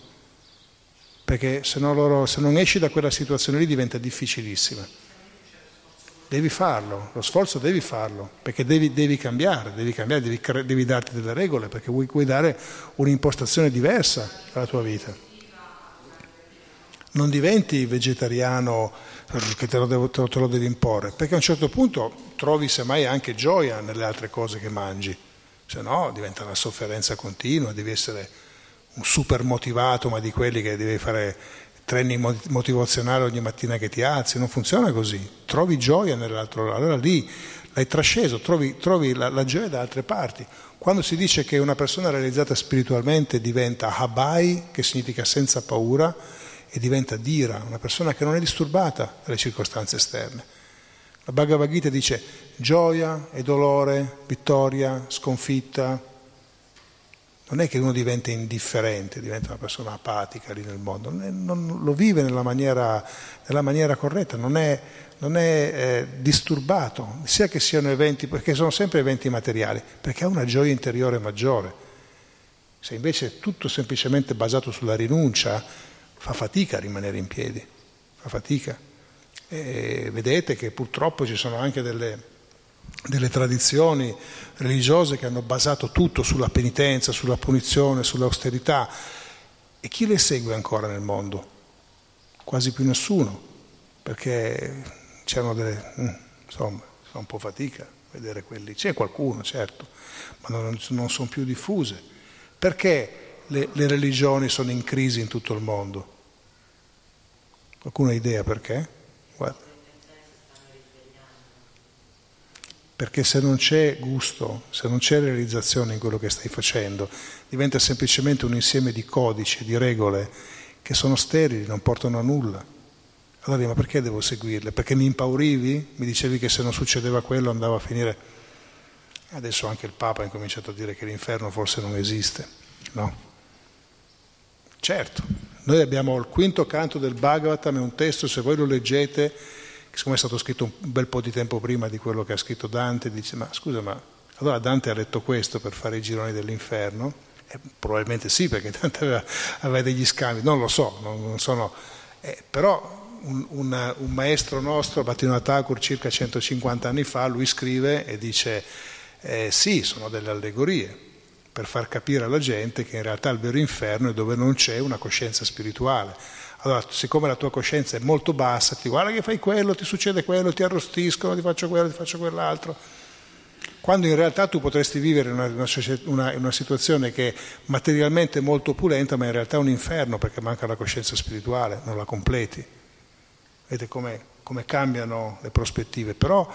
perché se, no loro, se non esci da quella situazione lì diventa difficilissima. Devi farlo, lo sforzo devi farlo, perché devi, devi cambiare, devi cambiare, devi, devi, darti delle regole, perché vuoi, vuoi dare un'impostazione diversa alla tua vita. Non diventi vegetariano che te lo, devo, te lo devi imporre, perché a un certo punto trovi semmai anche gioia nelle altre cose che mangi, se no diventa una sofferenza continua, devi essere un super motivato, ma di quelli che devi fare training motivazionale ogni mattina che ti alzi, non funziona così, trovi gioia nell'altro, allora lì l'hai trasceso, trovi, trovi la, la, gioia da altre parti. Quando si dice che una persona realizzata spiritualmente diventa habai, che significa senza paura, e diventa dira, una persona che non è disturbata dalle circostanze esterne. La Bhagavad Gita dice gioia e dolore, vittoria, sconfitta, non è che uno diventa indifferente, diventa una persona apatica lì nel mondo, non, è, non lo vive nella maniera, nella maniera corretta, non è, non è eh, disturbato, sia che siano eventi, perché sono sempre eventi materiali, perché ha una gioia interiore maggiore. Se invece è tutto semplicemente basato sulla rinuncia, fa fatica a rimanere in piedi, fa fatica. E vedete che purtroppo ci sono anche delle delle tradizioni religiose che hanno basato tutto sulla penitenza, sulla punizione, sull'austerità. E chi le segue ancora nel mondo? Quasi più nessuno, perché c'erano delle... Mm, insomma, fa un po' fatica vedere quelli. C'è qualcuno, certo, ma non, non sono più diffuse. Perché le, le religioni sono in crisi in tutto il mondo? Qualcuno ha idea perché? Guarda. Perché se non c'è gusto, se non c'è realizzazione in quello che stai facendo, diventa semplicemente un insieme di codici, di regole che sono sterili, non portano a nulla. Allora, ma perché devo seguirle? Perché mi impaurivi? Mi dicevi che se non succedeva quello andava a finire. Adesso anche il Papa ha incominciato a dire che l'inferno forse non esiste, no? Certo, noi abbiamo il quinto canto del Bhagavatam, è un testo, se voi lo leggete, che secondo me è stato scritto un bel po' di tempo prima di quello che ha scritto Dante, dice ma scusa ma allora Dante ha letto questo per fare i gironi dell'inferno? Eh, probabilmente sì, perché Dante aveva, aveva, degli scambi, non lo so, non, non sono... Eh, però un, un, un, maestro nostro, Battino Thakur, circa 150 anni fa, lui scrive e dice eh, sì, sono delle allegorie, per far capire alla gente che in realtà il vero inferno è dove non c'è una coscienza spirituale. Allora, siccome la tua coscienza è molto bassa, ti guarda che fai quello, ti succede quello, ti arrostiscono, ti faccio quello, ti faccio quell'altro. Quando in realtà tu potresti vivere in una, una, una, situazione che è materialmente molto opulenta, ma in realtà è un inferno perché manca la coscienza spirituale, non la completi. Vedete come cambiano le prospettive. Però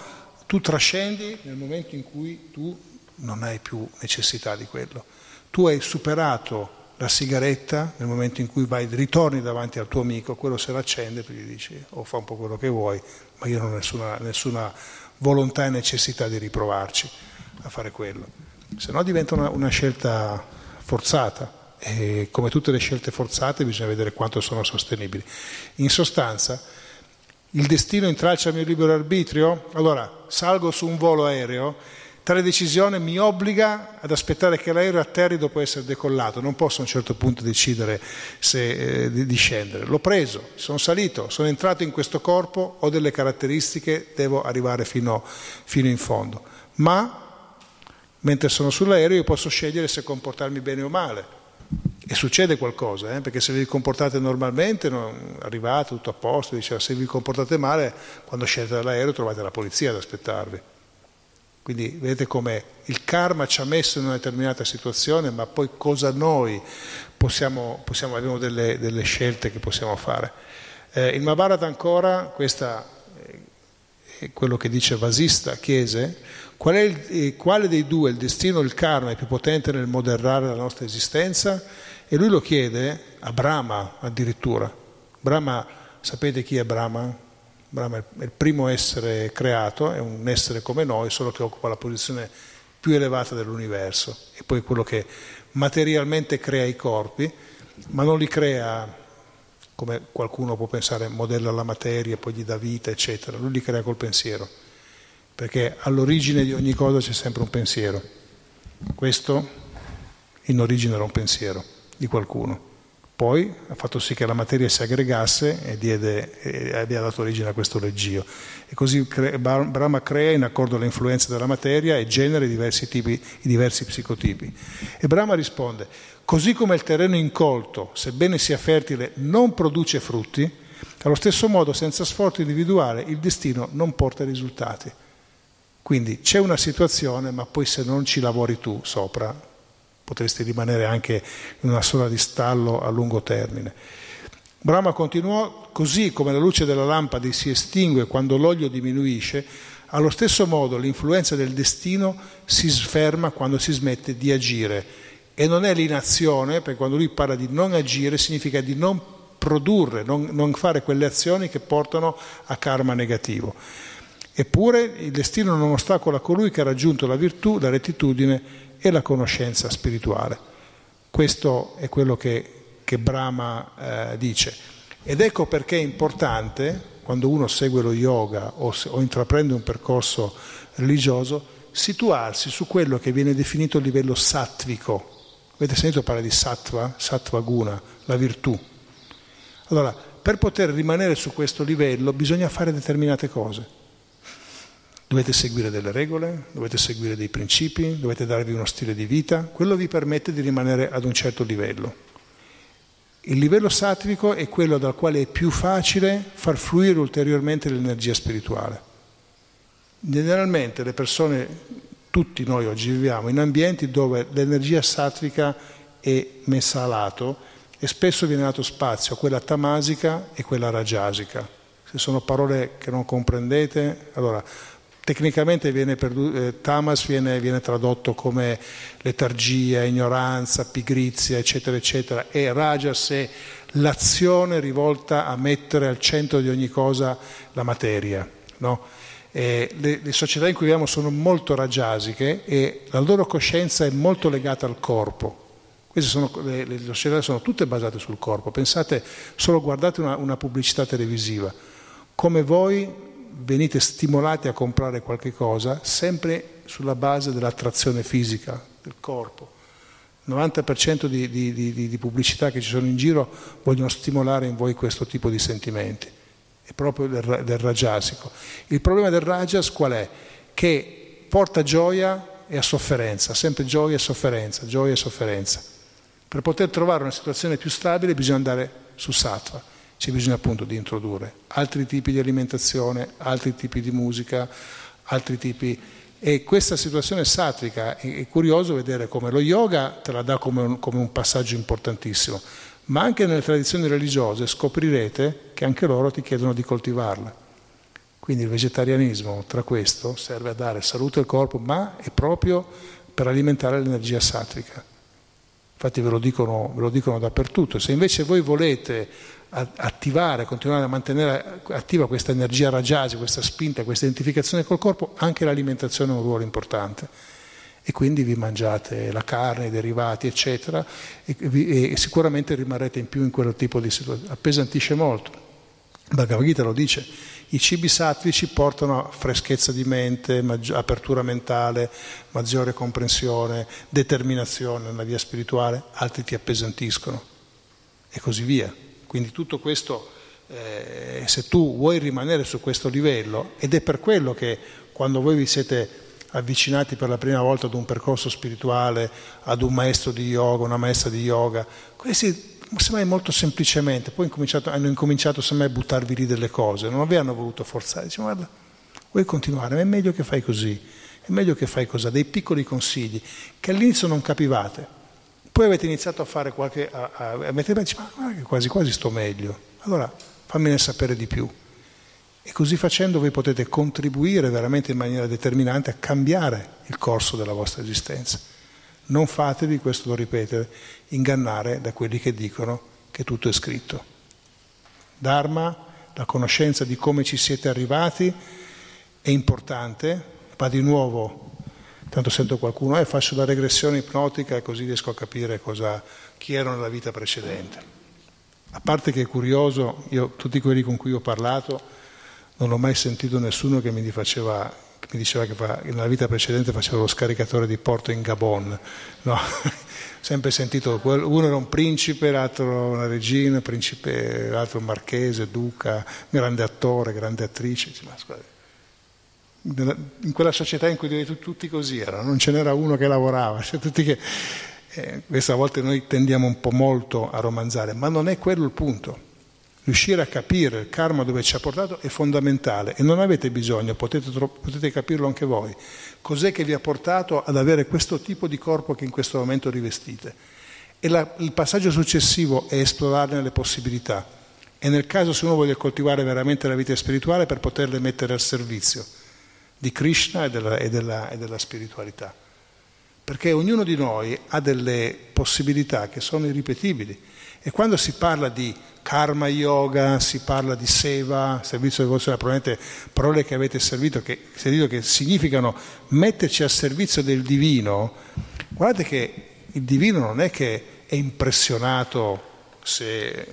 tu trascendi nel momento in cui tu non hai più necessità di quello. Tu hai superato la sigaretta nel momento in cui vai, ritorni davanti al tuo amico, quello se l'accende, tu gli dici o oh, fa un po' quello che vuoi, ma io non ho nessuna, nessuna volontà e necessità di riprovarci a fare quello. Se no diventa una, una scelta forzata e come tutte le scelte forzate bisogna vedere quanto sono sostenibili. In sostanza, il destino intralcia il mio libero arbitrio? Allora, salgo su un volo aereo Tale decisione mi obbliga ad aspettare che l'aereo atterri dopo essere decollato, non posso a un certo punto decidere se, eh, di, scendere. L'ho preso, sono salito, sono entrato in questo corpo, ho delle caratteristiche, devo arrivare fino, fino in fondo. Ma mentre sono sull'aereo io posso scegliere se comportarmi bene o male. E succede qualcosa, eh? perché se vi comportate normalmente, non, arrivate tutto a posto, diceva, se vi comportate male, quando scendete dall'aereo trovate la polizia ad aspettarvi. Quindi vedete come il karma ci ha messo in una determinata situazione, ma poi cosa noi possiamo, possiamo abbiamo delle, delle, scelte che possiamo fare. Eh, il Mahabharata ancora, questo è quello che dice Vasista, chiese, qual il, eh, quale dei due, il destino o il karma, è più potente nel moderare la nostra esistenza? E lui lo chiede a Brahma addirittura. Brahma, sapete chi è Brahma? Brahma è il primo essere creato, è un essere come noi, solo che occupa la posizione più elevata dell'universo e poi quello che materialmente crea i corpi, ma non li crea come qualcuno può pensare, modella la materia, poi gli dà vita, eccetera. Lui li crea col pensiero, perché all'origine di ogni cosa c'è sempre un pensiero. Questo in origine era un pensiero di qualcuno. Poi ha fatto sì che la materia si aggregasse e, diede, e abbia dato origine a questo leggio. E così Brahma crea in accordo alle influenze della materia e genera i diversi, tipi, i diversi psicotipi. E Brahma risponde, così come il terreno incolto, sebbene sia fertile, non produce frutti, allo stesso modo senza sforzo individuale il destino non porta risultati. Quindi c'è una situazione, ma poi se non ci lavori tu sopra, potresti rimanere anche in una sola di stallo a lungo termine. Brahma continuò, così come la luce della lampada si estingue quando l'olio diminuisce, allo stesso modo l'influenza del destino si sferma quando si smette di agire. E non è l'inazione, perché quando lui parla di non agire significa di non produrre, non, non fare quelle azioni che portano a karma negativo. Eppure il destino non ostacola colui che ha raggiunto la virtù, la rettitudine e la conoscenza spirituale. Questo è quello che, che Brahma eh, dice. Ed ecco perché è importante, quando uno segue lo yoga o, o intraprende un percorso religioso, situarsi su quello che viene definito livello sattvico. Avete sentito parlare di sattva, sattva guna, la virtù. Allora, per poter rimanere su questo livello bisogna fare determinate cose. Dovete seguire delle regole, dovete seguire dei principi, dovete darvi uno stile di vita, quello vi permette di rimanere ad un certo livello. Il livello sattvico è quello dal quale è più facile far fluire ulteriormente l'energia spirituale. Generalmente le persone, tutti noi oggi viviamo in ambienti dove l'energia sattvica è messa a lato e spesso viene dato spazio a quella tamasica e quella rajasica. Se sono parole che non comprendete, allora Tecnicamente viene perdu- eh, tamas viene, viene, tradotto come letargia, ignoranza, pigrizia, eccetera, eccetera, e rajas è l'azione rivolta a mettere al centro di ogni cosa la materia. No? Le, le, società in cui viviamo sono molto rajasiche e la loro coscienza è molto legata al corpo. Queste sono, le, le, società sono tutte basate sul corpo. Pensate, solo guardate una, una pubblicità televisiva, come voi venite stimolati a comprare qualche cosa sempre sulla base dell'attrazione fisica del corpo. Il 90% di, di, di, di, pubblicità che ci sono in giro vogliono stimolare in voi questo tipo di sentimenti, è proprio del, del rajasico. Il problema del rajas qual è? Che porta gioia e a sofferenza, sempre gioia e sofferenza, gioia e sofferenza. Per poter trovare una situazione più stabile bisogna andare su sattva, c'è bisogno appunto di introdurre altri tipi di alimentazione, altri tipi di musica, altri tipi e questa situazione satrica è, curioso vedere come lo yoga te la dà come un, come un passaggio importantissimo, ma anche nelle tradizioni religiose scoprirete che anche loro ti chiedono di coltivarla. Quindi il vegetarianismo, tra questo, serve a dare salute al corpo, ma è proprio per alimentare l'energia satrica. Infatti ve lo dicono, ve lo dicono dappertutto. Se invece voi volete attivare, continuare a mantenere attiva questa energia rajasi, questa spinta, questa identificazione col corpo, anche l'alimentazione ha un ruolo importante. E quindi vi mangiate la carne, i derivati, eccetera, e, vi, e sicuramente rimarrete in più in quel tipo di situazione. Appesantisce molto. Bhagavad Gita lo dice, i cibi satvici portano a freschezza di mente, maggi- apertura mentale, maggiore comprensione, determinazione nella via spirituale, altri ti appesantiscono e così via. Quindi tutto questo, eh, se tu vuoi rimanere su questo livello, ed è per quello che quando voi vi siete avvicinati per la prima volta ad un percorso spirituale, ad un maestro di yoga, una maestra di yoga, questi semmai molto semplicemente, poi incominciato, hanno incominciato semmai a buttarvi lì delle cose, non vi hanno voluto forzare, dice guarda, vuoi continuare, ma è meglio che fai così, è meglio che fai così, dei piccoli consigli che all'inizio non capivate, poi avete iniziato a fare qualche, a, a, a mettere, dice, ma guarda che quasi quasi sto meglio, allora fammene sapere di più. E così facendo voi potete contribuire veramente in maniera determinante a cambiare il corso della vostra esistenza. Non fatevi, questo lo ripetere, ingannare da quelli che dicono che tutto è scritto. Dharma, la conoscenza di come ci siete arrivati, è importante, ma di nuovo tanto sento qualcuno, eh, faccio la regressione ipnotica e così riesco a capire cosa, chi ero nella vita precedente. A parte che è curioso, io, tutti quelli con cui ho parlato, non ho mai sentito nessuno che mi, faceva, che mi diceva che fa, nella vita precedente faceva lo scaricatore di porto in Gabon. No? sempre sentito, uno era un principe, l'altro una regina, l'altro un marchese, duca, grande attore, grande attrice. Ma, scusate, in quella società in cui tutti così erano, non ce n'era uno che lavorava, cioè che, eh, questa volta noi tendiamo un po' molto a romanzare, ma non è quello il punto. Riuscire a capire il karma dove ci ha portato è fondamentale e non avete bisogno, potete, potete capirlo anche voi. Cos'è che vi ha portato ad avere questo tipo di corpo che in questo momento rivestite? E la, il passaggio successivo è esplorarne le possibilità. E nel caso se uno vuole coltivare veramente la vita spirituale per poterle mettere al servizio di Krishna e della, e, della, e della, spiritualità. Perché ognuno di noi ha delle possibilità che sono irripetibili. E quando si parla di karma yoga, si parla di seva, servizio di probabilmente parole che avete servito che, che significano metterci al servizio del divino, guardate che il divino non è che è impressionato se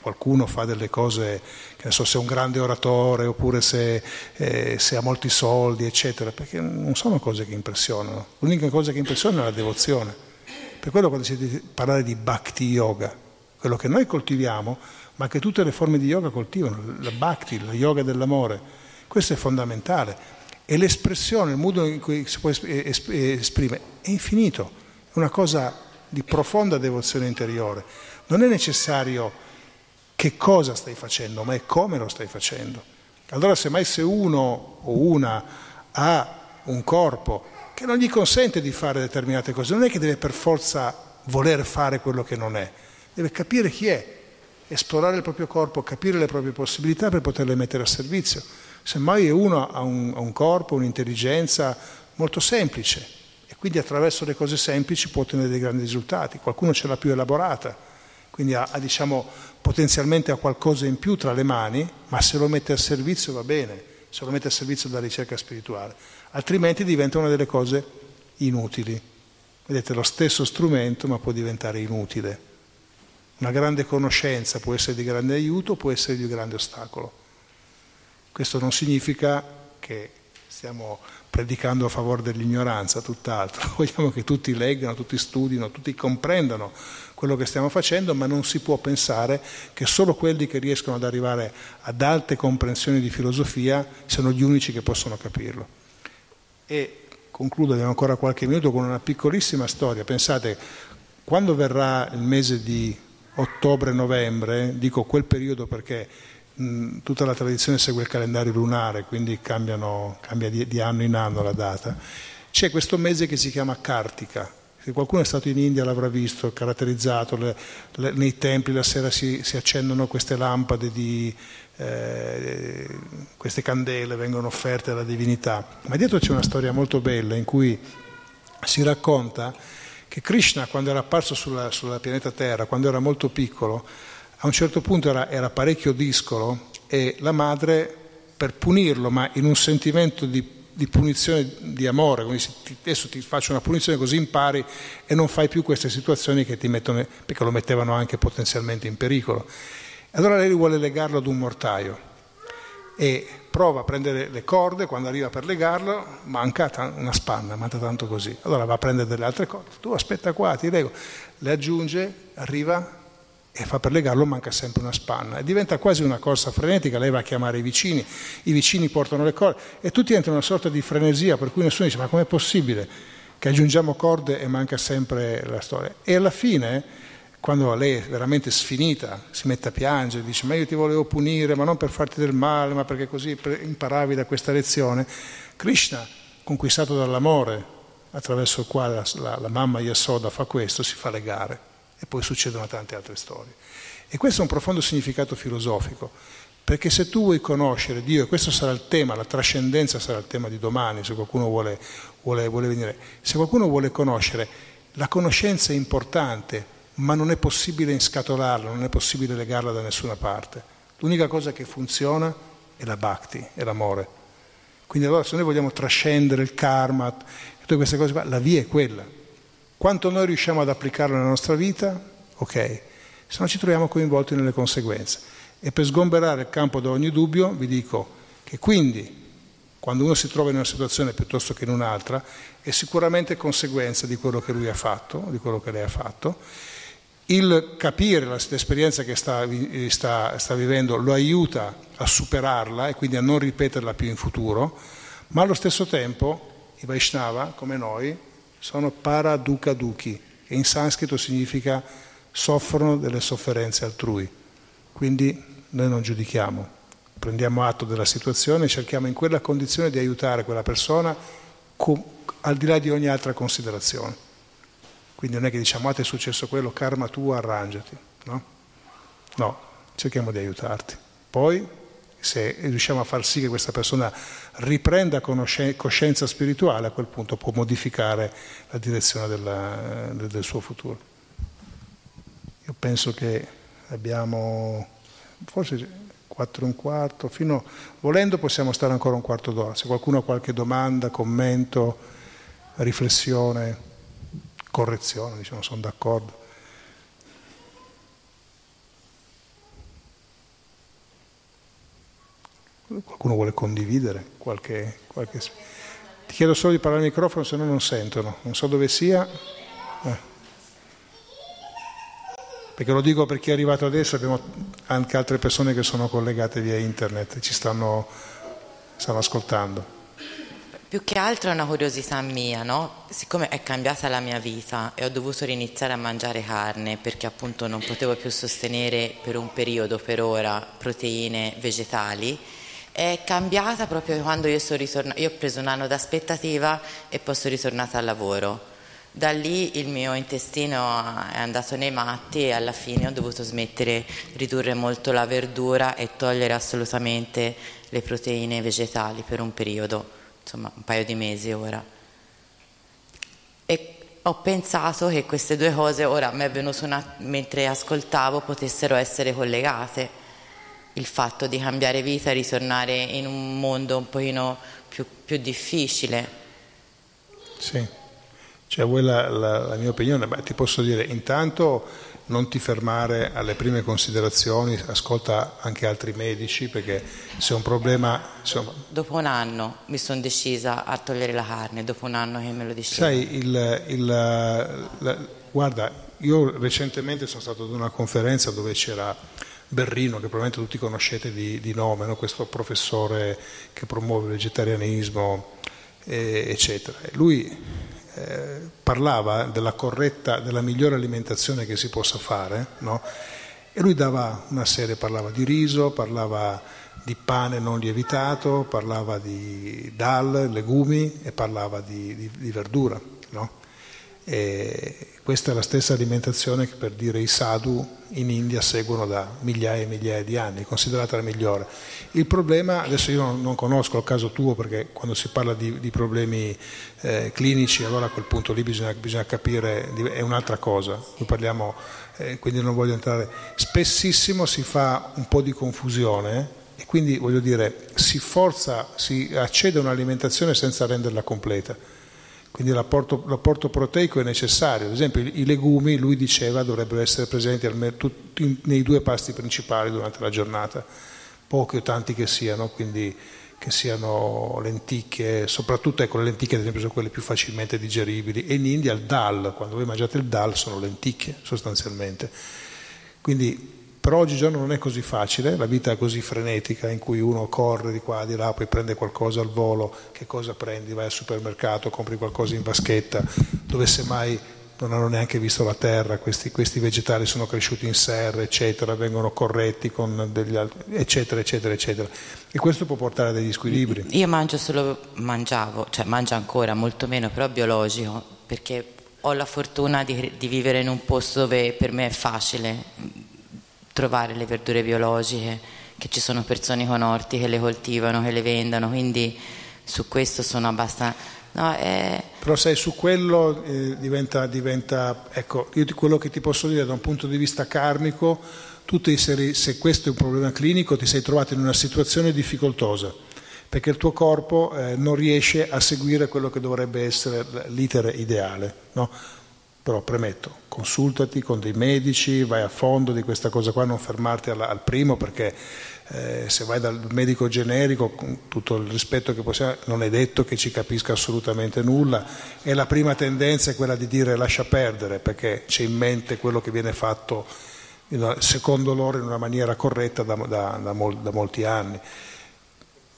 qualcuno fa delle cose, che ne so, se è un grande oratore oppure se, eh, se, ha molti soldi, eccetera, perché non sono cose che impressionano. L'unica cosa che impressiona è la devozione. Per quello quando si parlare di bhakti yoga, quello che noi coltiviamo, ma che tutte le forme di yoga coltivano, la bhakti, lo yoga dell'amore, questo è fondamentale. E l'espressione, il modo in cui si può esprimere è infinito, è una cosa di profonda devozione interiore. Non è necessario che cosa stai facendo, ma è come lo stai facendo. Allora semmai se uno o una ha un corpo che non gli consente di fare determinate cose, non è che deve per forza voler fare quello che non è, deve capire chi è, esplorare il proprio corpo, capire le proprie possibilità per poterle mettere a servizio. Semmai uno ha un, un corpo, un'intelligenza molto semplice e quindi attraverso le cose semplici può ottenere dei grandi risultati, qualcuno ce l'ha più elaborata quindi ha, ha diciamo, potenzialmente ha qualcosa in più tra le mani, ma se lo mette a servizio va bene, se lo mette a servizio della ricerca spirituale, altrimenti diventa una delle cose inutili. Vedete, lo stesso strumento ma può diventare inutile. Una grande conoscenza può essere di grande aiuto, può essere di grande ostacolo. Questo non significa che stiamo predicando a favore dell'ignoranza, tutt'altro. Vogliamo che tutti leggano, tutti studino, tutti comprendano quello che stiamo facendo, ma non si può pensare che solo quelli che riescono ad arrivare ad alte comprensioni di filosofia siano gli unici che possono capirlo. E concludo, abbiamo ancora qualche minuto con una piccolissima storia. Pensate, quando verrà il mese di ottobre-novembre, dico quel periodo perché mh, tutta la tradizione segue il calendario lunare, quindi cambiano, cambia di, di, anno in anno la data, c'è questo mese che si chiama Kartika. Se qualcuno è stato in India l'avrà visto, caratterizzato, le, le, nei templi la sera si, si accendono queste lampade di eh, queste candele vengono offerte alla divinità. Ma dietro c'è una storia molto bella in cui si racconta che Krishna, quando era apparso sulla, sulla pianeta Terra, quando era molto piccolo, a un certo punto era, era parecchio discolo e la madre, per punirlo, ma in un sentimento di di punizione di amore, dice, adesso ti faccio una punizione così impari e non fai più queste situazioni che ti mettono, perché lo mettevano anche potenzialmente in pericolo. Allora lei vuole legarlo ad un mortaio e prova a prendere le corde, quando arriva per legarlo manca una spanna, manca tanto così. Allora va a prendere delle altre corde, tu aspetta qua, ti lego, le aggiunge, arriva e fa per legarlo, manca sempre una spanna. E diventa quasi una corsa frenetica, lei va a chiamare i vicini, i vicini portano le corde e tutti entrano in una sorta di frenesia per cui nessuno dice ma com'è possibile che aggiungiamo corde e manca sempre la storia. E alla fine quando lei è veramente sfinita, si mette a piangere, dice ma io ti volevo punire, ma non per farti del male, ma perché così imparavi da questa lezione, Krishna, conquistato dall'amore, attraverso il quale la, la, la mamma Yasoda fa questo, si fa legare e poi succedono tante altre storie. E questo è un profondo significato filosofico, perché se tu vuoi conoscere Dio, e questo sarà il tema, la trascendenza sarà il tema di domani, se qualcuno vuole, vuole, vuole venire, se qualcuno vuole conoscere, la conoscenza è importante, ma non è possibile inscatolarla, non è possibile legarla da nessuna parte. L'unica cosa che funziona è la bhakti, è l'amore. Quindi allora se noi vogliamo trascendere il karma, tutte queste cose qua, la via è quella. Quanto noi riusciamo ad applicarlo nella nostra vita, ok, se no ci troviamo coinvolti nelle conseguenze. E per sgomberare il campo da ogni dubbio vi dico che quindi quando uno si trova in una situazione piuttosto che in un'altra è sicuramente conseguenza di quello che lui ha fatto, di quello che lei ha fatto. Il capire l'esperienza che sta, sta, sta, vivendo lo aiuta a superarla e quindi a non ripeterla più in futuro, ma allo stesso tempo i Vaishnava, come noi, sono paradukaduki, che in sanscrito significa soffrono delle sofferenze altrui. Quindi noi non giudichiamo, prendiamo atto della situazione e cerchiamo in quella condizione di aiutare quella persona al di là di ogni altra considerazione. Quindi non è che diciamo, ah ti è successo quello, karma tu, arrangiati. No? No, cerchiamo di aiutarti. Poi, se riusciamo a far sì che questa persona riprenda coscienza spirituale, a quel punto può modificare la direzione della, del suo futuro. Io penso che abbiamo forse quattro e un quarto, fino, volendo possiamo stare ancora un quarto d'ora. Se qualcuno ha qualche domanda, commento, riflessione correzione, diciamo, sono d'accordo. Qualcuno vuole condividere qualche, qualche... Ti chiedo solo di parlare al microfono, se no non sentono. Non so dove sia. Eh. Perché lo dico per chi è arrivato adesso, abbiamo anche altre persone che sono collegate via internet, ci stanno, stanno ascoltando. Più che altro è una curiosità mia, no? Siccome è cambiata la mia vita e ho dovuto riniziare a mangiare carne perché appunto non potevo più sostenere per un periodo, per ora, proteine vegetali, è cambiata proprio quando io sono ritornata, io ho preso un anno d'aspettativa e poi sono ritornata al lavoro. Da lì il mio intestino è andato nei matti e alla fine ho dovuto smettere, ridurre molto la verdura e togliere assolutamente le proteine vegetali per un periodo insomma un paio di mesi ora. E ho pensato che queste due cose, ora mi è venuto una, mentre ascoltavo, potessero essere collegate. Il fatto di cambiare vita e ritornare in un mondo un pochino più, più difficile. Sì, Cioè, vuoi la, la, la mia opinione? Beh, ti posso dire, intanto non ti fermare alle prime considerazioni, ascolta anche altri medici perché se è un problema... Insomma... Dopo un anno mi sono decisa a togliere la carne, dopo un anno che me lo dicevo. Sai, il, il, la, guarda, io recentemente sono stato ad una conferenza dove c'era Berrino, che probabilmente tutti conoscete di, di nome, no? questo professore che promuove il vegetarianismo, eh, eccetera. Lui eh, parlava della corretta, della migliore alimentazione che si possa fare, no? e lui dava una serie, parlava di riso, parlava di pane non lievitato, parlava di dal, legumi e parlava di, di, di verdura. No? E questa è la stessa alimentazione che per dire i sadhu in India seguono da migliaia e migliaia di anni, considerata la migliore. Il problema, adesso io non, conosco il caso tuo perché quando si parla di, di problemi eh, clinici allora a quel punto lì bisogna, bisogna capire, è un'altra cosa, parliamo, eh, quindi non voglio entrare, spessissimo si fa un po' di confusione e quindi voglio dire si forza, si accede a un'alimentazione senza renderla completa quindi l'apporto, l'apporto, proteico è necessario. Ad esempio i legumi, lui diceva, dovrebbero essere presenti tutti, nei due pasti principali durante la giornata, pochi o tanti che siano, quindi che siano lenticchie, soprattutto ecco, le lenticchie ad esempio sono quelle più facilmente digeribili e in India il dal, quando voi mangiate il dal sono lenticchie sostanzialmente. Quindi per oggigiorno non è così facile, la vita è così frenetica in cui uno corre di qua, di là, poi prende qualcosa al volo, che cosa prendi? Vai al supermercato, compri qualcosa in vaschetta, dove semmai non hanno neanche visto la terra, questi, questi vegetali sono cresciuti in serra, eccetera, vengono corretti con degli altri, eccetera, eccetera, eccetera. E questo può portare a degli squilibri. Io mangio solo, mangiavo, cioè mangio ancora molto meno, però biologico, perché ho la fortuna di, di vivere in un posto dove per me è facile trovare le verdure biologiche, che ci sono persone con orti che le coltivano, che le vendono, quindi su questo sono abbastanza... No, è... Però sai, su quello eh, diventa, diventa, ecco, io quello che ti posso dire da un punto di vista karmico, tu ti sei, se questo è un problema clinico ti sei trovato in una situazione difficoltosa, perché il tuo corpo eh, non riesce a seguire quello che dovrebbe essere l'iter ideale. No? Però premetto, consultati con dei medici, vai a fondo di questa cosa qua, non fermarti al, al primo perché eh, se vai dal medico generico, con tutto il rispetto che possiamo, non è detto che ci capisca assolutamente nulla e la prima tendenza è quella di dire lascia perdere perché c'è in mente quello che viene fatto secondo loro in una maniera corretta da, da, da, mol, da molti anni.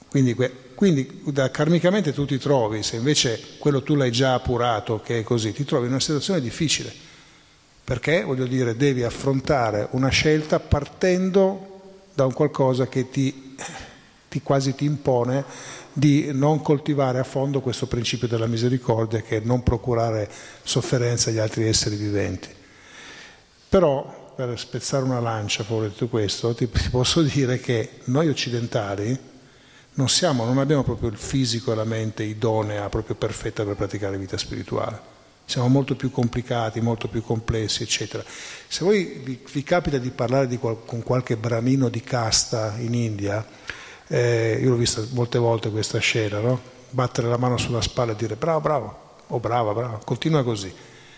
Quindi, quindi karmicamente tu ti trovi, se invece quello tu l'hai già appurato che è così, ti trovi in una situazione difficile, perché voglio dire devi affrontare una scelta partendo da un qualcosa che ti, ti quasi ti impone di non coltivare a fondo questo principio della misericordia che è non procurare sofferenza agli altri esseri viventi. Però, per spezzare una lancia fuori di tutto questo, ti posso dire che noi occidentali, non, siamo, non abbiamo proprio il fisico e la mente idonea, proprio perfetta per praticare vita spirituale. Siamo molto più complicati, molto più complessi, eccetera. Se voi vi, vi capita di parlare di qual, con qualche bramino di casta in India, eh, io l'ho vista molte volte questa scena, no? battere la mano sulla spalla e dire bravo, bravo, o oh, brava, brava, continua così.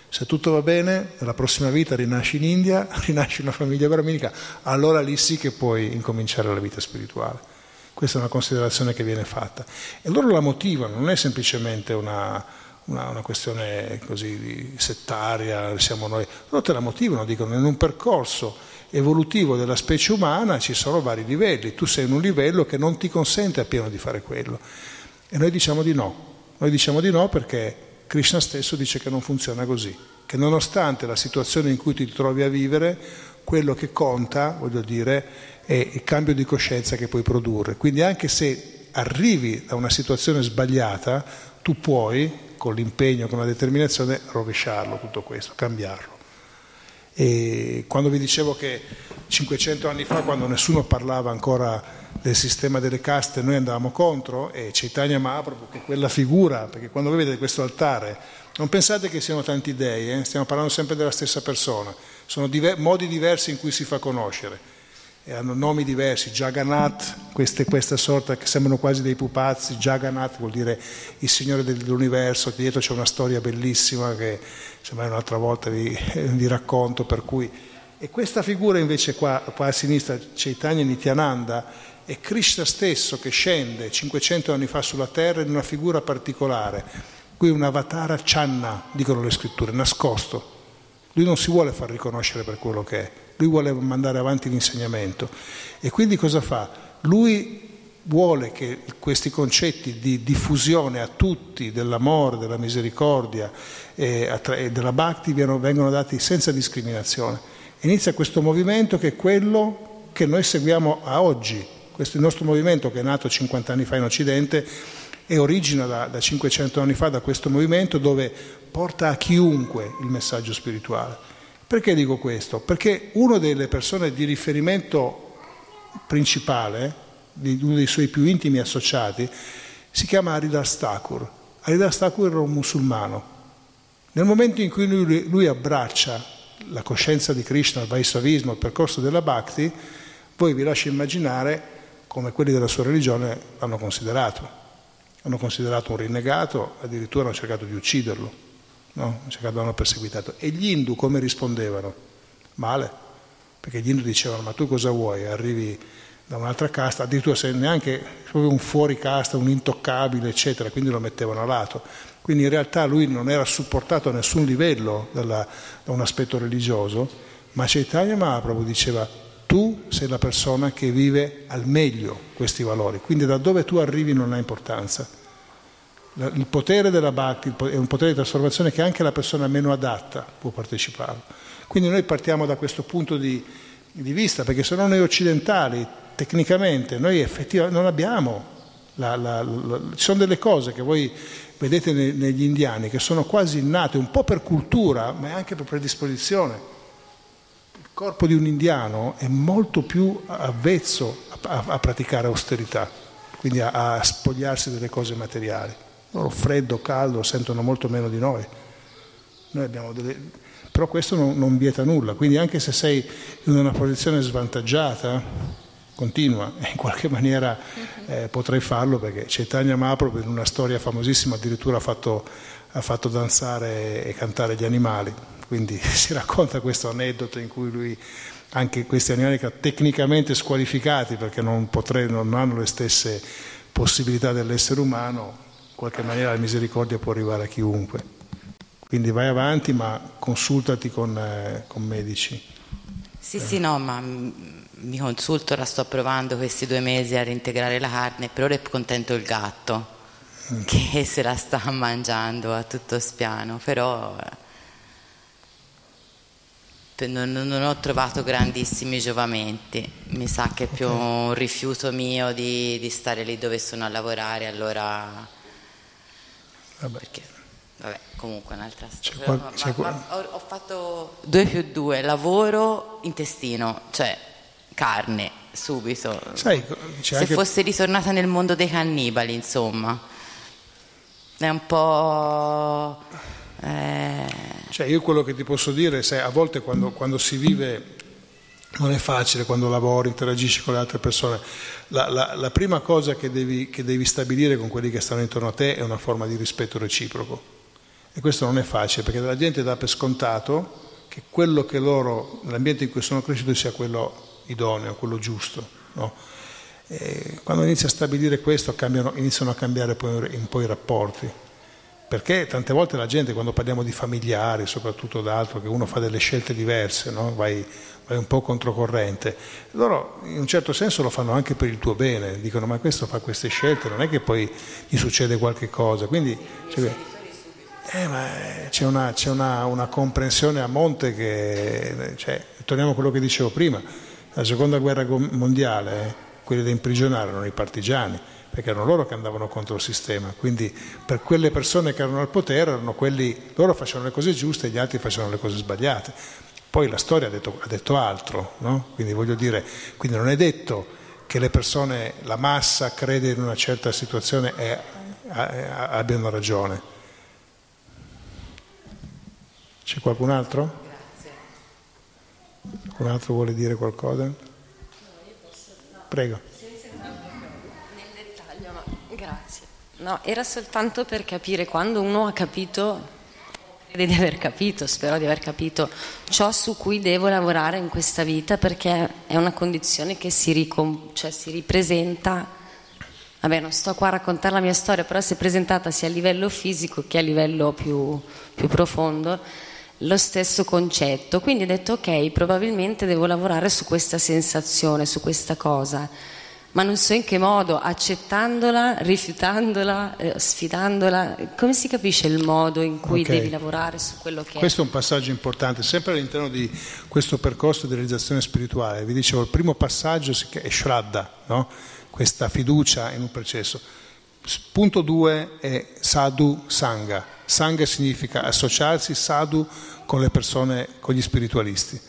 Se tutto va bene, nella prossima vita rinasci in India, rinasci in una famiglia braminica, allora lì sì che puoi incominciare la vita spirituale. Questa è una considerazione che viene fatta. E loro la motivano, non è semplicemente una, una, una questione così settaria, siamo noi. Loro te la motivano, dicono in un percorso evolutivo della specie umana ci sono vari livelli, tu sei in un livello che non ti consente appieno di fare quello. E noi diciamo di no. Noi diciamo di no perché Krishna stesso dice che non funziona così, che nonostante la situazione in cui ti trovi a vivere, quello che conta, voglio dire, è il cambio di coscienza che puoi produrre. Quindi anche se arrivi da una situazione sbagliata, tu puoi, con l'impegno, con la determinazione, rovesciarlo tutto questo, cambiarlo. E quando vi dicevo che 500 anni fa, quando nessuno parlava ancora del sistema delle caste, noi andavamo contro, e Chaitanya Mahaprabhu, che quella figura, perché quando voi vedete questo altare, non pensate che siano tanti dei, eh? stiamo parlando sempre della stessa persona, sono diver- modi diversi in cui si fa conoscere e hanno nomi diversi, Jagannath, queste, questa sorta che sembrano quasi dei pupazzi, Jagannath vuol dire il Signore dell'universo, dietro c'è una storia bellissima che semmai un'altra volta vi, vi racconto, cui... E questa figura invece qua, qua a sinistra, Chaitanya Nityananda, è Krishna stesso che scende 500 anni fa sulla terra in una figura particolare, qui un avatara channa, dicono le scritture, nascosto. Lui non si vuole far riconoscere per quello che è, lui vuole mandare avanti l'insegnamento. E quindi cosa fa? Lui vuole che questi concetti di diffusione a tutti dell'amore, della misericordia e, della bhakti vengano dati senza discriminazione. Inizia questo movimento che è quello che noi seguiamo a oggi, questo il nostro movimento che è nato 50 anni fa in Occidente e origina da, da 500 anni fa da questo movimento dove porta a chiunque il messaggio spirituale. Perché dico questo? Perché una delle persone di riferimento principale, uno dei suoi più intimi associati, si chiama Haridas Thakur. Haridas Thakur era un musulmano. Nel momento in cui lui, lui abbraccia la coscienza di Krishna, il Vaissavismo, il percorso della Bhakti, voi vi lascio immaginare come quelli della sua religione l'hanno considerato. Hanno considerato un rinnegato, addirittura hanno cercato di ucciderlo, no? hanno cercato, l'hanno perseguitato. E gli Hindu come rispondevano? Male, perché gli Hindu dicevano ma tu cosa vuoi? Arrivi da un'altra casta, addirittura sei neanche un fuori casta, un intoccabile, eccetera, quindi lo mettevano a lato. Quindi in realtà lui non era supportato a nessun livello dalla, da un aspetto religioso, ma Chaitanya Mahaprabhu diceva tu sei la persona che vive al meglio questi valori, quindi da dove tu arrivi non ha importanza. Il potere della Bhakti è un potere di trasformazione che anche la persona meno adatta può partecipare. Quindi noi partiamo da questo punto di, di vista, perché se no noi occidentali, tecnicamente, noi effettivamente non abbiamo, la, la, la, ci sono delle cose che voi vedete negli indiani che sono quasi innate, un po' per cultura, ma anche per predisposizione il corpo di un indiano è molto più avvezzo a, a praticare austerità, quindi a, a, spogliarsi delle cose materiali. Loro freddo, caldo, sentono molto meno di noi. Noi abbiamo delle... Però questo non, non vieta nulla, quindi anche se sei in una posizione svantaggiata, continua, in qualche maniera eh, potrei farlo perché Chaitanya Mahaprabhu in una storia famosissima addirittura ha fatto, ha fatto danzare e cantare gli animali quindi si racconta questo aneddoto in cui lui, anche questi animali tecnicamente squalificati perché non, potrei, non hanno le stesse possibilità dell'essere umano, qualche maniera la misericordia può arrivare a chiunque. Quindi vai avanti ma consultati con, eh, con medici. Sì, eh. sì, no, ma mi consulto, la sto provando questi due mesi a reintegrare la carne, per ora è contento il gatto mm. che se la sta mangiando a tutto spiano, però eh, non, non, ho trovato grandissimi giovamenti, mi sa che è più un rifiuto mio di, di stare lì dove sono a lavorare, allora... Vabbè. Perché, vabbè, comunque un'altra storia. Qual- ma, ma, ma, ho, fatto 2 più 2, lavoro, intestino, cioè carne, subito. Sai, Se anche... fosse ritornata nel mondo dei cannibali, insomma. È un po'... Eh... Cioè io quello che ti posso dire è a volte quando, quando, si vive non è facile, quando lavori, interagisci con le altre persone, la, la, la prima cosa che devi, che devi stabilire con quelli che stanno intorno a te è una forma di rispetto reciproco. E questo non è facile perché la gente dà per scontato che quello che loro, l'ambiente in cui sono cresciuti sia quello idoneo, quello giusto. No? quando inizi a stabilire questo cambiano, iniziano a cambiare poi un po' i rapporti perché tante volte la gente quando parliamo di familiari, soprattutto d'altro, che uno fa delle scelte diverse, no? vai, vai, un po' controcorrente, loro in un certo senso lo fanno anche per il tuo bene, dicono ma questo fa queste scelte, non è che poi gli succede qualche cosa, quindi cioè, eh, c'è, una, c'è una, una, comprensione a monte che, cioè, torniamo a quello che dicevo prima, la seconda guerra mondiale, eh, quelli da imprigionare erano i partigiani, perché erano loro che andavano contro il sistema, quindi per quelle persone che erano al potere erano quelli, loro facevano le cose giuste e gli altri facevano le cose sbagliate. Poi la storia ha detto, ha detto altro, no? quindi voglio dire, quindi non è detto che le persone, la massa crede in una certa situazione e abbiano ragione. C'è qualcun altro? Grazie. Qualcun altro vuole dire qualcosa? Prego. Nel dettaglio, ma grazie. No, era soltanto per capire quando uno ha capito, crede di aver capito, spero di aver capito ciò su cui devo lavorare in questa vita perché è una condizione che si, ricom- cioè si ripresenta. Vabbè, non sto qua a raccontare la mia storia, però si è presentata sia a livello fisico che a livello più, più profondo lo stesso concetto. Quindi ho detto ok, probabilmente devo lavorare su questa sensazione, su questa cosa, ma non so in che modo, accettandola, rifiutandola, eh, sfidandola. Come si capisce il modo in cui Okay. devi lavorare su quello che Questo è un passaggio importante, sempre all'interno di questo percorso di realizzazione spirituale. Vi dicevo, il primo passaggio è Shraddha, no? questa fiducia in un processo. Punto due è sadhu sangha. Sangha significa associarsi, sadhu con le persone, con gli spiritualisti.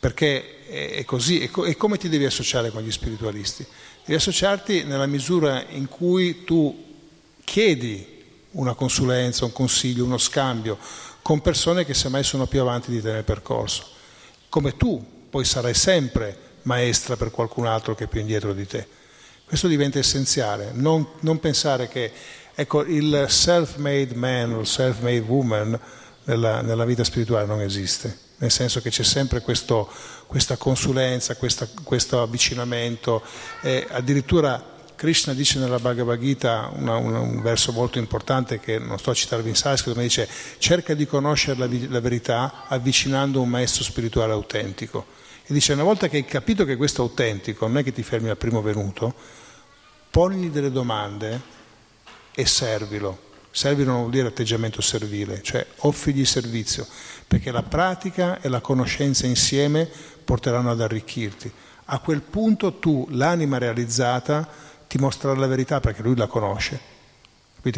Perché è così, co- e come ti devi associare con gli spiritualisti? Devi associarti nella misura in cui tu chiedi una consulenza, un consiglio, uno scambio con persone che semmai sono più avanti di te nel percorso. Come tu poi sarai sempre maestra per qualcun altro che è più indietro di te. Questo diventa essenziale, non, non pensare che ecco, il self-made man o il self-made woman nella, nella vita spirituale non esiste, nel senso che c'è sempre questo, questa consulenza, questa, questo avvicinamento, e addirittura Krishna dice nella Bhagavad Gita una- una- un verso molto importante che non sto a citarvi in sanscrito, ma dice cerca di conoscere la, la verità avvicinando un maestro spirituale autentico. E dice una volta che hai capito che questo è autentico, non è che ti fermi al primo venuto, ponigli delle domande e servilo. Servilo non vuol dire atteggiamento servile, cioè offrigli servizio, perché la pratica e la conoscenza insieme porteranno ad arricchirti. A quel punto tu, l'anima realizzata, ti mostrerà la verità perché lui la conosce.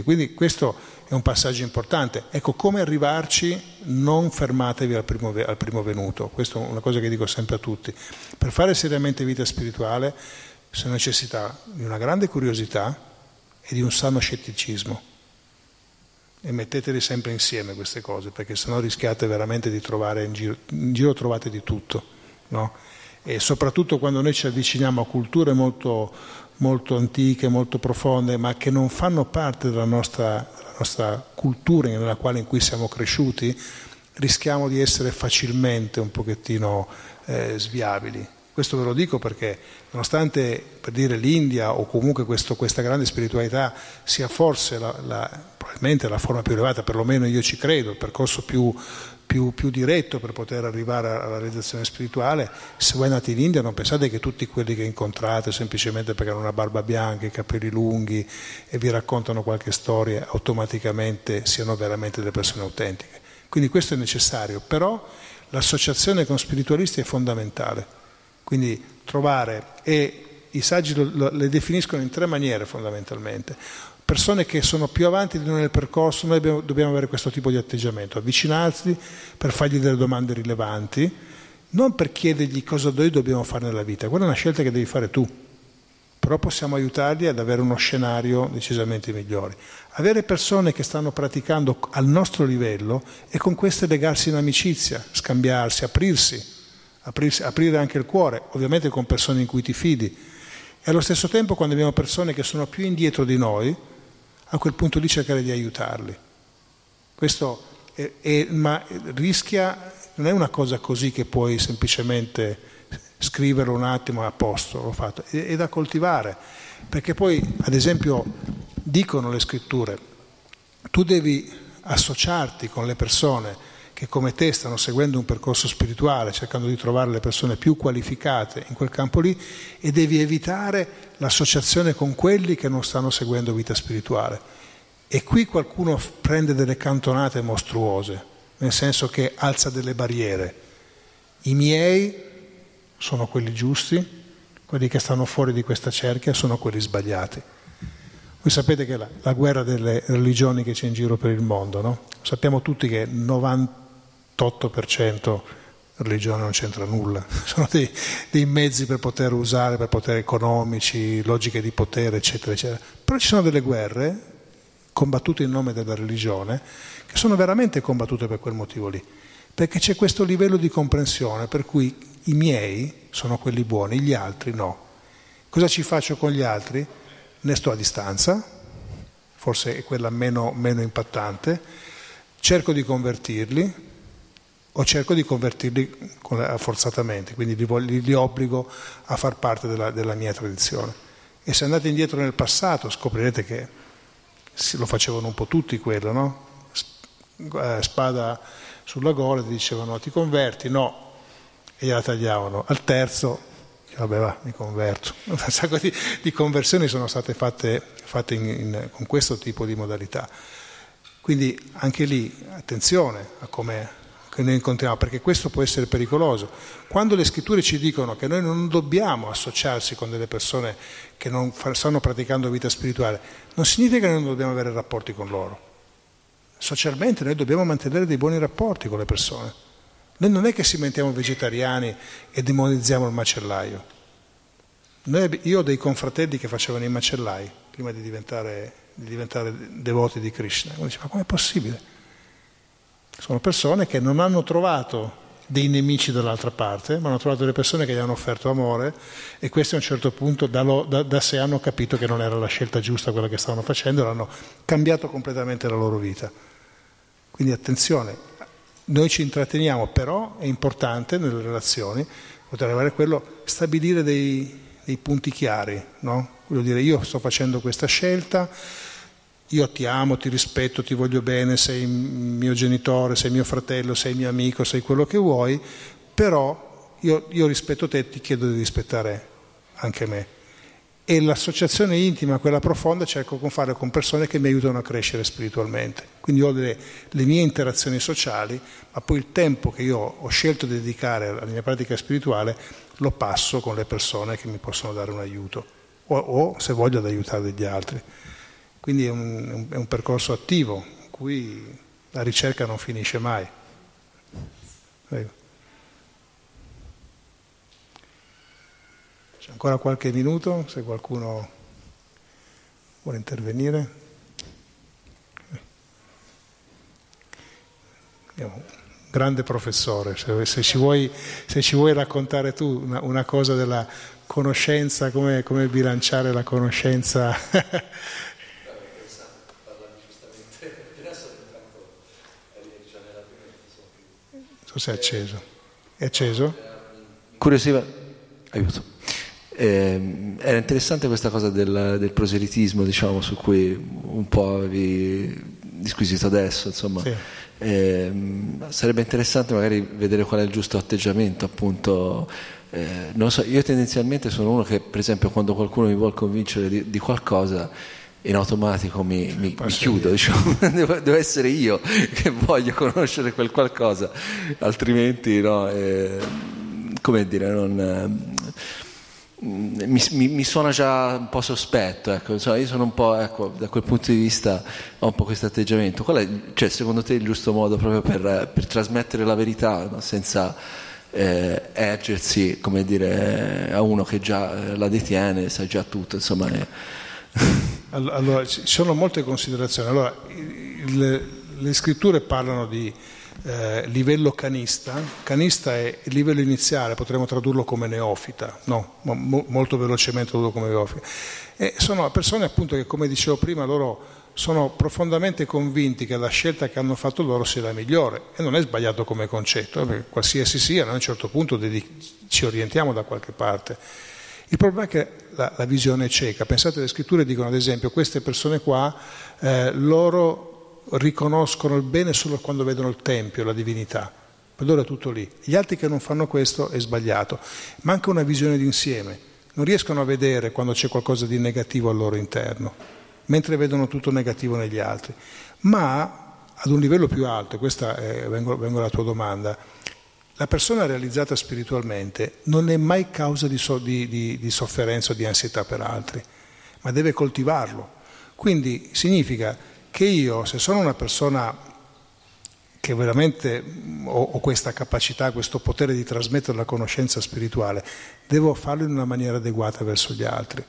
Quindi questo è un passaggio importante. Ecco, come arrivarci? Non fermatevi al primo, al primo venuto. Questa è una cosa che dico sempre a tutti. Per fare seriamente vita spirituale si necessita di una grande curiosità e di un sano scetticismo. E metteteli sempre insieme queste cose, perché sennò rischiate veramente di trovare in giro, in giro trovate di tutto. No? E soprattutto quando noi ci avviciniamo a culture molto, molto antiche, molto profonde, ma che non fanno parte della nostra, della nostra cultura nella quale in cui siamo cresciuti, rischiamo di essere facilmente un pochettino eh, sviabili. Questo ve lo dico perché nonostante per dire l'India o comunque questo- questa grande spiritualità sia forse la, la- probabilmente la forma più elevata, perlomeno io ci credo, il percorso più, più- più diretto per poter arrivare alla realizzazione spirituale, se voi andate in India non pensate che tutti quelli che incontrate semplicemente perché hanno una barba bianca, i capelli lunghi e vi raccontano qualche storia automaticamente siano veramente delle persone autentiche. Quindi questo è necessario, però l'associazione con spiritualisti è fondamentale. Quindi trovare, e i saggi lo- le definiscono in tre maniere fondamentalmente. Persone che sono più avanti di noi nel percorso, noi abbiamo- dobbiamo avere questo tipo di atteggiamento, avvicinarsi per fargli delle domande rilevanti, non per chiedergli cosa noi dobbiamo fare nella vita, quella è una scelta che devi fare tu, però possiamo aiutarli ad avere uno scenario decisamente migliore. Avere persone che stanno praticando al nostro livello e con queste legarsi in amicizia, scambiarsi, aprirsi, aprirsi- aprire anche il cuore, ovviamente con persone in cui ti fidi. E allo stesso tempo quando abbiamo persone che sono più indietro di noi, a quel punto lì cercare di aiutarli. Questo è, è- ma rischia, non è una cosa così che puoi semplicemente scriverlo un attimo a posto, l'ho fatto, è, è da coltivare, perché poi ad esempio dicono le scritture, tu devi associarti con le persone che come te stanno seguendo un percorso spirituale, cercando di trovare le persone più qualificate in quel campo lì e devi evitare l'associazione con quelli che non stanno seguendo vita spirituale. E qui qualcuno prende delle cantonate mostruose, nel senso che alza delle barriere. I miei sono quelli giusti, quelli che stanno fuori di questa cerchia sono quelli sbagliati. Voi sapete che la, la guerra delle religioni che c'è in giro per il mondo, no? Sappiamo tutti che 98% religione non c'entra nulla, sono dei, dei mezzi per poter usare, per poter economici, logiche di potere, eccetera, eccetera. Però ci sono delle guerre combattute in nome della religione che sono veramente combattute per quel motivo lì, perché c'è questo livello di comprensione per cui i miei sono quelli buoni, gli altri no. Cosa ci faccio con gli altri? Ne sto a distanza, forse è quella meno, meno impattante, cerco di convertirli o cerco di convertirli forzatamente, quindi li, li obbligo a far parte della, della mia tradizione. E se andate indietro nel passato scoprirete che lo facevano un po' tutti quello, no? Eh, spada sulla gola, ti dicevano ti converti, no, e gliela tagliavano. Al terzo, vabbè va, mi converto. Un sacco di, di conversioni sono state fatte, fatte in, in, con questo tipo di modalità. Quindi anche lì attenzione a come che noi incontriamo, perché questo può essere pericoloso. Quando le scritture ci dicono che noi non dobbiamo associarsi con delle persone che non stanno praticando vita spirituale, non significa che noi non dobbiamo avere rapporti con loro. Socialmente noi dobbiamo mantenere dei buoni rapporti con le persone. Noi non è che si mettiamo vegetariani e demonizziamo il macellaio. Noi, io ho dei confratelli che facevano i macellai prima di diventare, di diventare devoti di Krishna. Uno dice, ma com'è possibile? Sono persone che non hanno trovato dei nemici dall'altra parte, ma hanno trovato delle persone che gli hanno offerto amore e questi a un certo punto da, lo, da, da sé hanno capito che non era la scelta giusta quella che stavano facendo e hanno cambiato completamente la loro vita. Quindi attenzione, noi ci intratteniamo, però è importante nelle relazioni poter arrivare a quello, stabilire dei, dei punti chiari, no? Voglio dire, io sto facendo questa scelta, io ti amo, ti rispetto, ti voglio bene, sei mio genitore, sei mio fratello, sei mio amico, sei quello che vuoi, però io, io rispetto te e ti chiedo di rispettare anche me. E l'associazione intima, quella profonda, cerco di fare con persone che mi aiutano a crescere spiritualmente. Quindi ho le, le mie interazioni sociali, ma poi il tempo che io ho scelto di dedicare alla mia pratica spirituale lo passo con le persone che mi possono dare un aiuto, o, o se voglio ad aiutare degli altri. Quindi è un, è un percorso attivo in cui la ricerca non finisce mai. Prego. C'è ancora qualche minuto se qualcuno vuole intervenire. grande professore, se, se, ci, vuoi, se ci, vuoi, raccontare tu una, una cosa della conoscenza, come, come bilanciare la conoscenza Cos'è acceso? È acceso? Curiosiva, aiuto. Eh, era interessante questa cosa del, del, proselitismo, diciamo, su cui un po' avevi disquisito adesso, insomma. Sì. Eh, sarebbe interessante magari vedere qual è il giusto atteggiamento, appunto. Eh, non so, io tendenzialmente sono uno che, per esempio, quando qualcuno mi vuole convincere di, di qualcosa, in automatico mi, mi, mi chiudo, diciamo. devo, devo, essere io che voglio conoscere quel qualcosa, altrimenti no, eh, come dire, non, eh, mi, mi, suona già un po' sospetto, ecco. Insomma, io sono un po', ecco, da quel punto di vista ho un po' questo atteggiamento. Qual è, cioè, secondo te, il giusto modo proprio per, per trasmettere la verità no? senza eh, ergersi, come dire, a uno che già eh, la detiene, sa già tutto, insomma... È, allora, ci sono molte considerazioni. Allora, il, le scritture parlano di eh, livello canista. Canista è il livello iniziale, potremmo tradurlo come neofita, no, mo, molto velocemente tradurlo come neofita. E sono persone appunto che, come dicevo prima, loro sono profondamente convinti che la scelta che hanno fatto loro sia la migliore e non è sbagliato come concetto, eh, perché qualsiasi sia, noi a un certo punto ci orientiamo da qualche parte. Il problema è che la, la visione cieca. Pensate, le scritture dicono ad esempio queste persone qua, eh, loro riconoscono il bene solo quando vedono il Tempio, la divinità. Per loro è tutto lì. Gli altri che non fanno questo è sbagliato. Manca una visione d'insieme. Non riescono a vedere quando c'è qualcosa di negativo al loro interno, mentre vedono tutto negativo negli altri. Ma ad un livello più alto, questa è, vengo, vengo alla tua domanda, la persona realizzata spiritualmente non è mai causa di, so, di, di, di sofferenza o di ansietà per altri, ma deve coltivarlo. Quindi significa che io, se sono una persona che veramente ho, ho, questa capacità, questo potere di trasmettere la conoscenza spirituale, devo farlo in una maniera adeguata verso gli altri.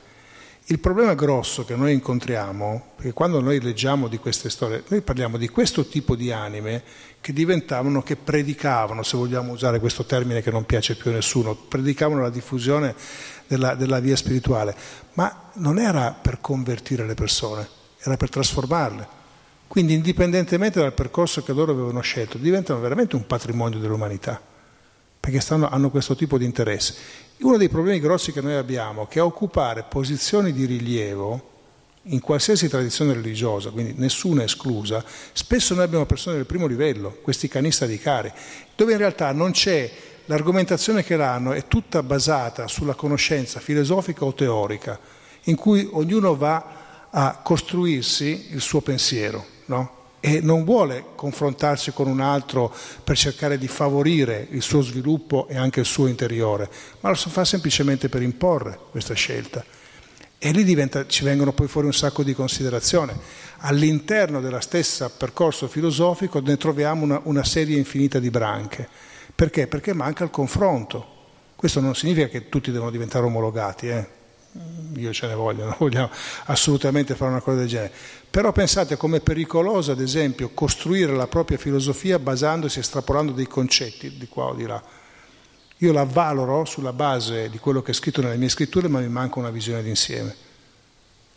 Il problema grosso che noi incontriamo, perché quando noi leggiamo di queste storie, noi parliamo di questo tipo di anime che diventavano, che predicavano, se vogliamo usare questo termine che non piace più a nessuno, predicavano la diffusione della, della via spirituale, ma non era per convertire le persone, era per trasformarle. Quindi indipendentemente dal percorso che loro avevano scelto, diventano veramente un patrimonio dell'umanità, perché stanno, hanno questo tipo di interesse. Uno dei problemi grossi che noi abbiamo è che a occupare posizioni di rilievo in qualsiasi tradizione religiosa, quindi nessuna esclusa, spesso noi abbiamo persone del primo livello, questi canista di cari, dove in realtà non c'è l'argomentazione che hanno è tutta basata sulla conoscenza filosofica o teorica, in cui ognuno va a costruirsi il suo pensiero, no? E non vuole confrontarsi con un altro per cercare di favorire il suo sviluppo e anche il suo interiore, ma lo fa semplicemente per imporre questa scelta. E lì diventa, ci vengono poi fuori un sacco di considerazioni. All'interno dello stesso percorso filosofico ne troviamo una, una serie infinita di branche. Perché? Perché manca il confronto. Questo non significa che tutti devono diventare omologati, eh? Io ce ne voglio, non vogliamo assolutamente fare una cosa del genere. Però pensate com'è pericoloso, ad esempio, costruire la propria filosofia basandosi, estrapolando dei concetti di qua o di là. Io la valoro sulla base di quello che è scritto nelle mie scritture, ma mi manca una visione d'insieme.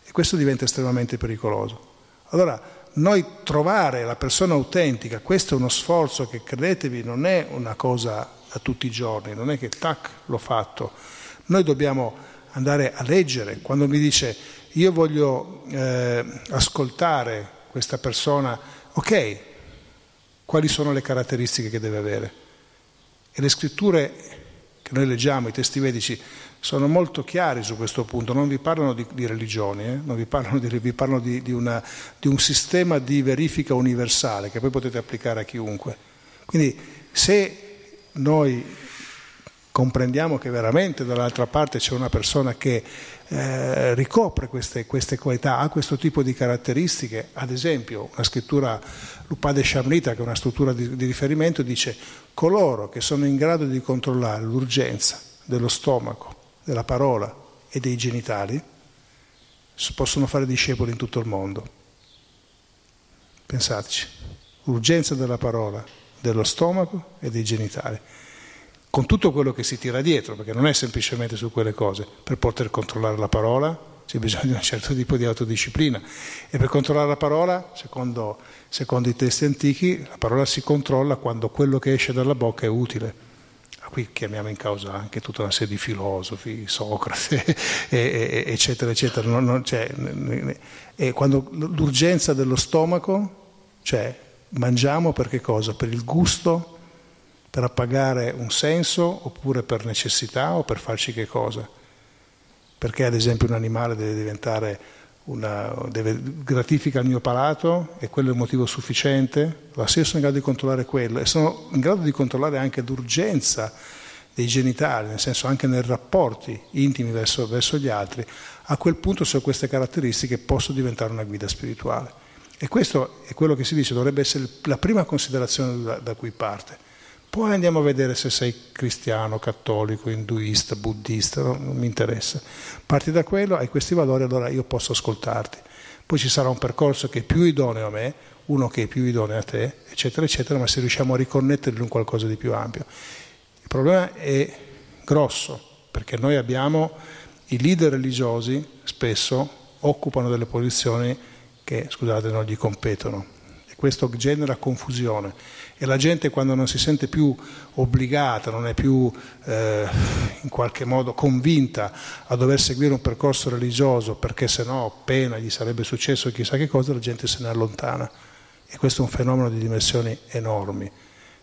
E questo diventa estremamente pericoloso. Allora, noi trovare la persona autentica, questo è uno sforzo che, credetevi, non è una cosa da tutti i giorni, non è che tac, l'ho fatto. Noi dobbiamo andare a leggere, quando mi dice io voglio eh, ascoltare questa persona, ok, quali sono le caratteristiche che deve avere? E le scritture che noi leggiamo, i testi vedici, sono molto chiari su questo punto, non vi parlano di, di religioni, eh? non vi parlano, di, vi parlano di, di, una, di un sistema di verifica universale che poi potete applicare a chiunque. Quindi se noi comprendiamo che veramente dall'altra parte c'è una persona che eh, ricopre queste, queste, qualità, ha questo tipo di caratteristiche, ad esempio una scrittura Lupade Shamrita, che è una struttura di, di riferimento, dice coloro che sono in grado di controllare l'urgenza dello stomaco, della parola e dei genitali possono fare discepoli in tutto il mondo. Pensateci, urgenza della parola, dello stomaco e dei genitali con tutto quello che si tira dietro, perché non è semplicemente su quelle cose. Per poter controllare la parola c'è bisogno di un certo tipo di autodisciplina e per controllare la parola, secondo, secondo i testi antichi, la parola si controlla quando quello che esce dalla bocca è utile. Qui chiamiamo in causa anche tutta una serie di filosofi, Socrate, eccetera, eccetera. Non, non, cioè, e quando l'urgenza dello stomaco, cioè mangiamo per che cosa? Per il gusto per appagare un senso oppure per necessità o per farci che cosa? Perché ad esempio un animale deve diventare una, deve, gratifica il mio palato e quello è il motivo sufficiente? Allora se io sono in grado di controllare quello e sono in grado di controllare anche l'urgenza dei genitali, nel senso anche nei rapporti intimi verso, verso gli altri, a quel punto se ho queste caratteristiche posso diventare una guida spirituale. E questo è quello che si dice, dovrebbe essere la prima considerazione da, da cui parte. Poi andiamo a vedere se sei cristiano, cattolico, induista, buddista, no? non mi interessa. Parti da quello, hai questi valori, allora io posso ascoltarti. Poi ci sarà un percorso che è più idoneo a me, uno che è più idoneo a te, eccetera, eccetera, ma se riusciamo a riconnetterli in qualcosa di più ampio. Il problema è grosso, perché noi abbiamo i leader religiosi, spesso occupano delle posizioni che, scusate, non gli competono. E questo genera confusione e la gente quando non si sente più obbligata, non è più eh, in qualche modo convinta a dover seguire un percorso religioso perché se no appena gli sarebbe successo chissà che cosa, la gente se ne allontana. E questo è un fenomeno di dimensioni enormi,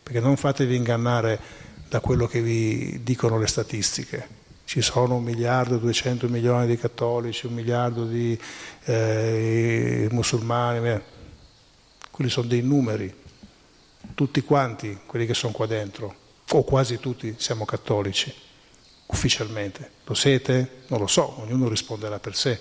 perché non fatevi ingannare da quello che vi dicono le statistiche. Ci sono un miliardo e duecento milioni di cattolici, un miliardo di eh, musulmani, quelli sono dei numeri, tutti quanti quelli che sono qua dentro, o quasi tutti, siamo cattolici, ufficialmente. Lo siete? Non lo so, ognuno risponderà per sé.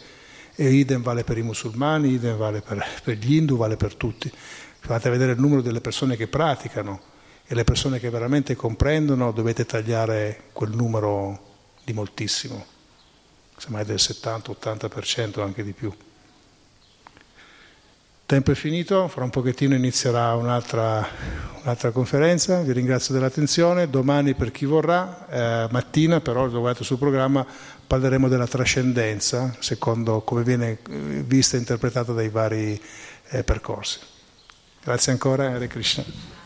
E idem vale per i musulmani, idem vale per, per gli hindu, vale per tutti. Fate vedere il numero delle persone che praticano e le persone che veramente comprendono, dovete tagliare quel numero di moltissimo. semmai del 70-80%, anche di più. Tempo è finito, fra un pochettino inizierà un'altra, un'altra conferenza, vi ringrazio dell'attenzione, domani per chi vorrà, eh, mattina però, lo guardate sul programma, parleremo della trascendenza, secondo come viene eh, vista e interpretata dai vari eh, percorsi. Grazie ancora, Hare Krishna.